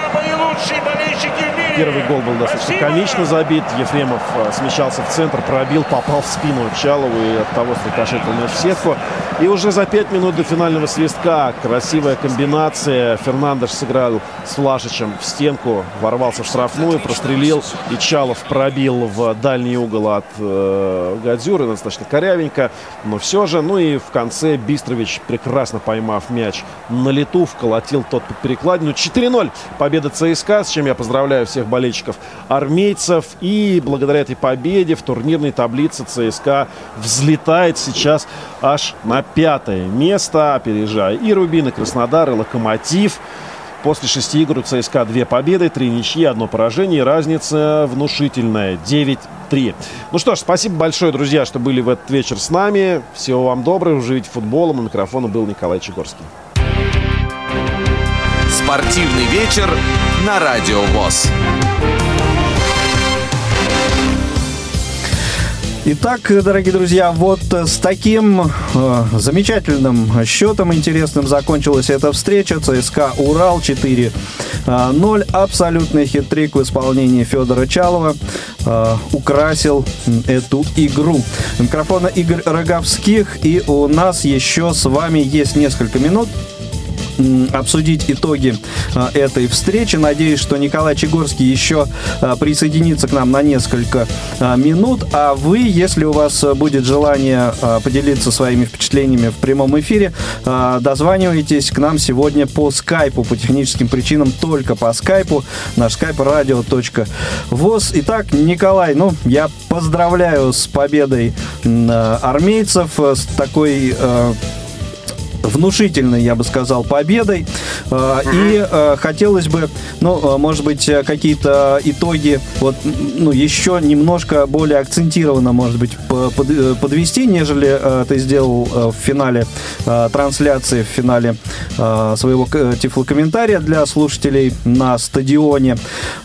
Первый гол был достаточно комично забит. Ефремов а, смещался в центр, пробил, попал в спину Чалову и от того срикошетил мяч в сетку. И уже за пять минут до финального свистка красивая комбинация. Фернандеш сыграл с Влашичем в стенку, ворвался в штрафную, прострелил. И Чалов пробил в дальний угол от э, Гадзюры, достаточно корявенько. Но все же, ну и в конце Бистрович, прекрасно поймав мяч на лету, вколотил тот под перекладину. 4-0 победа ЦСКА, с чем я поздравляю всех болельщиков армейцев. И благодаря этой победе в турнирной таблице ЦСКА взлетает сейчас аж на пятое место, опережая и Рубин, и Краснодар, и Локомотив. После шести игр у ЦСКА две победы, три ничьи, одно поражение. Разница внушительная. 9-3. Ну что ж, спасибо большое, друзья, что были в этот вечер с нами. Всего вам доброго. Живите футболом. У микрофона был Николай Чегорский. Спортивный вечер на Радио ВОЗ. Итак, дорогие друзья, вот с таким э, замечательным счетом интересным закончилась эта встреча. ЦСКА «Урал» 4-0. Абсолютный хитрик в исполнении Федора Чалова э, украсил эту игру. У Микрофона Игорь Роговских. И у нас еще с вами есть несколько минут обсудить итоги а, этой встречи. Надеюсь, что Николай Чегорский еще а, присоединится к нам на несколько а, минут. А вы, если у вас будет желание поделиться своими впечатлениями в прямом эфире, дозванивайтесь к нам сегодня по скайпу, по техническим причинам только по скайпу. Наш скайп radio.voz. Итак, Николай, ну, я поздравляю с победой армейцев, с такой внушительной, я бы сказал, победой. Э, И э, хотелось бы, ну, э, может быть, какие-то итоги, вот, ну, еще немножко более акцентированно, может быть, по- под- подвести, нежели ты сделал в финале трансляции, в финале своего тифлокомментария для слушателей на стадионе.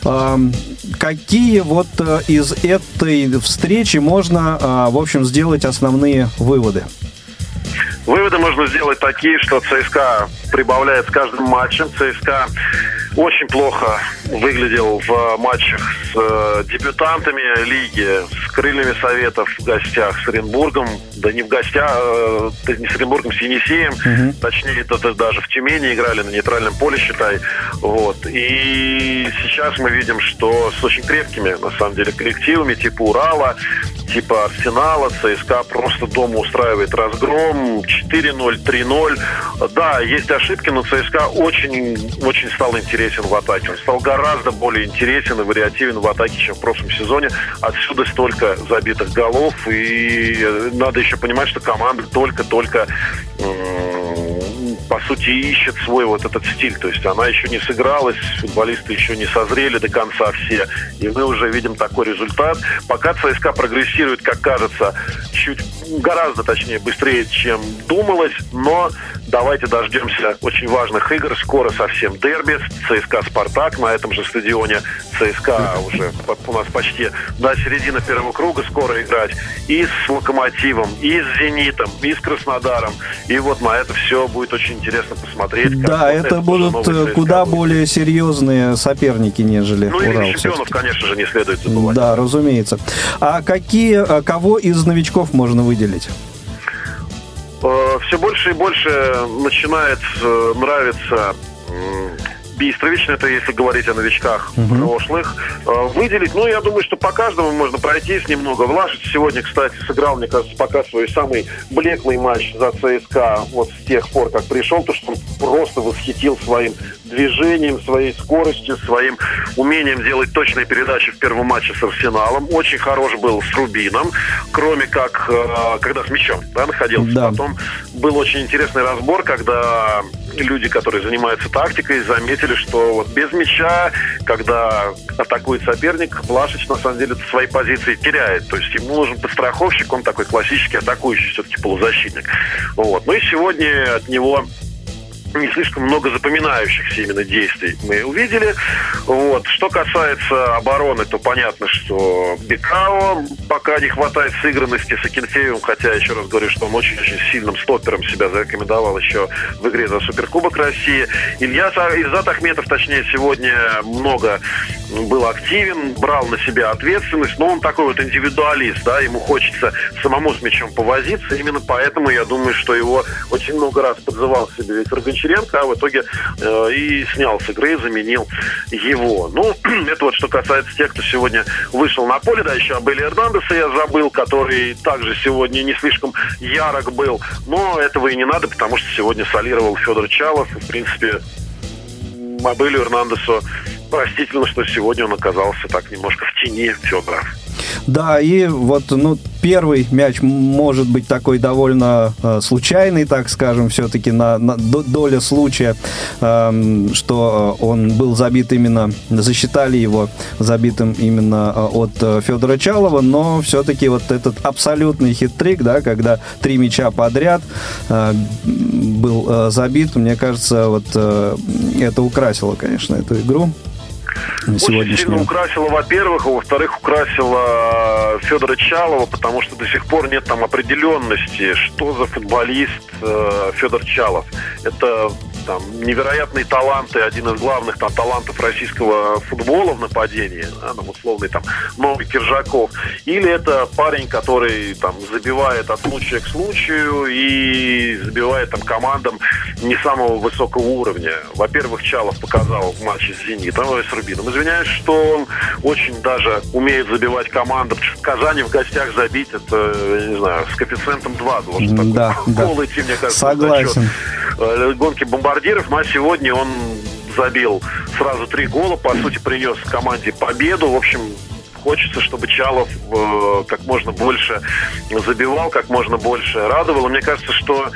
Эм, Какие вот из этой встречи можно, в общем, сделать основные выводы? Выводы можно сделать такие, что ЦСКА прибавляет с каждым матчем. ЦСКА очень плохо выглядел в матчах с э, дебютантами лиги, с крыльями советов в гостях, с Оренбургом, да не в гостях, э, не с Оренбургом, с Енисеем, точнее, это да- даже в Тюмени играли на нейтральном поле, считай. Вот. И сейчас мы видим, что с очень крепкими, на самом деле, коллективами, типа Урала, типа Арсенала, ЦСКА просто дома устраивает разгром 4-0, 3-0. Да, есть ошибки, но ЦСКА очень, очень стал интересен в атаке. Он стал гораздо более интересен и вариативен в атаке, чем в прошлом сезоне. Отсюда столько забитых голов. И э, надо еще понимать, что команда только-только по сути, ищет свой вот этот стиль. То есть она еще не сыгралась, футболисты еще не созрели до конца все. И мы уже видим такой результат. Пока ЦСКА прогрессирует, как кажется, чуть гораздо точнее быстрее, чем думалось. Но давайте дождемся очень важных игр. Скоро совсем дерби. ЦСКА «Спартак» на этом же стадионе. ЦСКА уже у нас почти до середины первого круга скоро играть. И с «Локомотивом», и с «Зенитом», и с «Краснодаром». И вот на это все будет очень интересно посмотреть. Да, это будут э, куда более серьезные соперники, нежели Ну и Урал. Лиги чемпионов, конечно же, не следует забывать. Да, разумеется. А какие, а кого из новичков можно выделить? все больше и больше начинает э, нравиться Бистрович, это если говорить о новичках прошлых, Э, выделить, ну, я думаю, что по каждому можно пройтись немного. Влашич сегодня, кстати, сыграл, мне кажется, пока свой самый блеклый матч за ЦСКА вот с тех пор, как пришел, то, что он просто восхитил своим движением, своей скоростью, своим умением делать точные передачи в первом матче с Арсеналом. Очень хорош был с Рубином, кроме как, э, когда с мячом да, находился. Да. Потом был очень интересный разбор, когда люди, которые занимаются тактикой, заметили, что вот без мяча, когда атакует соперник, Влашич на самом деле свои позиции теряет. То есть ему нужен подстраховщик, он такой классический атакующий все-таки полузащитник. Вот. Ну и сегодня от него не слишком много запоминающихся именно действий мы увидели. Вот. Что касается обороны, то понятно, что Бекао пока не хватает сыгранности с Акинфеевым, хотя, еще раз говорю, что он очень-очень сильным стопером себя зарекомендовал еще в игре за Суперкубок России. Илья Ильзат Ахметов, точнее, сегодня много был активен, брал на себя ответственность, но он такой вот индивидуалист, да, ему хочется самому с мячом повозиться, именно поэтому я думаю, что его очень много раз подзывал себе Виктор Гончаренко, а в итоге э, и снял с игры, заменил его. Ну, <clears throat> это вот что касается тех, кто сегодня вышел на поле, да, еще об Эли Эрнандеса я забыл, который также сегодня не слишком ярок был, но этого и не надо, потому что сегодня солировал Федор Чалов, и, в принципе, Мобилю Эрнандесу простительно, что сегодня он оказался так немножко в тени Федора. Да, и вот, ну, первый мяч может быть такой довольно э, случайный, так скажем, все-таки на, на доля случая, э, что он был забит именно, засчитали его забитым именно э, от э, Федора Чалова, но все-таки вот этот абсолютный хит-трик, да, когда три мяча подряд э, был э, забит, мне кажется, вот э, это украсило, конечно, эту игру. Очень сильно украсила, во-первых, а во-вторых, украсила Федора Чалова, потому что до сих пор нет там определенности, что за футболист э, Федор Чалов. Это там невероятные таланты, один из главных там талантов российского футбола в нападении, да, там условный там новый Киржаков, или это парень, который там забивает от случая к случаю и забивает там командам не самого высокого уровня. Во-первых, Чалов показал в матче с Зенитом, с Рубином, извиняюсь, что он очень даже умеет забивать командам. В Казани в гостях забить, это, я не знаю, с коэффициентом 2 должен такой да, гол <laughs> да. идти, мне кажется, Согласен. Э, гонки бомбардиров, но сегодня он забил сразу три гола, по сути, принес команде победу. В общем, хочется, чтобы Чалов э, как можно больше забивал, как можно больше радовал. Мне кажется, что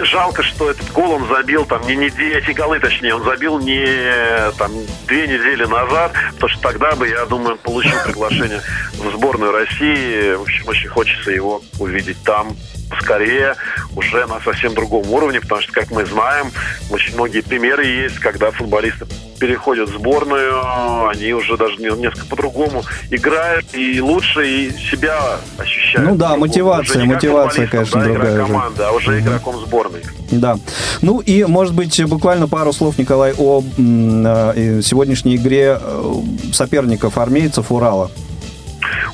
жалко, что этот гол он забил там не недели, эти голы, точнее, он забил не там две недели назад, потому что тогда бы, я думаю, он получил приглашение в сборную России. В общем, очень хочется его увидеть там скорее уже на совсем другом уровне, потому что, как мы знаем, очень многие примеры есть, когда футболисты переходят в сборную, они уже даже несколько по-другому играют и лучше и себя ощущают. Ну да, мотивация, мотивация, конечно, да, другая уже. команда, а уже игроком сборной. Да. Ну и, может быть, буквально пару слов, Николай, о э, сегодняшней игре э, соперников армейцев Урала.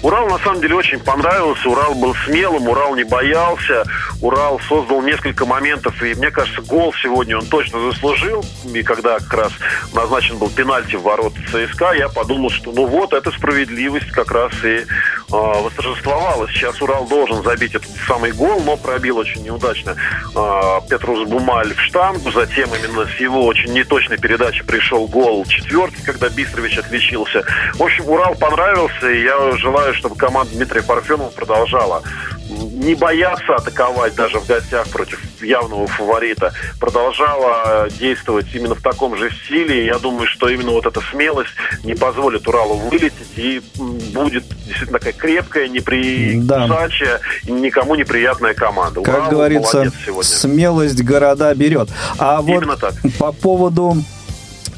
Урал на самом деле очень понравился. Урал был смелым, Урал не боялся. Урал создал несколько моментов, и мне кажется, гол сегодня он точно заслужил. И когда как раз назначен был пенальти в ворот ЦСКА, я подумал, что ну вот, эта справедливость как раз и э, восторжествовала. Сейчас Урал должен забить этот самый гол, но пробил очень неудачно э, Петрус Бумаль в штангу. Затем именно с его очень неточной передачи пришел гол четвертый, когда Бистрович отличился. В общем, Урал понравился, и я желаю, чтобы команда Дмитрия Парфенова продолжала не бояться атаковать даже в гостях против явного фаворита, продолжала действовать именно в таком же стиле. Я думаю, что именно вот эта смелость не позволит Уралу вылететь и будет действительно такая крепкая, неприкусачая, да. никому неприятная команда. Как Урал говорится, смелость города берет. А Именно вот так. по поводу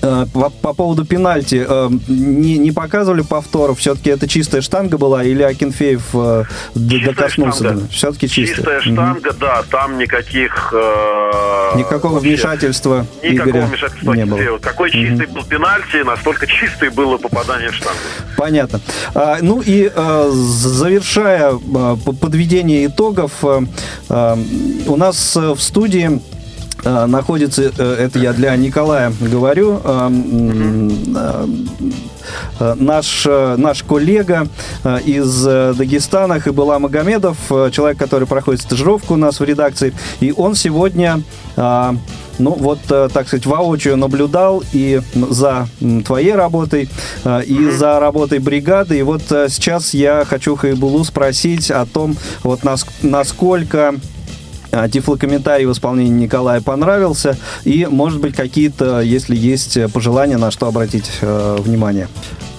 по, по поводу пенальти, э, не, не показывали повторов? Все-таки это чистая штанга была или Акинфеев э, докоснулся? Все-таки чистая. Чистая штанга, угу. да, там никаких... Э, Никакого вообще, вмешательства Никакого Игоря вмешательства не было. Какой чистый угу. был пенальти, настолько чистый было попадание в штангу. Понятно. А, ну и завершая подведение итогов, у нас в студии находится, это я для Николая говорю, э, наш, э, наш коллега э, из э, Дагестана Хабыла Магомедов, э, человек, который проходит стажировку у нас в редакции, и он сегодня ну, вот, э, так сказать, воочию наблюдал и за твоей работой, э, и за работой бригады. И вот э, сейчас я хочу Хайбулу спросить о том, вот нас, насколько Тифлокомментарий в исполнении Николая понравился. И, может быть, какие-то, если есть э, пожелания, на что обратить э, внимание.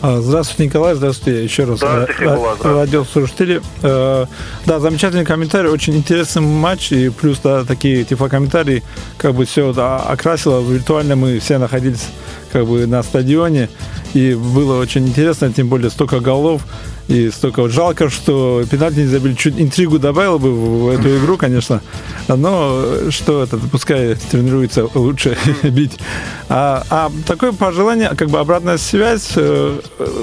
А, Здравствуйте, Николай, здравствуйте еще раз. Здравствуйте, здравствуйте. радиослушатели. Э, Да, замечательный комментарий, очень интересный матч, и плюс да, такие типа комментарии, как бы все да, окрасило. Виртуально мы все находились как бы на стадионе, и было очень интересно, тем более столько голов, и столько вот жалко, что пенальти не забили. Чуть интригу добавил бы в, эту игру, конечно. Но что это, пускай тренируется лучше <laughs> бить. А, а такое пожелание, как бы обратная связь, э,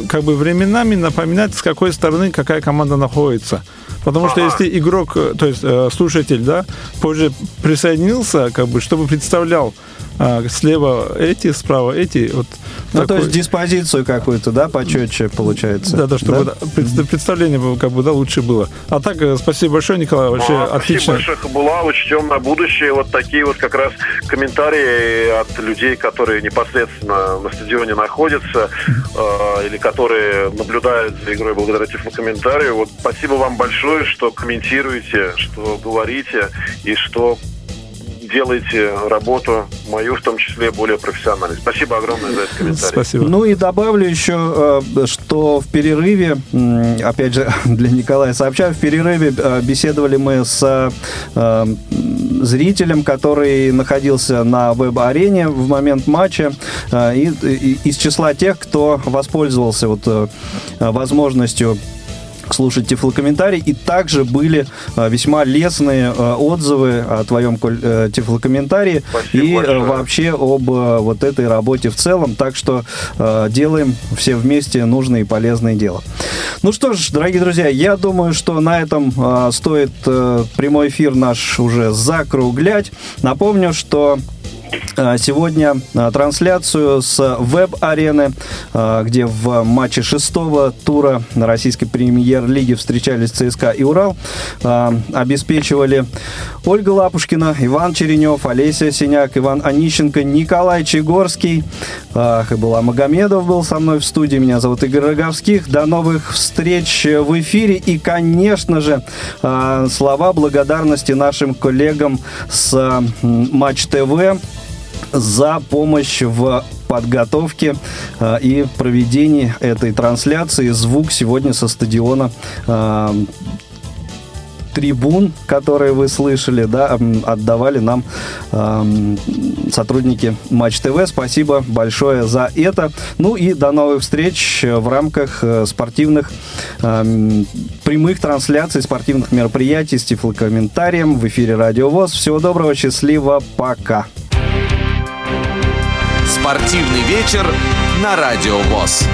как бы временами напоминать, с какой стороны какая команда находится. Потому что если игрок, э, то есть э, слушатель, да, позже присоединился, как бы, чтобы представлял а, слева эти, справа эти, вот Ну, то такой- есть диспозицию какую-то, да, почетче получается. да, да, чтобы да, пред- представление было, как бы, да, лучше было. А так, э, спасибо большое, Николай, вообще А, отлично. Спасибо большое, Хабула. Учтем на будущее вот такие вот как раз комментарии от людей, которые непосредственно на стадионе находятся э, или которые наблюдают за игрой благодаря тифлокомментарию. Вот спасибо вам большое, что комментируете, что говорите и что делаете работу мою, в том числе, более профессиональной. Спасибо огромное за этот комментарий. Спасибо. Ну и добавлю еще, э, что в перерыве, опять же, <laughs> для Николая сообщаю, в перерыве э, беседовали мы с э, зрителем, который находился на веб-арене в момент матча, и, из числа тех, кто воспользовался вот возможностью слушать тифлокомментарий. И также были э, весьма лестные э, отзывы о твоем э, тифлокомментарии Спасибо и э, большое. вообще об э, вот этой работе в целом. Так что э, делаем все вместе нужное и полезное дело. Ну что ж, дорогие друзья, я думаю, что на этом э, стоит э, прямой эфир наш уже закруглять. Напомню, что Сегодня э, трансляцию с веб-арены, э, где в матче шестого тура российской премьер-лиги встречались ЦСКА и Урал, обеспечивали Ольга Лапушкина, Иван Черенев, Олеся Синяк, Иван Онищенко, Николай Чегорский, Хабула Магомедов был со мной в студии. Меня зовут Игорь Роговских. До новых встреч в эфире. И, конечно же, слова благодарности нашим коллегам с Матч ТВ за помощь в подготовке э, и проведении этой трансляции. Звук сегодня со стадиона э, трибун, которые вы слышали, да, отдавали нам эм, сотрудники Матч ТВ. Спасибо большое за это. Ну и до новых встреч в рамках э, спортивных эм, прямых трансляций, спортивных мероприятий с тифлокомментарием в эфире Радио ВОЗ. Всего доброго, счастливо, пока. Спортивный вечер на Радио ВОЗ.